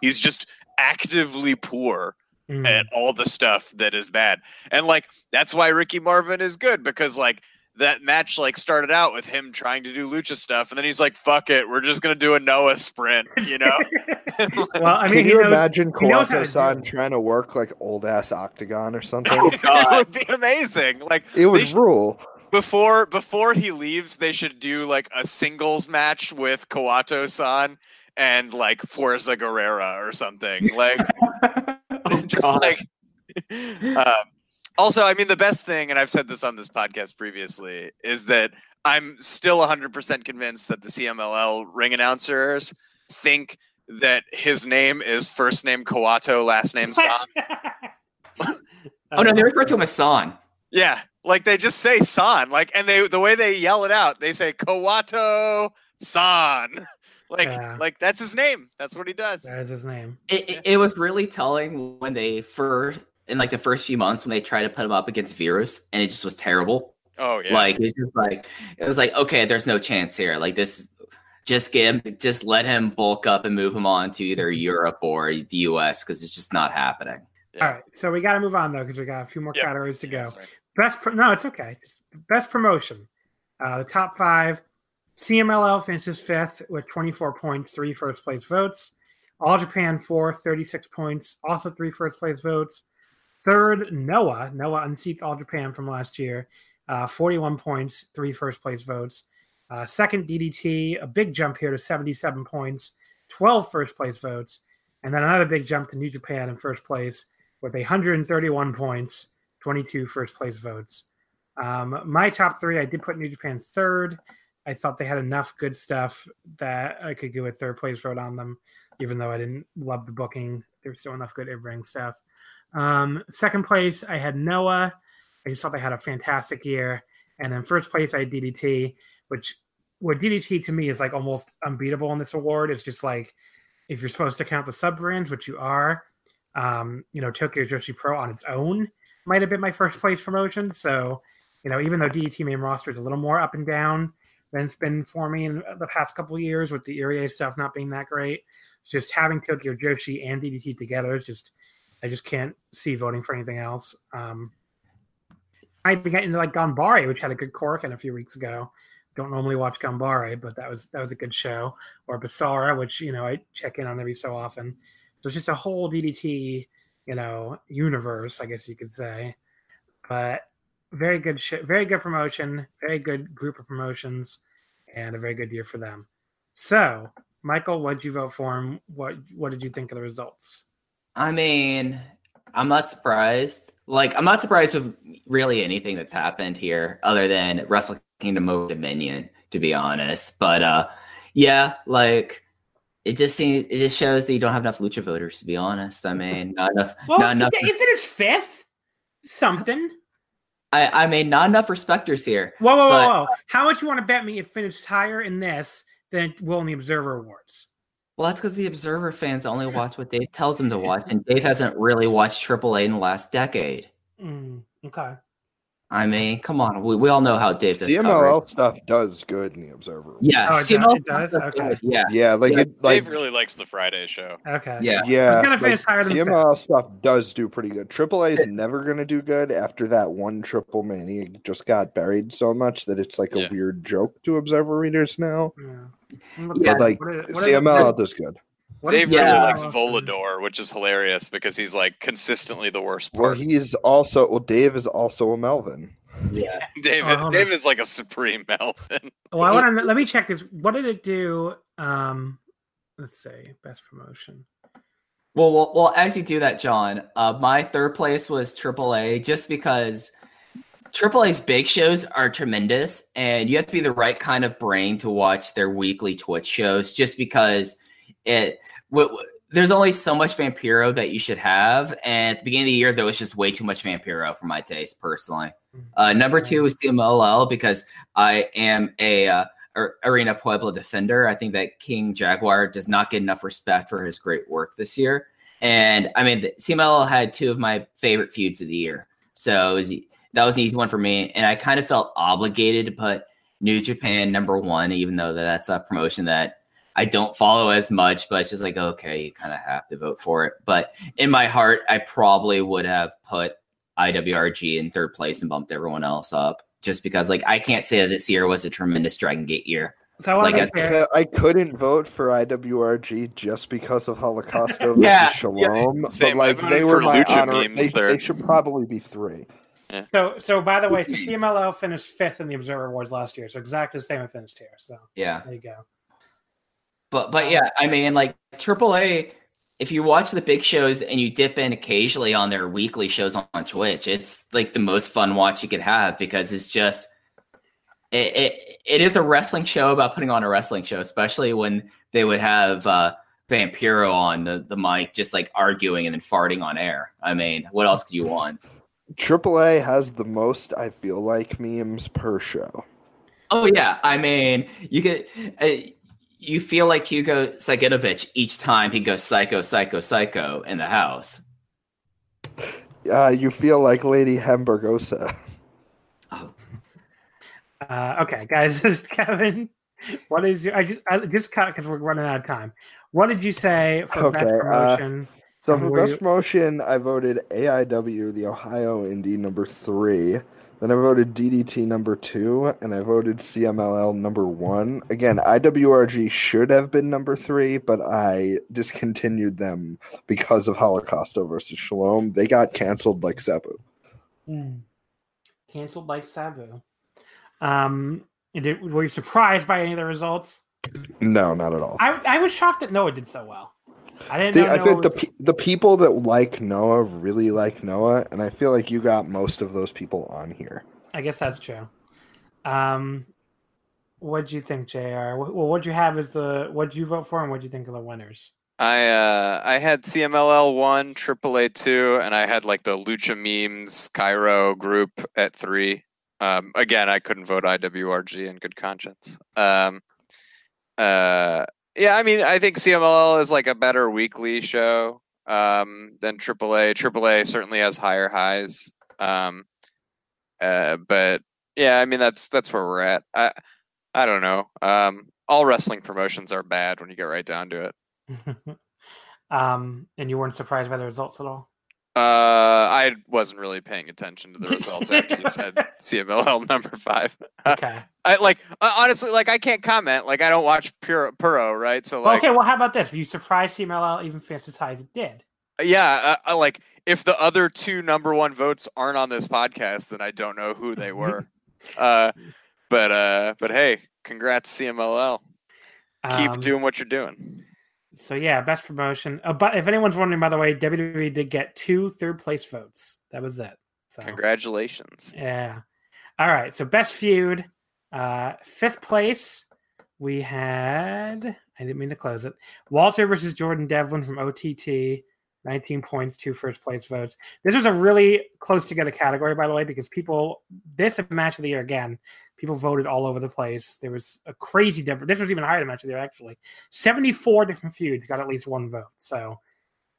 he's just actively poor Mm. at all the stuff that is bad. And like that's why Ricky Marvin is good because like that match like started out with him trying to do lucha stuff and then he's like fuck it, we're just going to do a Noah sprint, you know? (laughs) well, I mean, Can he you knows- imagine he knows how to do Kawato-san trying to work like old ass octagon or (laughs) something? (laughs) it would be amazing. Like it would they should- rule. Before before he leaves, they should do like a singles match with Kawato-san and like Fuerza Guerrera or something. Like (laughs) Oh, just God. like (laughs) um, also i mean the best thing and i've said this on this podcast previously is that i'm still 100% convinced that the cmll ring announcers think that his name is first name kawato last name san (laughs) oh no, they refer to him as San. yeah like they just say san like and they the way they yell it out they say kawato san (laughs) like Yeah. like that's his name that's what he does That is his name. It, it, it was really telling when they first in like the first few months when they tried to put him up against Virus, and it just was terrible. oh yeah Like it's just like it was like okay, there's no chance here. Like this, just get him, just let him bulk up and move him on to either Europe or the US because it's just not happening. Yeah. All right, so we got to move on though because we got a few more Yep. categories to go. Yeah, sorry. Best pro- no, it's okay. Just best promotion. Uh, the top five. CMLL finishes fifth with 24 points, three first place votes. All Japan fourth, 36 points, also three first place votes. Third, Noah. Noah unseated All Japan from last year uh, 41 points, three first place votes. Uh, second, DDT, a big jump here to 77 points, 12 first place votes. And then another big jump to New Japan in first place with 131 points, 22 first place votes. Um, my top three, I did put New Japan third. I thought they had enough good stuff that I could give a third place vote on them, even though I didn't love the booking. There's still enough good in-ring stuff. Um, second place, I had Noah. I just thought they had a fantastic year. And then first place, I had DDT, which what DDT to me is like almost unbeatable in this award. It's just like if you're supposed to count the sub brands, which you are, um, you know, Tokyo Joshi Pro on its own might have been my first place promotion. So, you know, even though DDT main roster is a little more up and down than it's been for me in the past couple of years with the Irie stuff not being that great, just having Tokyo Joshi and DDT together is just, I just can't see voting for anything else. Um, I be getting into like Ganbare, which had a good Korakuen a few weeks ago. Don't normally watch Ganbare, but that was that was a good show. Or Basara, which you know I check in on every so often. So it's just a whole DDT, you know, universe, I guess you could say. But very good shit, very good promotion, very good group of promotions, and a very good year for them. So, Michael, what did you vote for him? What what did you think of the results? I mean, I'm not surprised. Like, I'm not surprised with really anything that's happened here, other than Wrestle Kingdom over Dominion, to be honest. But uh, yeah, like it just seems it just shows that you don't have enough lucha voters. To be honest, I mean, not enough. Well, not enough. if it is fifth, something. I I mean, not enough respecters here. Whoa, whoa, But- whoa, whoa! How much you want to bet me it finished higher in this than it will in the Observer Awards? Well, that's because the Observer fans only watch what Dave tells them to watch, and Dave hasn't really watched AAA in the last decade. Mm, okay. I mean, come on, we, we all know how Dave does CMLL coverage. stuff does good in the Observer. Yeah, Oh, does- CMLL it does? does Okay. Yeah, Yeah, like Yeah, it, like Dave really likes the Friday show. Okay. yeah. yeah, It's gonna like, finish higher than CMLL stuff does do pretty good. AAA is never gonna do good after that one Triple Mania just got buried so much that it's like a Yeah. weird joke to Observer readers now. Yeah. Yeah, like What is- what is- CMLL does good. What is Dave Yeah. really likes Volador, which is hilarious because he's like consistently the worst Well, part. he's also well. Dave is also a Melvin. yeah. (laughs) Dave, Oh, Dave is like a supreme Melvin. Well, I want to (laughs) let me check this. What did it do? Um, let's see, best promotion. Well, well, well, as you do that, John, uh, my third place was AAA just because AAA's big shows are tremendous, and you have to be the right kind of brain to watch their weekly Twitch shows. Just because it, w- w- there's only so much Vampiro that you should have, and at the beginning of the year there was just way too much Vampiro for my taste personally. Uh, number two is CMLL because I am a uh, Arena Puebla defender. I think that King Jaguar does not get enough respect for his great work this year. And I mean, the- CMLL had two of my favorite feuds of the year. So it was, that was an easy one for me. And I kind of felt obligated to put New Japan number one, even though that's a promotion that I don't follow as much, but it's just like, okay, you kind of have to vote for it. But in my heart, I probably would have put IWRG in third place and bumped everyone else up just because like I can't say that this year was a tremendous Dragon Gate year. So I Like, to as- I couldn't vote for IWRG just because of Holocausto (laughs) versus Yeah, Shalom. Same, But like they were for my Lucha honor. memes They, they should probably be three. So, so by the way, so Jeez. CMLL finished fifth in the Observer Awards last year. So exactly the same it finished here. So Yeah. there you go. But but yeah, I mean like AAA if you watch the big shows and you dip in occasionally on their weekly shows on, on Twitch, it's like the most fun watch you could have because it's just it, it it is a wrestling show about putting on a wrestling show, especially when they would have uh Vampiro on the, the mic just like arguing and then farting on air. I mean, what else could you want? AAA has the most, I feel like, memes per show. Oh yeah, I mean, you could. Uh, you feel like Hugo Savinovich each time he goes psycho, psycho, psycho in the house. Uh, you feel like Lady Hamburgosa. Uh, okay, guys, (laughs) this is Kevin. What is your? I just I just cut because we're running out of time. What did you say for best Okay, uh, promotion? So for were best you- promotion, I voted AIW, the Ohio Indie, number three. Then I voted DDT number two, and I voted CMLL number one. Again, IWRG should have been number three, but I discontinued them because of Holocausto versus Shalom. They got canceled like Sabu. Hmm. canceled like Sabu. Um, did, were you surprised by any of the results? No, not at all. I I was shocked that Noah did so well. I didn't. The, know I think the pe- the people that like Noah really like Noah, and I feel like you got most of those people on here. I guess that's true. Um, what'd you think, Jr? Well, what'd you have as the what'd you vote for, and what'd you think of the winners? I uh I had CMLL one, AAA two, and I had like the Lucha Memes Cairo group at three. Um, again, I couldn't vote IWRG in good conscience. Um, uh, yeah, I mean, I think CMLL is like a better weekly show um, than AAA. AAA certainly has higher highs. Um, uh, but yeah, I mean that's that's where we're at. I I don't know. Um, all wrestling promotions are bad when you get right down to it. (laughs) um, and you weren't surprised by the results at all. Uh, I wasn't really paying attention to the results after you said (laughs) CMLL number five. (laughs) Okay. I like uh, honestly, like I can't comment. Like I don't watch Puro, Puro right? So like, okay. Well, how about this? You surprised CMLL even fans as high as it did. yeah, uh, like if the other two number one votes aren't on this podcast, then I don't know who they were. (laughs) uh, but uh, but hey, congrats CMLL. Keep Um, doing what you're doing. So yeah, best promotion. Uh, but if anyone's wondering, by the way, WWE did get two third place votes. That was it. So Congratulations. yeah. All right. So best feud. Uh, fifth place, we had. I didn't mean to close it. Walter versus Jordan Devlin from OTT. 19 points, two first place votes. This was a really close together category, by the way, because people, this match of the year again, people voted all over the place. There was a crazy difference. This was even higher than match of the year, actually. 74 different feuds got at least one vote. So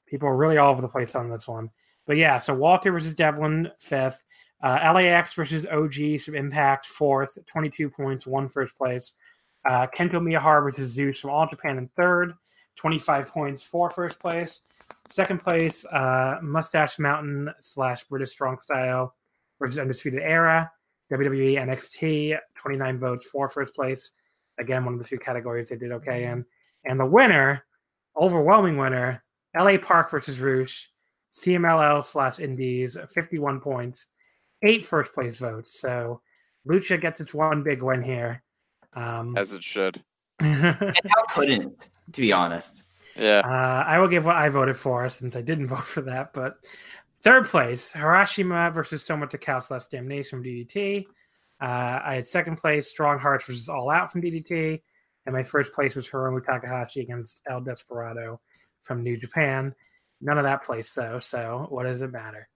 people are really all over the place on this one. But yeah, so Walter versus Devlin, fifth. Uh, LAX versus OG from Impact, fourth, 22 points, one first place. Uh, Kento Miyahara versus Zeus from All Japan in third, 25 points, four first place. Second place, uh, Mustache Mountain slash British Strong Style versus Undisputed Era, WWE NXT, 29 votes, four first place. Again, one of the few categories they did okay in. And the winner, overwhelming winner, LA Park versus Rush, CMLL slash Indies, 51 points, eight first place votes. So Lucha gets its one big win here. Um, As it should. (laughs) And how couldn't, to be honest? Yeah. Uh, I will give what I voted for since I didn't (laughs) vote for that. But third place, Harashima versus Soma Takao slash Damnation from DDT. Uh, I had second place, Strong Hearts versus All Out from DDT. And my first place was Hiromu Takahashi against El Desperado from New Japan. None of that place, though. So what does it matter?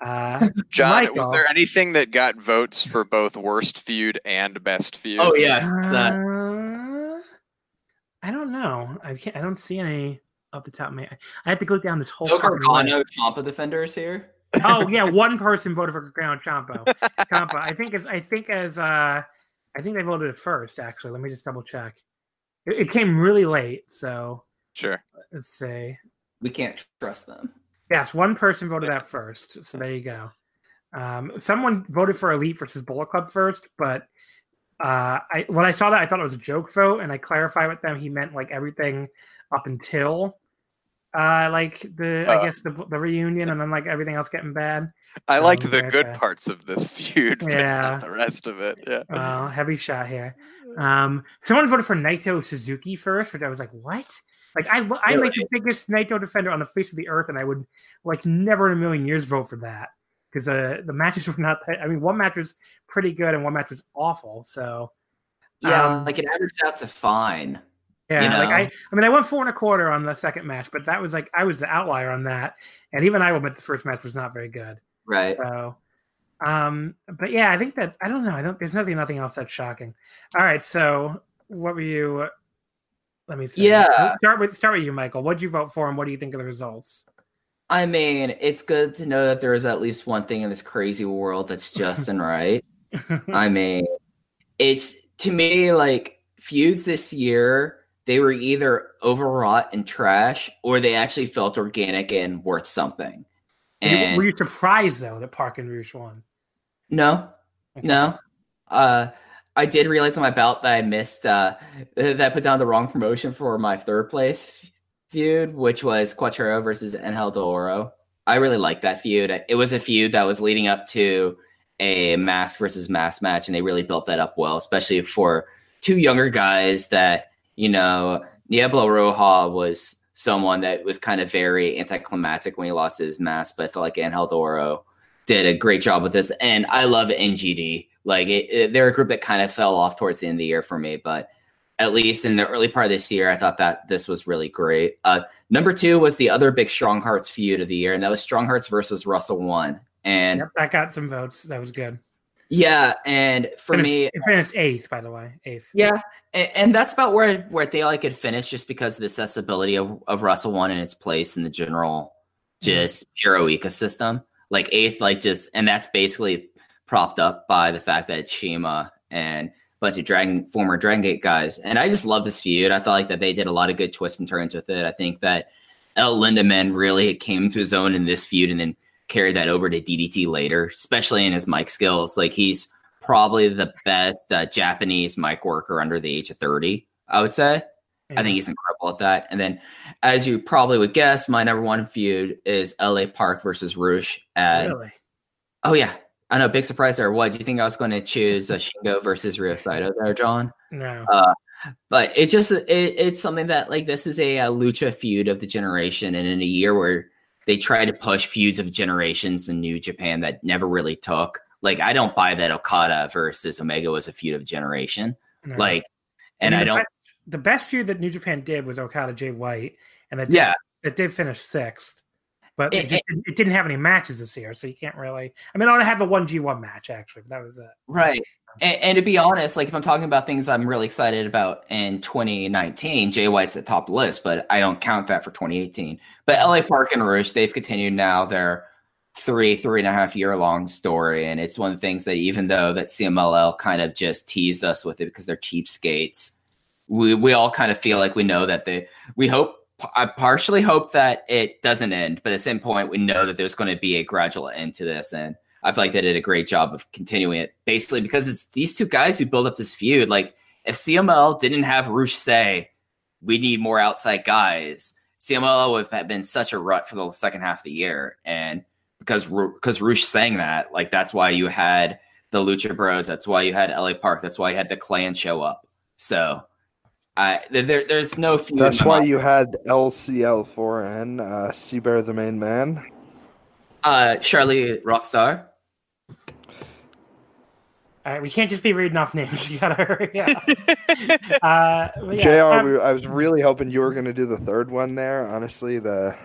Uh, (laughs) John, Michael. was there anything that got votes for both worst feud and best feud? Oh yes, it's that. I don't know. I can't. I don't see any up the top of my. I have to go down this whole. No fucking. Gargano Ciampa defenders here. oh yeah, (laughs) one person voted for Gargano Ciampa. Ciampa. I think as I think as uh I think they voted it first. Actually, let me just double check. It, it came really late, so Sure. let's see. We can't trust them. Yes, one person voted that first. So there you go. Um, someone voted for Elite versus Bullet Club first, but uh, I when I saw that, I thought it was a joke vote, and I clarified with them he meant like everything up until uh, like the I Uh. guess the the reunion, and then like everything else getting bad. I Oh, liked the good parts of this (laughs) feud, but Yeah. not the rest of it. Yeah. Uh, heavy shot here. Um, someone voted for Naito Suzuki first, which I was like, what? Like I, I'm like the biggest Naito defender on the face of the earth, and I would like never in a million years vote for that because uh, the matches (laughs) were not. I mean, one match was pretty good and one match was awful. So Yeah, Um, like it averaged out to fine. yeah, You like? I, I mean, I went four and a quarter on the second match, but that was like I was the outlier on that, and even I will admit the first match was not very good. Right. So, um, but yeah, I think that I don't know. I don't. There's nothing, nothing else that's shocking. All right, so what were you? Let me see. Yeah. Let's start with start with you, Michael. What did you vote for, and what do you think of the results? I mean, it's good to know that there is at least one thing in this crazy world that's (laughs) just and right. I (laughs) mean, it's to me like feuds this year, they were either overwrought and trash or they actually felt organic and worth something. Were you- And were you surprised though that Park and Rush won? no, Okay. no. Uh I did realize on my belt that I missed uh (laughs) that I put down the wrong promotion for my third place feud, which was Cuatrero versus Angel de Oro. I really liked that feud. It was a feud that was leading up to a mask versus mask match, and they really built that up well, especially for two younger guys that you know. Niebla Roja was someone that was kind of very anticlimactic when he lost his mask, but I felt like Angel Doro did a great job with this, and I love NGD. Like it, it, they're a group that kind of fell off towards the end of the year for me, but at least in the early part of this year, I thought that this was really great. Uh, number two was the other big Strong Hearts feud of the year, and that was Strong Hearts versus Wrestle One. And Yep, that got some votes. That was good. yeah, and for Finished- me, it finished eighth, by the way. Eighth. yeah, and, and that's about where where I feel like it finished, just because of the accessibility of, of Wrestle One and its place in the general just Hero ecosystem. Like eighth, like just, and that's basically propped up by the fact that Shima and bunch of Dragon former Dragon Gate guys. And I just love this feud. I felt like that they did a lot of good twists and turns with it. I think that El Lindaman really came to his own in this feud and then carried that over to DDT later, especially in his mic skills. Like he's probably the best uh, Japanese mic worker under the age of 30, I would say. I think he's incredible at that. And then, as you probably would guess, my number one feud is LA Park versus Rush. At, really. Oh, yeah. I know, big surprise there. What do you think I was going to choose uh, Shingo versus Ryo Saito there, John? No. Uh, but it's just it, it's something that like this is a, uh lucha feud of the generation, and in a year where they try to push feuds of generations in New Japan that never really took. Like I don't buy that Okada versus Omega was a feud of generation. no. Like, and mean, I don't. best- the best feud that New Japan did was Okada Jay White, and that did, Yeah, it did finish sixth. But It- it, just, it didn't have any matches this year, so you can't really. I mean, I had the one G one match actually, but that was it. Right. And, and to be honest, like if I'm talking about things I'm really excited about in 2019, Jay White's at top of the list, but I don't count that for 2018. But LA Park and Rush, they've continued now their three, three and a half year long story. And it's one of the things that even though that CMLL kind of just teased us with it because they're cheapskates, we, we all kind of feel like we know that they, we hope, I partially hope that it doesn't end, but at the same point, we know that there's going to be a gradual end to this. And I feel like they did a great job of continuing it, basically because it's these two guys who build up this feud. Like if CMLL didn't have Rush say, "We need more outside guys," CMLL would have been such a rut for the second half of the year. And because because Rush saying that, like that's why you had the Lucha Bros. That's why you had LA Park. That's why you had the Clan show up. So. I, there, there's no feud. That's why mind. you had LCL4N, uh, Seabear the main man. uh, Charlie Rockstar. All right, we can't just be reading off names. (laughs) You gotta hurry up. (laughs) uh, yeah, Jr. um, we, I was really hoping you were going to do the third one there. Honestly, the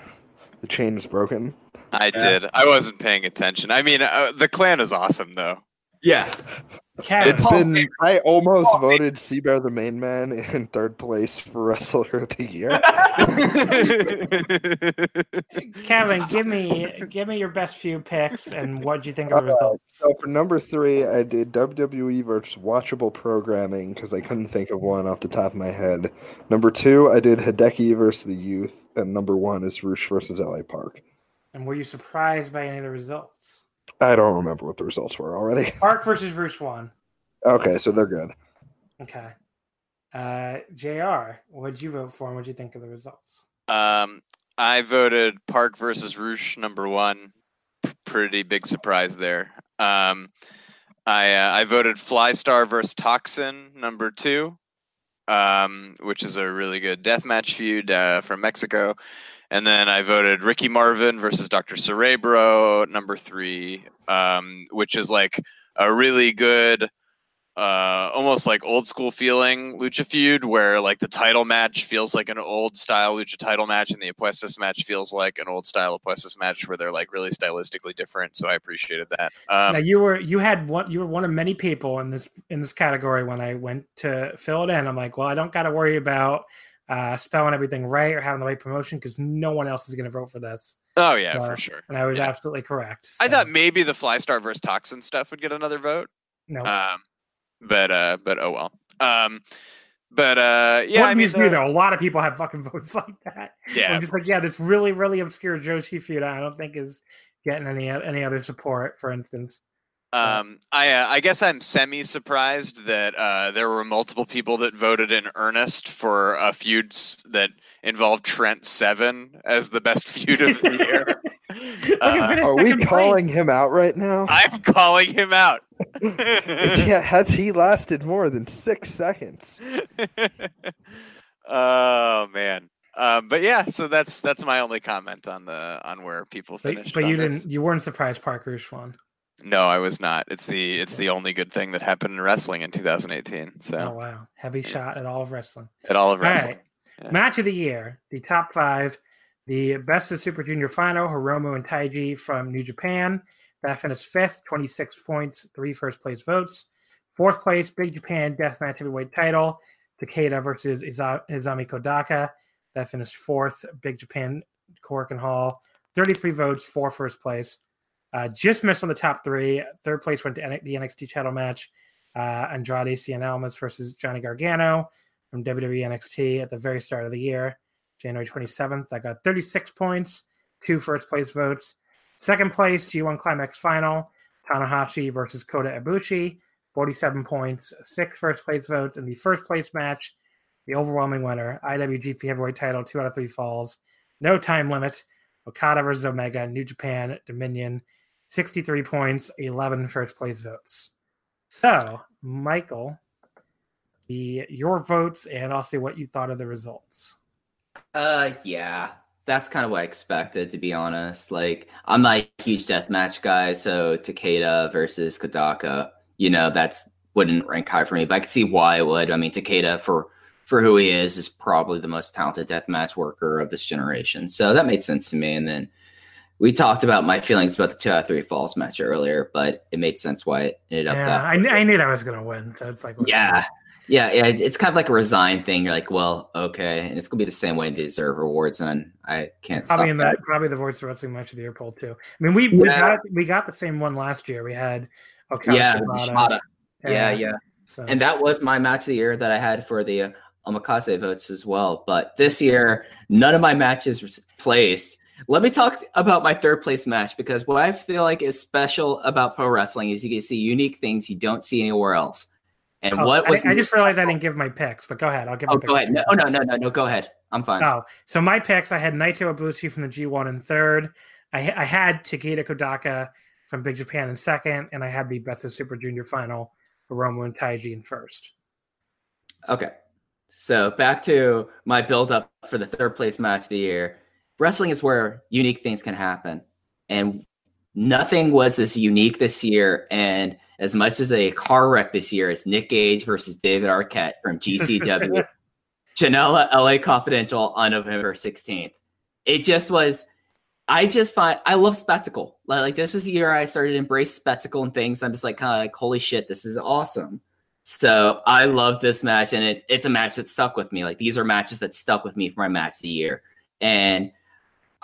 the chain is broken. I Yeah. did. I wasn't paying attention. I mean, uh, the clan is awesome though. Yeah, Kevin, It's Paul been. I almost voted Seabear the main man in third place for Wrestler of the Year. (laughs) (laughs) Kevin, give me give me your best few picks and what do you think of the Uh, results? so for number three, I did WWE versus watchable programming because I couldn't think of one off the top of my head. Number two, I did Hideki versus the Youth, and number one is Rush versus LA Park. And were you surprised by any of the results? I don't remember what the results were already. (laughs) Park versus Rush won. Okay, so they're good. Okay. Uh, Jr. What'd you vote for, and what'd you think of the results? Um, I voted Park versus Rush number one. P- Pretty big surprise there. Um, I uh, I voted Flystar versus Toxin number two, um, which is a really good deathmatch feud uh, from Mexico. And then I voted Ricky Marvin versus Dr. Cerebro number three, um, which is like a really good uh almost like old school feeling lucha feud where like the title match feels like an old style lucha title match and the apuestas match feels like an old style apuestas match where they're like really stylistically different so i appreciated that um now you were you had one you were one of many people in this in this category when I went to fill it in. I'm like, well, I don't got to worry about uh, spelling everything right or having the right promotion because no one else is going to vote for this. oh yeah for sure And I was Yeah. absolutely correct. i thought maybe the flystar versus toxin stuff would get another vote no. um but uh but oh well um but uh yeah What i mean the- though, a lot of people have fucking (laughs) votes like that. yeah I'm just like, yeah, this really, really obscure Joshi feud. I don't think is getting any any other support. For instance, Um, I uh, I guess I'm semi surprised that uh, there were multiple people that voted in earnest for a feud that involved Trent Seven as the best (laughs) feud of the year. (laughs) Uh, Are we second place. calling him out right now? I'm calling him out. yeah, (laughs) has he lasted more than six seconds? oh man. Um, but yeah, so that's that's my only comment on the on where people But, finished. but on you this. didn't. You weren't surprised Parker won. No, I was not. It's the it's the only good thing that happened in wrestling in 2018. So Oh wow, heavy shot at all of wrestling. at all of wrestling. right. Yeah. Match of the year, the top five, the best of Super Junior final, Hiromu and Taiji from New Japan. That finished fifth, 26 points, three first place votes. Fourth place, Big Japan Deathmatch Heavyweight title, Takeda versus Iza- Isami Kodaka. That finished fourth, Big Japan Korakuen Hall, 33 votes, four first place. Uh, just missed on the top three. Third place went to N- the NXT title match, uh, Andrade Cien Almas versus Johnny Gargano from WWE NXT at the very start of the year, January 27th. I got 36 points, two first place votes. Second place, G1 Climax Final, Tanahashi versus Kota Ibushi, 47 points, six first place votes. In the first place match, the overwhelming winner, IWGP Heavyweight title, two out of three falls, no time limit. Okada versus Omega, New Japan, Dominion, 63 points, 11 first place votes. So, Michael, the your votes and also what you thought of the results. Uh, yeah, that's kind of what I expected, to be honest. Like, I'm not a huge deathmatch guy, so Takeda versus Kodaka, you know, that's wouldn't rank high for me, but I can see why it would. I mean, Takeda, for for who he is, is probably the most talented deathmatch worker of this generation, so that made sense to me. And then we talked about my feelings about the two out of three falls match earlier, but it made sense why it ended up Yeah, that. I, I knew that was going to win. So it's like, Yeah. Yeah, yeah, it's kind of like a resigned thing. You're like, well, okay, and it's gonna be the same way they deserve rewards, and I can't stop Probably in that. that, probably the voice wrestling match of the year poll too. I mean, we, we got we got the same one last year. We had Okada Yeah, Shibata. Yeah, yeah, So and that was my match of the year that I had for the uh, Omakase votes as well. But this year, none of my matches were placed. Let me talk about my third place match because what I feel like is special about pro wrestling is you can see unique things you don't see anywhere else. And Oh, what was I just realized I didn't give my picks, but go ahead. I'll give. Oh, go ahead. No, oh, no, no, no, no. Go ahead. I'm fine. Oh, so my picks, I had Naito Ibushi from the G1 in third. I, I had Takeda Kodaka from Big Japan in second, and I had the Best of Super Junior final for Romo and Taiji in first. Okay. So back to my build up for the third place match of the year. Wrestling is where unique things can happen. And nothing was as unique this year and as much as a car wreck this year as Nick Gage versus David Arquette from GCW, (laughs) Janela LA Confidential on November 16th. It just was I just find I love spectacle. Like, like this was the year I started to embrace spectacle and things. I'm just like kind of like, holy shit, this is awesome. So I love this match, and it, it's a match that stuck with me. Like these are matches that stuck with me for my match of the year. And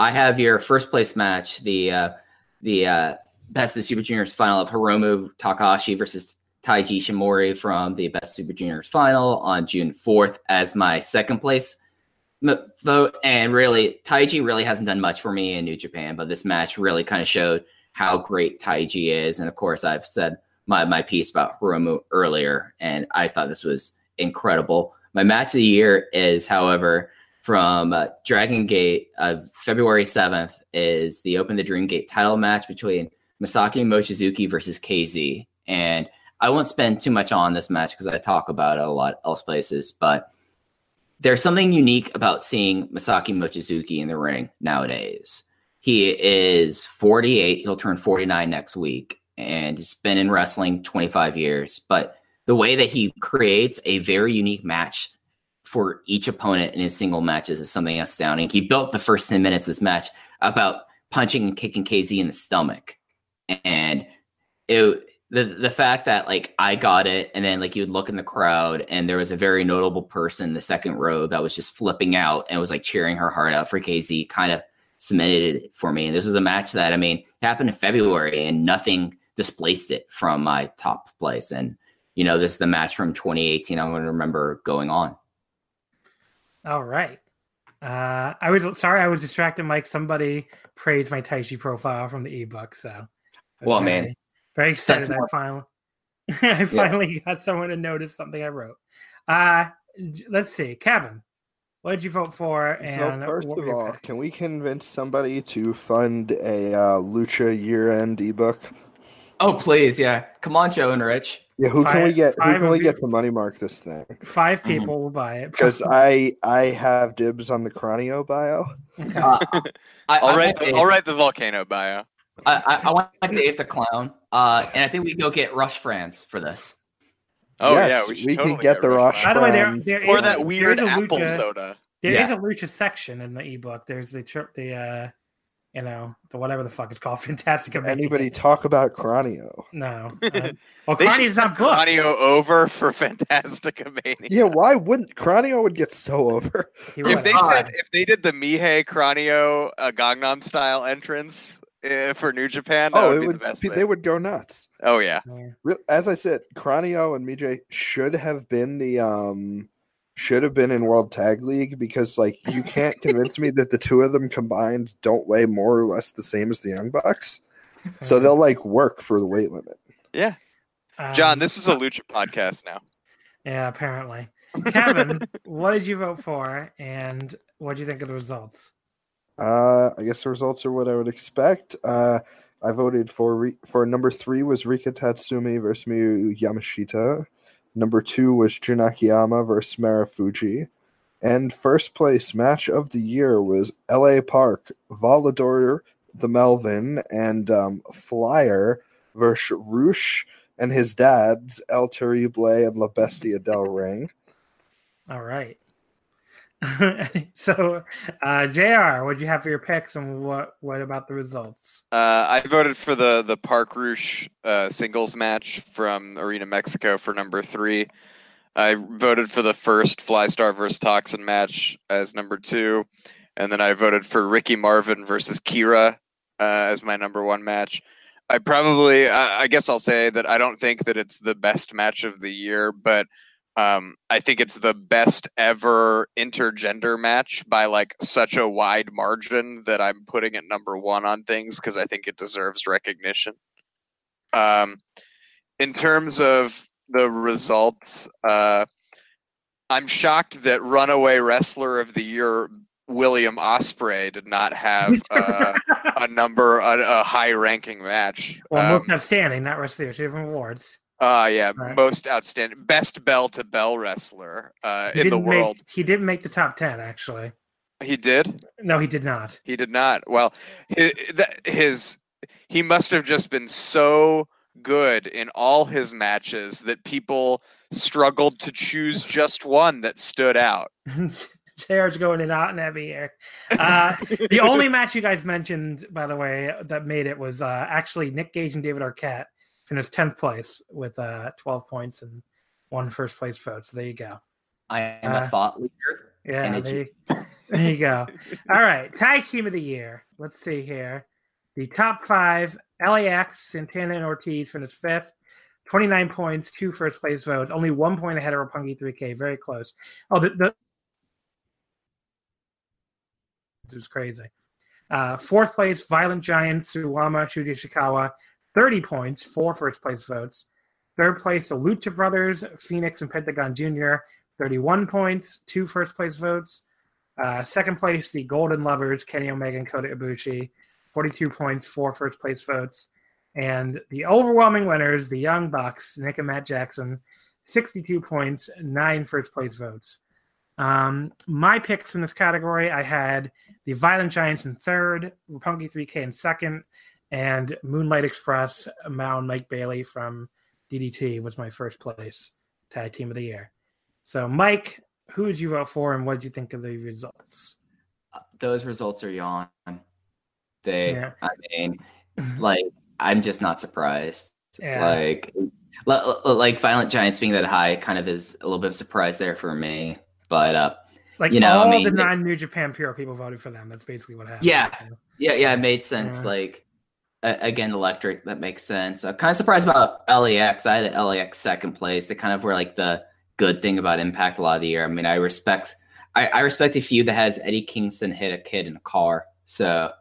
I have your first place match, the uh, the uh, Best of the Super Juniors final of Hiromu Takahashi versus Taiji Ishimori from the Best Super Juniors final on June 4th as my second place vote. And really, Taiji really hasn't done much for me in New Japan, but this match really kind of showed how great Taiji is. And of course, I've said my, my piece about Hiromu earlier, and I thought this was incredible. My match of the year is, however, from uh, Dragon Gate of February 7th is the Open the Dream Gate title match between Masaaki Mochizuki versus KZ. And I won't spend too much on this match because I talk about it a lot else places, but there's something unique about seeing Masaaki Mochizuki in the ring nowadays. He is 48, he'll turn 49 next week, and he's been in wrestling 25 years. But the way that he creates a very unique match for each opponent in his single matches is something astounding. He built the first 10 minutes of this match about punching and kicking KZ in the stomach. And it the the fact that like I got it and then like you'd look in the crowd and there was a very notable person in the second row that was just flipping out and was like cheering her heart out for KZ kind of cemented it for me. And this was a match that I mean happened in February and nothing displaced it from my top place. And you know, this is the match from 2018 I'm going to remember going on. All right. Uh, I was sorry, I was distracted, Mike. Somebody praised my Taichi profile from the ebook, so Well, very- man, very excited. that's I finally, (laughs) I finally got someone to notice something I wrote. Uh, let's see, Kevin. what did you vote for? So And first of all, picks? can we convince somebody to fund a uh, Lucha year-end ebook? Oh, please, yeah. Come on, Joe and Rich. Yeah, who can we get? Who can we you- get to money mark this thing? five Mhm. people will buy it Because (laughs) I I have dibs on the Cronio bio. (laughs) Uh, I, I'll write the, I'll write the volcano bio. I, I, I want Dave the clown, uh, and I think we go get Rush France for this. Oh Yes, yeah, we, should we can totally get the Rush Rush By the way, there, Friends. there or is- that weird a apple Lucha- soda. There is Yeah. a Lucha section in the ebook. There's the trip, the uh, you know, the whatever the fuck it's called, (laughs) Fantastic. Does anybody talk about Cronio? No. Uh, well, (laughs) They should not booked. Audio over for (laughs) Fantastic Mania. Yeah, why wouldn't Cronio would get so over? If they God. said if they did the Mihei Cranio uh, Gangnam style entrance uh, for New Japan, that oh, would it be would. the best. be- thing. They would go nuts. Oh yeah, Yeah. As I said, Cronio and Mijay should have been the um should have been in World Tag League because like you can't convince me that the two of them combined don't weigh more or less the same as the Young Bucks. So they'll like work for the weight limit. yeah. Um, John, this is a Lucha podcast now. Yeah, apparently. Kevin, (laughs) what did you vote for, and what do you think of the results? Uh, I guess the results are what I would expect. Uh, I voted for Ri- for number three was Rika Tatsumi versus Miyu Yamashita. Number two was Jun Akiyama versus Marufuji. And first place match of the year was L.A. Park, Volador, the Melvin, and um, Flyer versus Rush and his dads, El Terrible and La Bestia del Ring. All right. (laughs) so, uh, Jr., what do you have for your picks, and what what about the results? Uh, I voted for the the Park Rush uh, singles match from Arena Mexico for number three. I voted for the first Flystar versus Toxin match as number two, and then I voted for Ricky Marvin versus Kira uh, as my number one match. I probably, I, I guess I'll say that I don't think that it's the best match of the year, but um, I think it's the best ever intergender match by like such a wide margin that I'm putting it number one on things because I think it deserves recognition. Um, in terms of the results, uh, I'm shocked that Runaway Wrestler of the Year William Ospreay did not have uh, (laughs) a number, a, a high ranking match. Well, Um, most outstanding, not wrestler, two different awards. Uh, yeah, Right. most outstanding, best bell to bell wrestler uh, in the didn't make- world. he didn't make the top ten, actually. He did. No, he did not. He did not. Well, his, his he must have just been so good in all his matches that people struggled to choose just one that stood out. (laughs) Chair's going in and out and heavy here. Uh, the only (laughs) match you guys mentioned, by the way, that made it was uh, actually Nick Gage and David Arquette finished tenth place with uh, twelve points and one first place vote. So there you go. I am Uh, a thought leader. Yeah, there you, (laughs) there you go. (laughs) All right, tag team of the year. Let's see here. The top five: LAX, Santana, and Ortiz finished fifth. 29 points, two first place votes, only one point ahead of Roppongi 3K, very close. Oh, the, the it was crazy. Uh, fourth place, Violent Giant, Suwama, Shuji Ishikawa, 30 points, four first place votes. Third place, the Lucha Brothers, Fenix and Pentagon Jr., 31 points, two first place votes. Uh, second place, the Golden Lovers, Kenny Omega and Kota Ibushi, 42 points, four first place votes. And the overwhelming winners, the Young Bucks, Nick and Matt Jackson, 62 points, nine first place votes. Um, my picks in this category, I had the Violent Giants in third, Roppongi 3K in second, and Moonlight Express, Mao and Mike Bailey from DDT was my first place tag team of the year. So, Mike, who did you vote for, and what did you think of the results? Those results are yawn. They, Yeah. I mean, like, I'm just not surprised. Yeah. Like, li- li- like Violent Giants being that high kind of is a little bit of a surprise there for me. But uh, Like You know, I all mean, the non New Japan Pure people voted for them. That's basically what happened. Yeah. Yeah, yeah, it made sense. Yeah. Like again, electric that makes sense. I'm kind of surprised about LAX. I had LAX second place. They kind of were like the good thing about Impact a lot of the year. I mean, I respect, I, I respect a few that has Eddie Kingston hit a kid in a car. So,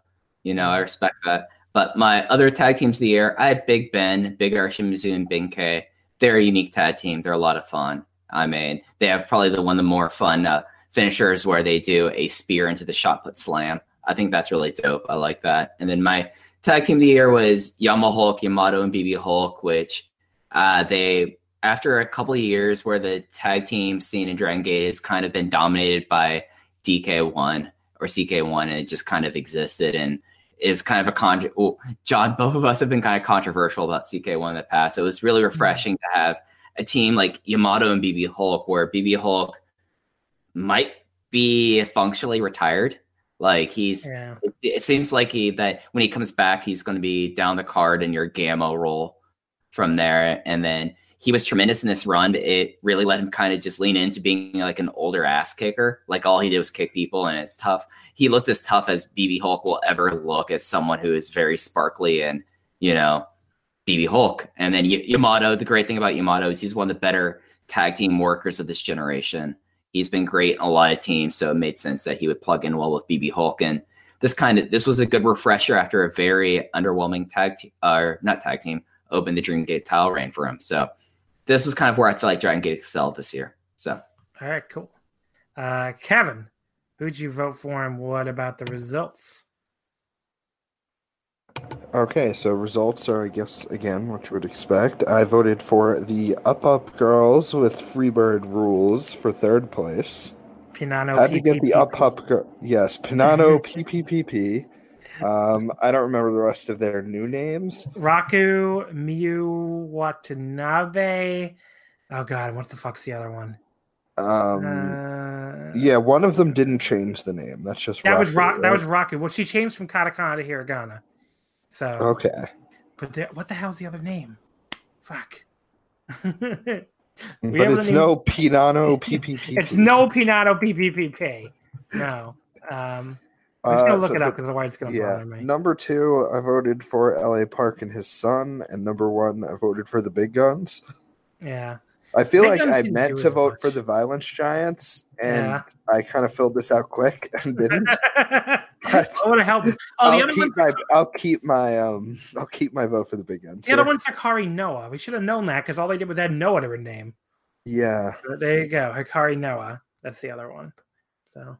you know, I respect that. But my other tag teams of the year, I had Big Ben, Big R Shimizu, and Big K. They're a unique tag team. They're a lot of fun. I mean, they have probably the one of the more fun uh, finishers where they do a spear into the shot put slam. I think that's really dope. I like that. And then my tag team of the year was Yama Hulk, Yamato, and BB Hulk, which uh, they after a couple of years where the tag team scene in Dragon Gate has kind of been dominated by DK1 or CK1, and it just kind of existed and is kind of a con. Oh, John, both of us have been kind of controversial about CK1 in the past. So it was really refreshing to have a team like Yamato and BB Hulk, where BB Hulk might be functionally retired. Like he's, Yeah. it, it seems like he that when he comes back, he's going to be down the card in your Gamma role from there. And then he was tremendous in this run. It really let him kind of just lean into being like an older ass kicker. Like all he did was kick people, and it's tough. He looked as tough as BB Hulk will ever look as someone who is very sparkly and you know BB Hulk. And then Y- Yamato. The great thing about Yamato is he's one of the better tag team workers of this generation. He's been great in a lot of teams, so it made sense that he would plug in well with BB Hulk. And this kind of this was a good refresher after a very underwhelming tag team, or not tag team, open the Dream Gate title reign for him. So this was kind of where I feel like Dragon Gate excelled this year. So All right, cool. Uh, Kevin, who'd you vote for, and what about the results? Okay, so results are, I guess, again, what you would expect. I voted for the Up Up Girls with Freebird Rules for third place. Pinano. Had to get the Up Up Girl. Yes, Pinano (laughs) PPPP. Um, I don't remember the rest of their new names. Raku, Miyu Watanabe. Oh god, what the fuck's the other one? Um, uh, yeah, one of them didn't change the name. That's just that was Raku, Rock. That was Raku. Well, she changed from Katakana to Hiragana. So, Okay. but the, what the hell's the other name? Fuck. (laughs) But it's no Pinano PPP. it's no Pinado PPPP. No. Um, I'm just gonna Uh, look so- it up because otherwise it's gonna Yeah. bother me. Number two, I voted for LA Park and his son, and number one, I voted for the Big Guns. Yeah. I feel Big like I meant to vote much. for the Violence Giants, and Yeah. I kind of filled this out quick and didn't. (laughs) (laughs) I want to help. Oh, the I'll other keep one. my I'll keep my um I'll keep my vote for the Big Guns. The other one's Hikari Noa. We should have known that because all they did was add Noah to her name. Yeah, But there you go, Hikari Noa. That's the other one. So,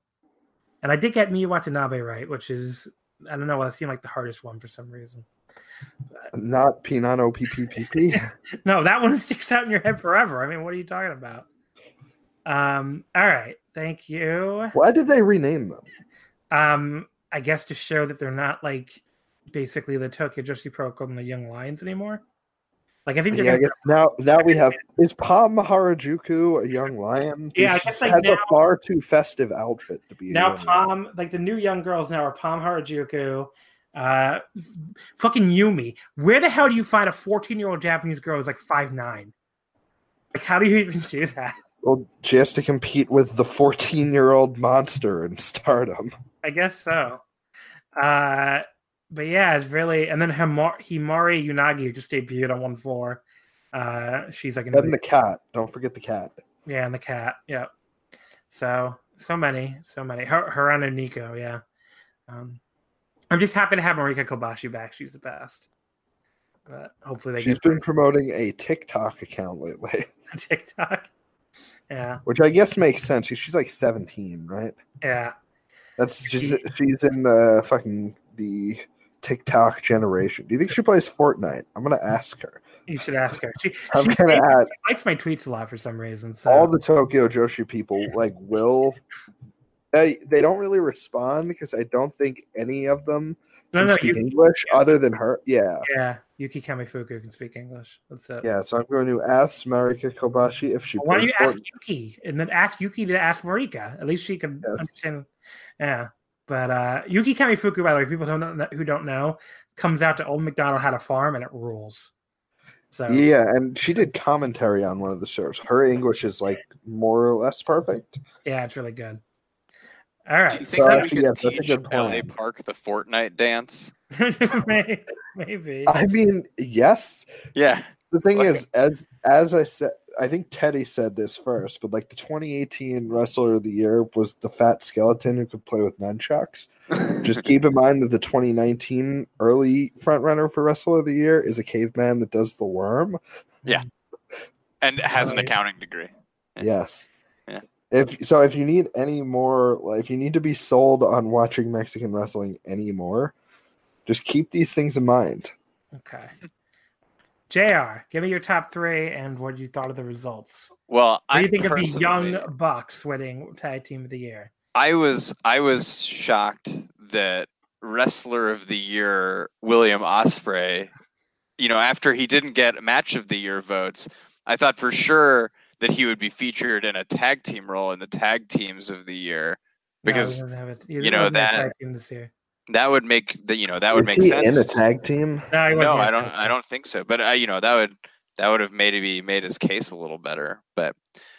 and I did get Miyu Watanabe right, which is I don't know. That seemed like the hardest one for some reason. not Pinano PPPP. (laughs) No, that one sticks out in your head forever. I mean, what are you talking about? Um. All right. Thank you. Why did they rename them? Um. I guess to show that they're not like basically the Tokyo Joshi Protocol and the Young Lions anymore. Like I think Yeah, I guess now now we have (laughs) is Palm Maharajuku a young lion? Yeah, I guess, like, has now- a far too festive outfit to be now young lion. Palm like the new young girls now are Pom Harajuku, uh, fucking Yumi. Where the hell do you find a 14 year old Japanese girl who's like five nine? Like, how do you even do that? Well, she has to compete with the 14 year old monster in stardom. I guess so. Uh, but yeah, it's really and then Himar- Himari Unagi just debuted on one four. Uh, she's like And the cat. Don't forget the cat. Yeah, and the cat. Yeah. So so many, so many. Her Nico, yeah. Um I'm just happy to have Marika Kobashi back. She's the best. But hopefully they She's been promoting a TikTok account lately, (laughs) TikTok. Yeah, which I guess makes sense. She's like 17, right? yeah. That's she's she's in the fucking the TikTok generation. Do you think she plays Fortnite? I'm gonna ask her. You should ask her. She, I'm she gonna add she likes my tweets a lot for some reason. So all the Tokyo Joshi people like will (laughs) they they don't really respond because I don't think any of them no, can no, speak you, English other than her. Yeah. yeah. Yuki Kamifuku can speak English. That's it. Yeah, so I'm going to ask Marika Kobashi if she Why don't you ask Fortnite. Yuki and then ask Yuki to ask Marika? At least she can Yes. understand. Yeah, but uh, Yuki Kamifuku, by the way, people don't know, who don't know, comes out to Old McDonald had a farm and it rules. So Yeah, and she did commentary on one of the shows. Her English is like more or less perfect. yeah, it's really good. All Do you think So that we could yes, teach LA. Park the Fortnite dance? (laughs) maybe, maybe. I mean, yes. Yeah. The thing Like- is, as as I said, I think Teddy said this first, but like the 2018 Wrestler of the Year was the fat skeleton who could play with nunchucks. (laughs) Just keep in mind that the 2019 early frontrunner for Wrestler of the Year is a caveman that does the worm. Yeah. And has an accounting degree. Yes. If so, if you need any more, if you need to be sold on watching Mexican wrestling anymore, just keep these things in mind. Okay. Jr. Give me your top three and what you thought of the results. Well, What do I think of the personally- Young Bucks winning Tag Team of the Year? I was I was shocked that wrestler of the year William Ospreay, you know, after he didn't get match of the year votes, I thought for sure that he would be featured in a tag team role in the tag teams of the year because doesn't have it. You know, that- this year. that would make the you know that would Is make he sense. in a tag team? No, he no, in a I don't. I don't think so. But uh, you know that would that would have maybe made his case a little better. But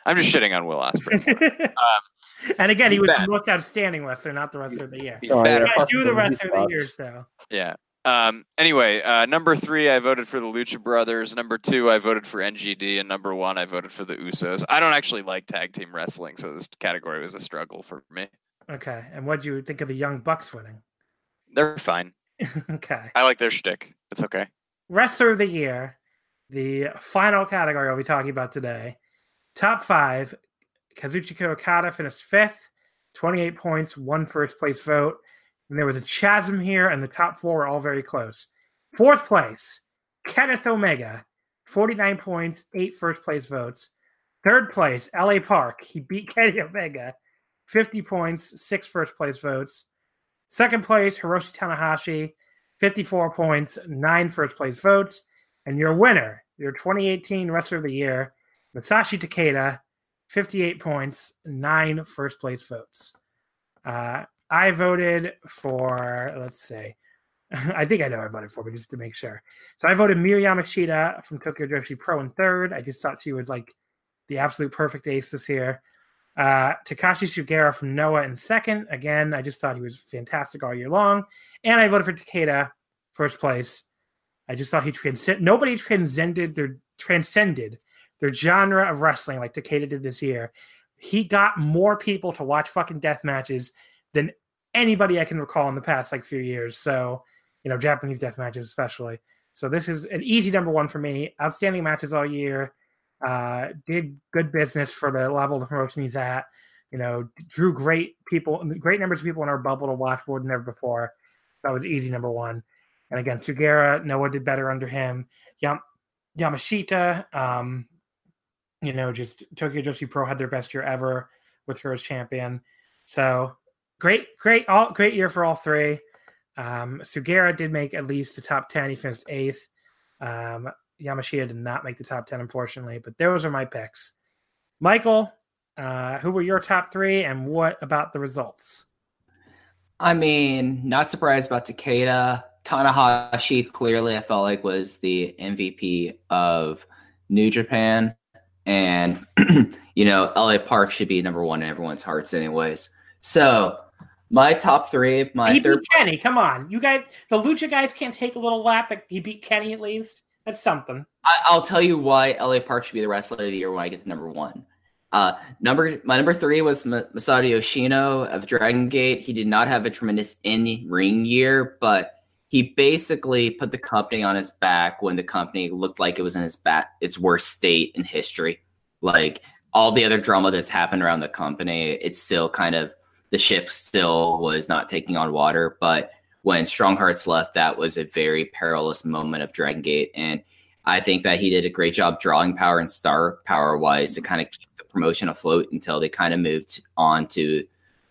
I'm just shitting on Will Ospreay. (laughs) and again, he was bad. the most outstanding wrestler, not the wrestler of the year. He's Oh, bad. yeah. Yeah, do the the wrestler of the year, so. Yeah. Um, anyway, uh, number three, I voted for the Lucha Brothers. Number two, I voted for NGD, and number one, I voted for the Usos. I don't actually like tag team wrestling, so this category was a struggle for me. Okay. And what do you think of the Young Bucks winning? They're fine. (laughs) okay. I like their shtick. It's okay. Wrestler of the year, the final category I'll be talking about today. Top five, Kazuchika Okada finished fifth, 28 points, one first place vote. And there was a chasm here, and the top four were all very close. Fourth place, Kenneth Omega, 49 points, eight first place votes. Third place, LA Park. He beat (laughs) Kenny Omega, 50 points, six first place votes. Second place, Hiroshi Tanahashi, 54 points, nine first place votes. And your winner, your 2018 Wrestler of the Year, Masashi Takeda, 58 points, nine first place votes. Uh, I voted for, let's see, (laughs) I think I know I voted for, but just to make sure. So I voted Miyu Yamashita from Tokyo Joshi Pro in third. I just thought she was like the absolute perfect ace this year. Uh, Takashi Sugiura from Noah in second. Again, I just thought he was fantastic all year long. And I voted for Takeda first place. I just thought he transcended. Nobody transcended their transcended their genre of wrestling like Takeda did this year. He got more people to watch fucking death matches than anybody I can recall in the past like few years. So, you know, Japanese death matches especially. So this is an easy number one for me. Outstanding matches all year. Uh, did good business for the level of promotion he's at. You know, drew great people, great numbers of people in our bubble to watch more than ever before. That was easy number one. And again, Sugiura, Noah did better under him. Yam- Yamashita, um, you know, just Tokyo Joshi Pro had their best year ever with her as champion. So great, great, all great year for all three. Um, Sugiura did make at least the top ten. He finished eighth. Um, Yamashita did not make the top ten, unfortunately. But those are my picks. Michael, uh, who were your top three, and what about the results? I mean, not surprised about Takeda. Tanahashi clearly, I felt like was the MVP of New Japan, and (clears throat) you know, LA Park should be number one in everyone's hearts, anyways. So, my top three, my he third. beat Kenny. Come on, you guys. The Lucha guys can't take a little lap. That he beat Kenny at least. That's something. I, I'll tell you why LA Park should be the wrestler of the year when I get to number one. Uh, number my number three was M- Masato Yoshino of Dragon Gate. He did not have a tremendous in ring year, but he basically put the company on his back when the company looked like it was in its back its worst state in history. Like all the other drama that's happened around the company, it's still kind of the ship still was not taking on water. But when Strong Hearts left, that was a very perilous moment of Dragon Gate, and I think that he did a great job drawing power and star power wise to kind of keep the promotion afloat until they kind of moved on to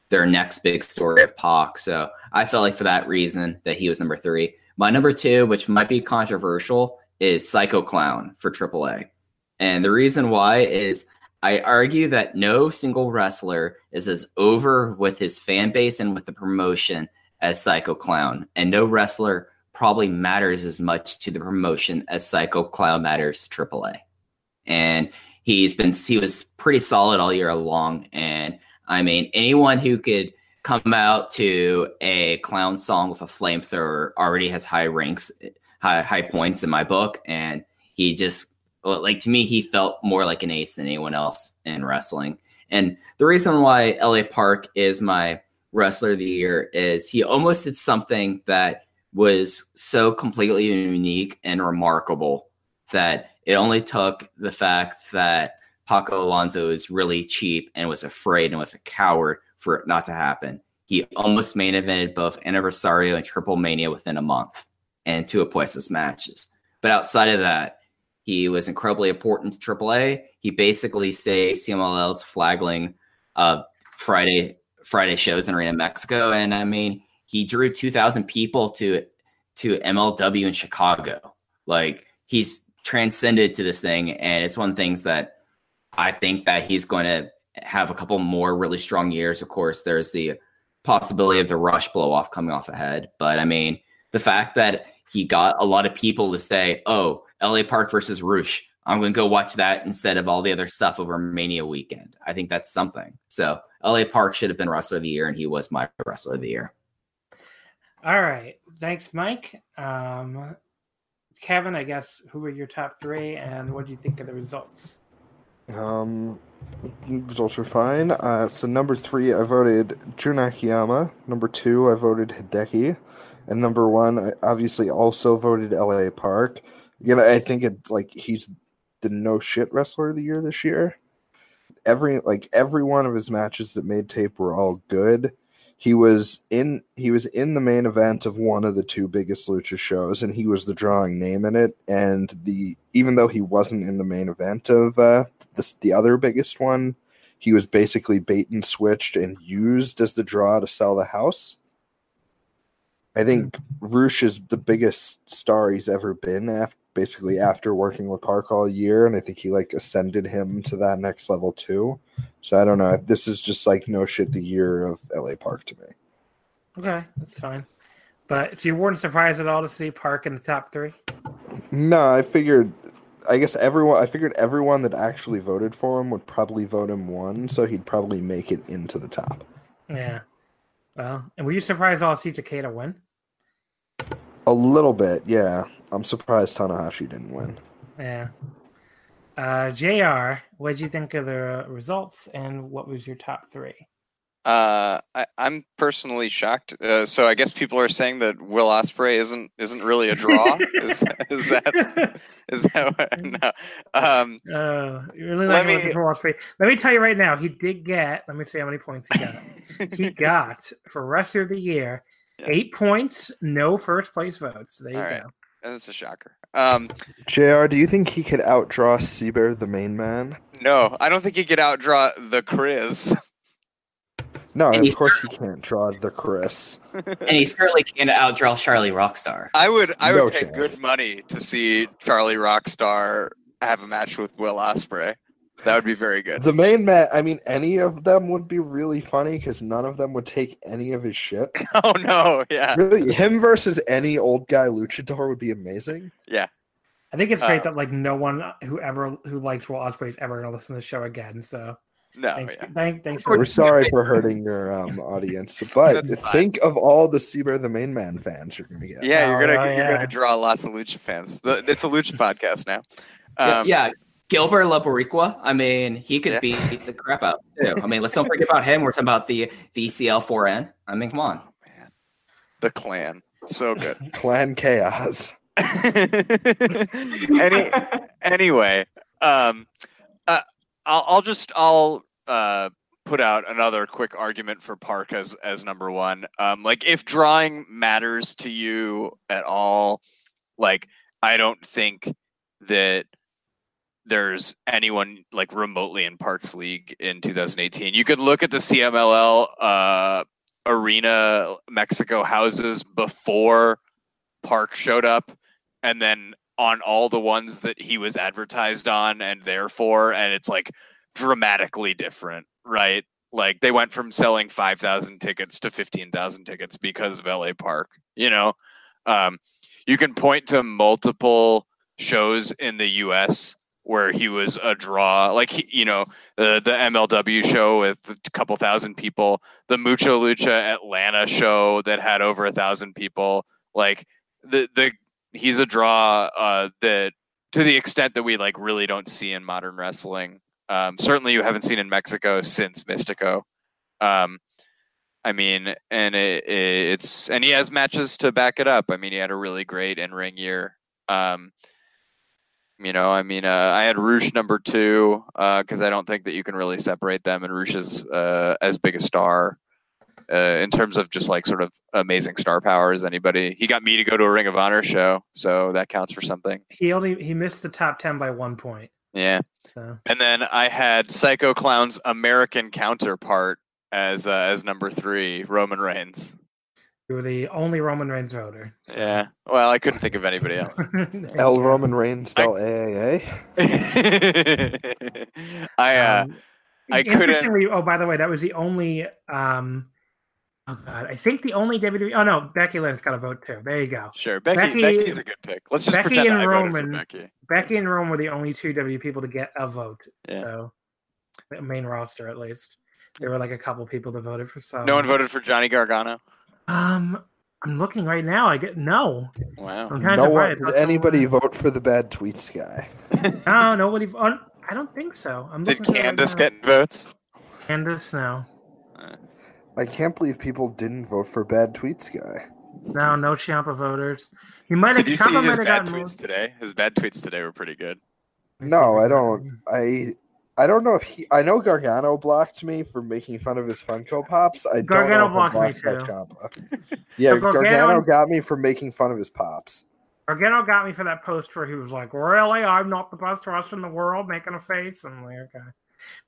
their next big story of Pac. So I felt like for that reason that he was number three. My number two, which might be controversial, is Psycho Clown for AAA. And the reason why is I argue that no single wrestler is as over with his fan base and with the promotion as Psycho Clown. And no wrestler probably matters as much to the promotion as Psycho Clown matters to AAA. And he's been he was pretty solid all year long. And I mean, anyone who could come out to a clown song with a flamethrower already has high ranks, high high points in my book. And he just like to me, he felt more like an ace than anyone else in wrestling. And the reason why LA Park is my wrestler of the year is he almost did something that was so completely unique and remarkable that it only took the fact that Paco Alonso is really cheap and was afraid and was a coward for it not to happen. He almost main evented both Aniversario and Triple Mania within a month and two Apuestas matches. But outside of that, he was incredibly important to AAA. He basically saved CMLL's flagging uh, Friday Friday shows in Arena Mexico, and I mean he drew two thousand people to to MLW in Chicago. Like he's transcended to this thing, and it's one of the things that I think that he's going to have a couple more really strong years. Of course, there's the possibility of the rush blow off coming off ahead, but I mean the fact that he got a lot of people to say, "Oh, LA Park versus Rush." I'm going to go watch that instead of all the other stuff over Mania weekend. I think that's something. So LA Park should have been Wrestler of the Year, and he was my Wrestler of the Year. All right. Thanks, Mike. Um, Kevin, I guess, who were your top three, and what do you think of the results? Um, results are fine. Uh, so number three, I voted Jun Akiyama. Number two, I voted Hideki. And number one, I obviously also voted LA Park. Again, I think it's like he's the no shit wrestler of the year this year. Every like every one of his matches that made tape were all good. He was in he was in the main event of one of the two biggest lucha shows, and he was the drawing name in it. And the even though he wasn't in the main event of uh, this the other biggest one, he was basically bait and switched and used as the draw to sell the house. I think Rush is the biggest star he's ever been after basically after working with Park all year, and I think he like ascended him to that next level too. So I don't know. This is just like no shit the year of LA Park to me. Okay, that's fine. But so you weren't surprised at all to see Park in the top three? No, I figured. I guess everyone. I figured everyone that actually voted for him would probably vote him one, so he'd probably make it into the top. Yeah. Well, and were you surprised all to see Takeda win? A little bit, yeah. I'm surprised Tanahashi didn't win. Yeah. Uh, Jr. What did you think of the results, and what was your top three? Uh, I, I'm personally shocked. Uh, so I guess people are saying that Will Ospreay isn't isn't really a draw. (laughs) is, that, is that is that what, no? Um, uh, you really like let me- Will Ospreay. Let me tell you right now, he did get. Let me see how many points he got. (laughs) he got for wrestler of the year Yeah. eight points, no first place votes. There you All go. right. That's a shocker. Um, Jr. Do you think he could outdraw Seabear, the main man? no, I don't think he could outdraw the Chris. (laughs) No, And of he's- course he can't draw the Chris. (laughs) And he certainly can't outdraw Charlie Rockstar. I would I would No pay chance. good money to see Charlie Rockstar have a match with Will Ospreay. That would be very good. The main man. I mean, any of them would be really funny because none of them would take any of his shit. (laughs) oh no, yeah, Really, him versus any old guy luchador would be amazing. yeah. I think it's great Uh, that like no one who ever who likes Will Ospreay is ever gonna listen to the show again. So No, thanks, yeah. thank, thanks We're for We're sorry (laughs) for hurting your um, audience, but think of all the Seabear, the main man fans you're gonna get. Yeah, you're gonna oh, you're yeah. gonna draw lots of lucha fans. The, it's a lucha (laughs) podcast now. Yeah, Um, yeah, Gilbert Laboricua. I mean, he could Yeah. beat the crap out too. I mean, let's don't forget about him. We're talking about the the E ECL4N. I mean, come on. Oh, man. The clan, so good. (laughs) Clan chaos. (laughs) Any anyway, um, uh, I'll, I'll just I'll uh, put out another quick argument for Park as as number one. Um, like if drawing matters to you at all, like I don't think that there's anyone like remotely in Parks League in 2018. You could look at the CMLL uh, arena Mexico houses before Park showed up, and then on all the ones that he was advertised on and therefore, and it's like dramatically different, right? Like they went from selling 5,000 tickets to 15,000 tickets because of LA Park, you know? Um, you can point to multiple shows in the US where he was a draw, like, you know, the, the MLW show with a couple thousand people, the Mucho Lucha Atlanta show that had over a thousand people. Like, the, the, he's a draw uh, that to the extent that we like really don't see in modern wrestling. Um, certainly, you haven't seen in Mexico since Mistico. Um, I mean, and it, it, it's and he has matches to back it up. I mean, he had a really great in ring year. Um, You know, I mean, uh, I had Rush number two because I don't think that you can really separate them, and Rush is uh, as big a star uh, in terms of just like sort of amazing star power as anybody. He got me to go to a Ring of Honor show, so that counts for something. He only he missed the top ten by one point. Yeah. So And then I had Psycho Clown's American counterpart as uh, as number three, Roman Reigns. You were the only Roman Reigns voter. So- Yeah. Well, I couldn't think of anybody else. (laughs) L Roman Reigns I- del AAA. (laughs) I uh, Um, I couldn't- interestingly, oh, by the way, that was the only. Um, oh God, I think the only WWE. Oh no, Becky Lynch got a vote too. There you go. sure Becky, Becky- Becky's a good pick. Let's just Becky pretend and that I voted Roman- for Becky. Becky and Rome were the only two W people to get a vote. Yeah. So, the main roster at least. There were like a couple people that voted for some. No one voted for Johnny Gargano. Um, I'm looking right now. I get no. Wow. I'm kind of No one, surprised. did anybody vote for the bad tweets guy? (laughs) No, nobody. Oh, I don't think so. I'm Did looking right Candace get votes? Candace? No, I can't believe people didn't vote for bad tweets guy. no, no Ciampa voters. He might have. Did you see his might have bad gotten more- tweets today? His bad tweets today were pretty good. No, I don't. I I don't know if he. I know Gargano blocked me for making fun of his Funko Pops. I Gargano don't know if blocked me I'm blocked by too. Ciampa. (laughs) Yeah, So Gargano- Gargano got me for making fun of his pops. Gargano got me for that post where he was like, "Really, I'm not the best wrestler in the world," making a face. I'm like, okay,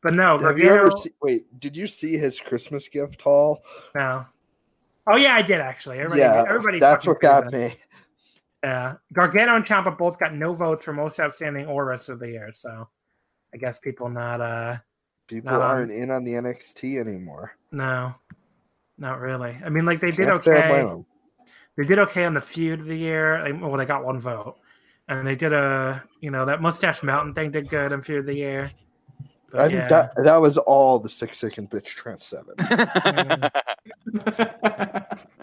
but no, Have you ever see, wait? Did you see his Christmas gift haul? No. Oh yeah, I did actually. Everybody, yeah, everybody. that's what got that. me. Yeah, Gargano and Ciampa both got no votes for most outstanding or rest of the year. So, I guess people not. uh People No, I'm- aren't in on the NXT anymore. No, not really. I mean, like they did Can't say I blame okay. 'em. They did okay on the feud of the year. Like, well, they got one vote, and they did a you know that Mustache Mountain thing did good on feud of the year. But I yeah. think that that was all the six second bitch Trent seven. (laughs)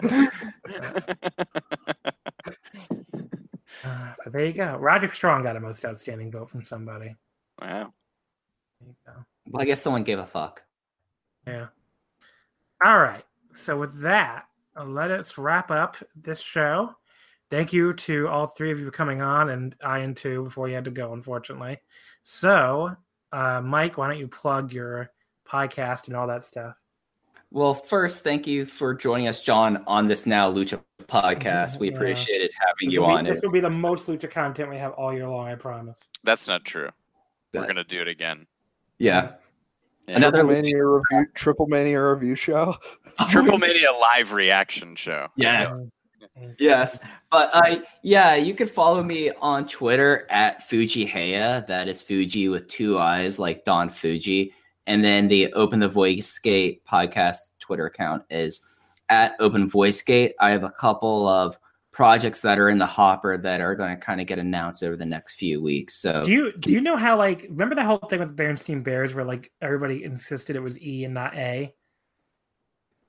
(laughs) Uh, but there you go. Roderick Strong got a most outstanding vote from somebody. wow. There you go. Well, I guess someone gave a fuck. Yeah. All right. So with that, let us wrap up this show. Thank you to all three of you for coming on, and Ian too before you had to go, unfortunately. So, uh, Mike, why don't you plug your podcast and all that stuff? Well, first, thank you for joining us, John, on this now Lucha podcast. We Yeah. appreciated having This you be- on This will be the most lucha content we have all year long. I promise. That's not true. We're gonna do it again. Yeah. Yeah. Another Triple Mania review, Triple Mania review show. (laughs) Triple Mania live reaction show. Yes. Yes. But I yeah, you can follow me on Twitter at Fuji Heya. That is Fuji with two eyes like Don Fuji. And then the Open the Voice Gate podcast Twitter account is at Open Voice Gate. I have a couple of projects that are in the hopper that are going to kind of get announced over the next few weeks. So Do you do you know how like remember the whole thing with Bernstein Bears where like everybody insisted it was E and not A?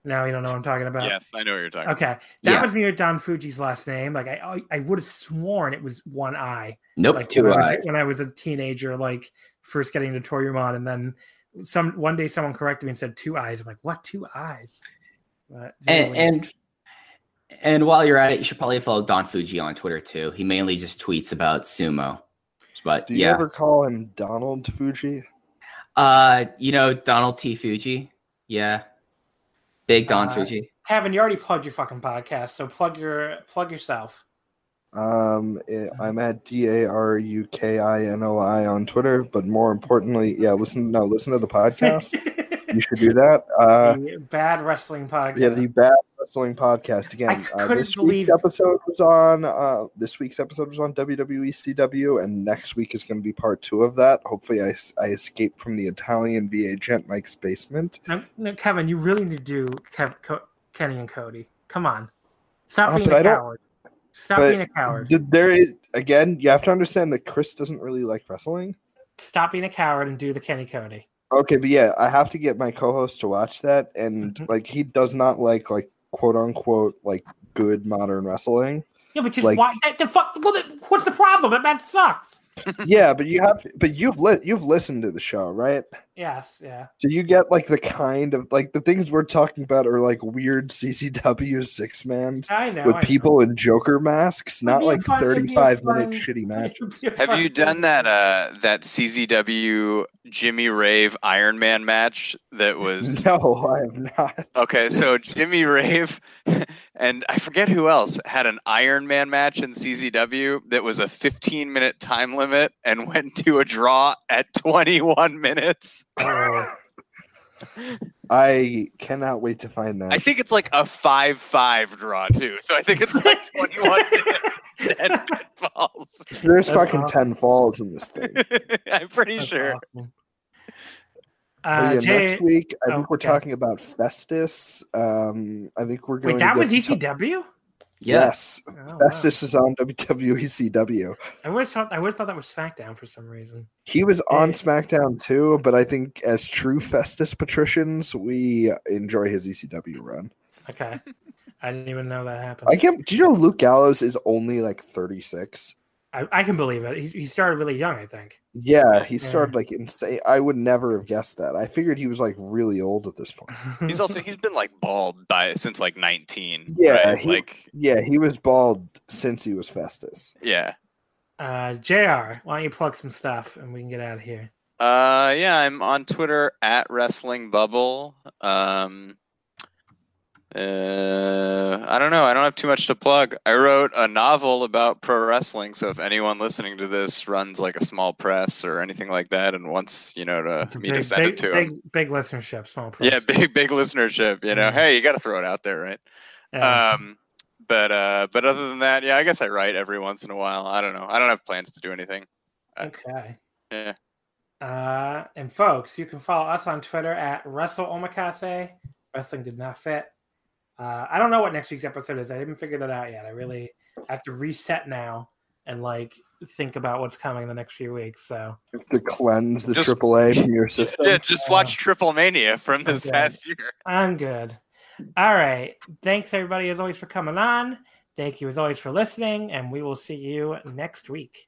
Now you don't know what I'm talking about. Yes, I know what you're talking. About. Okay, that Yeah. was near Don Fuji's last name. Like I, I, I would have sworn it was one eye. nope, Like two when I, eyes. was, when I was a teenager, like first getting to Toryumon, and then some one day someone corrected me and said two eyes. I'm like, what two eyes? But, and and and while you're at it, you should probably follow Don Fuji on Twitter too. He mainly just tweets about sumo. But Do you yeah, ever call him Donald Fuji? uh, you know Donald T. Fuji, yeah, big Don Uh, Fuji. Kevin, you already plugged your fucking podcast, so plug your plug yourself. Um, eh, I'm at D A R U K I N O I on Twitter, but more importantly, yeah, listen. No, listen to the podcast. (laughs) you should do that. Uh, The bad wrestling podcast. yeah, the Bad Wrestling Podcast again. I Uh, couldn't this believe- week's episode was on. Uh, this week's episode was on WWE CW, and next week is going to be part two of that. Hopefully, I, I escaped from the Italian VA agent Mike's basement. No, no, Kevin, you really need to do Kev, Co- Kenny and Cody. Come on, stop Uh, being a coward. Stop but being a coward. There is again, you have to understand that Chris doesn't really like wrestling. Stop being a coward and do the Kenny Cody. Okay, but yeah, I have to get my co-host to watch that, and Mhm. like he does not like like quote unquote like good modern wrestling. Yeah, but just Like- why? The fuck? Well, what's the problem? That, that sucks. (laughs) yeah, but you have, but you've li- you've listened to the show, right? Yes, yeah. So you get like the kind of like the things we're talking about are like weird CZW six man I know. with I know. people in Joker masks, not be a like fun- it'd be a thirty five minute fun- shitty matches. Have you done (laughs) that uh that CZW Jimmy Rave Iron Man match that was (laughs) No, I have not. Okay, so (laughs) Jimmy Rave and I forget who else had an Iron Man match in CZW that was a 15 minute time limit and went to a draw at 21 minutes. Oh, (laughs) I cannot wait to find that. I think it's like a 5 5 draw too. So I think it's like (laughs) 21 minutes and falls. So there's That's fucking awesome. ten falls in this thing. (laughs) I'm pretty that's sure. awesome. Uh, yeah, Jay, next week I oh, think we're okay. talking about Festus. Um, I think we're going. wait, that to was get to ta- ECW. Yes, Oh, wow. Festus is on E WWE CW. I would have thought I would have thought that was SmackDown for some reason. He was on Hey. SmackDown too, but I think as true Festus patricians, we enjoy his ECW run. Okay, (laughs) I didn't even know that happened. I can't. Do you know Luke Gallows is only like 36? I, I can believe it. He, he started really young, I think. Yeah, he Yeah. started like insane. I would never have guessed that. I figured he was like really old at this point. (laughs) He's also he's been like bald by since like 19. Yeah, right? he- like Yeah, he was bald since he was Festus. yeah. uh, Jr. Why don't you plug some stuff and we can get out of here? Uh, yeah, I'm on Twitter at Wrestling Bubble. Um, uh, I don't know. I don't have too much to plug. I wrote a novel about pro wrestling, so if anyone listening to this runs like a small press or anything like that and wants, you know, to me big, to send big, it to big, them, big listenership. Small press. yeah, big big listenership. You know, Yeah. hey, you got to throw it out there, right? Yeah. Um, but uh, but other than that, yeah, I guess I write every once in a while. I don't know. I don't have plans to do anything. okay. Yeah. Uh, and folks, you can follow us on Twitter at Wrestle Omakase. Wrestling did not fit. Uh, I don't know what next week's episode is. I didn't figure that out yet. I really have to reset now and like think about what's coming in the next few weeks. So To cleanse the Just- AAA from your system. Yeah, just watch Triple Mania from this Okay. past year. I'm good. All right. Thanks everybody as always for coming on. Thank you as always for listening, and we will see you next week.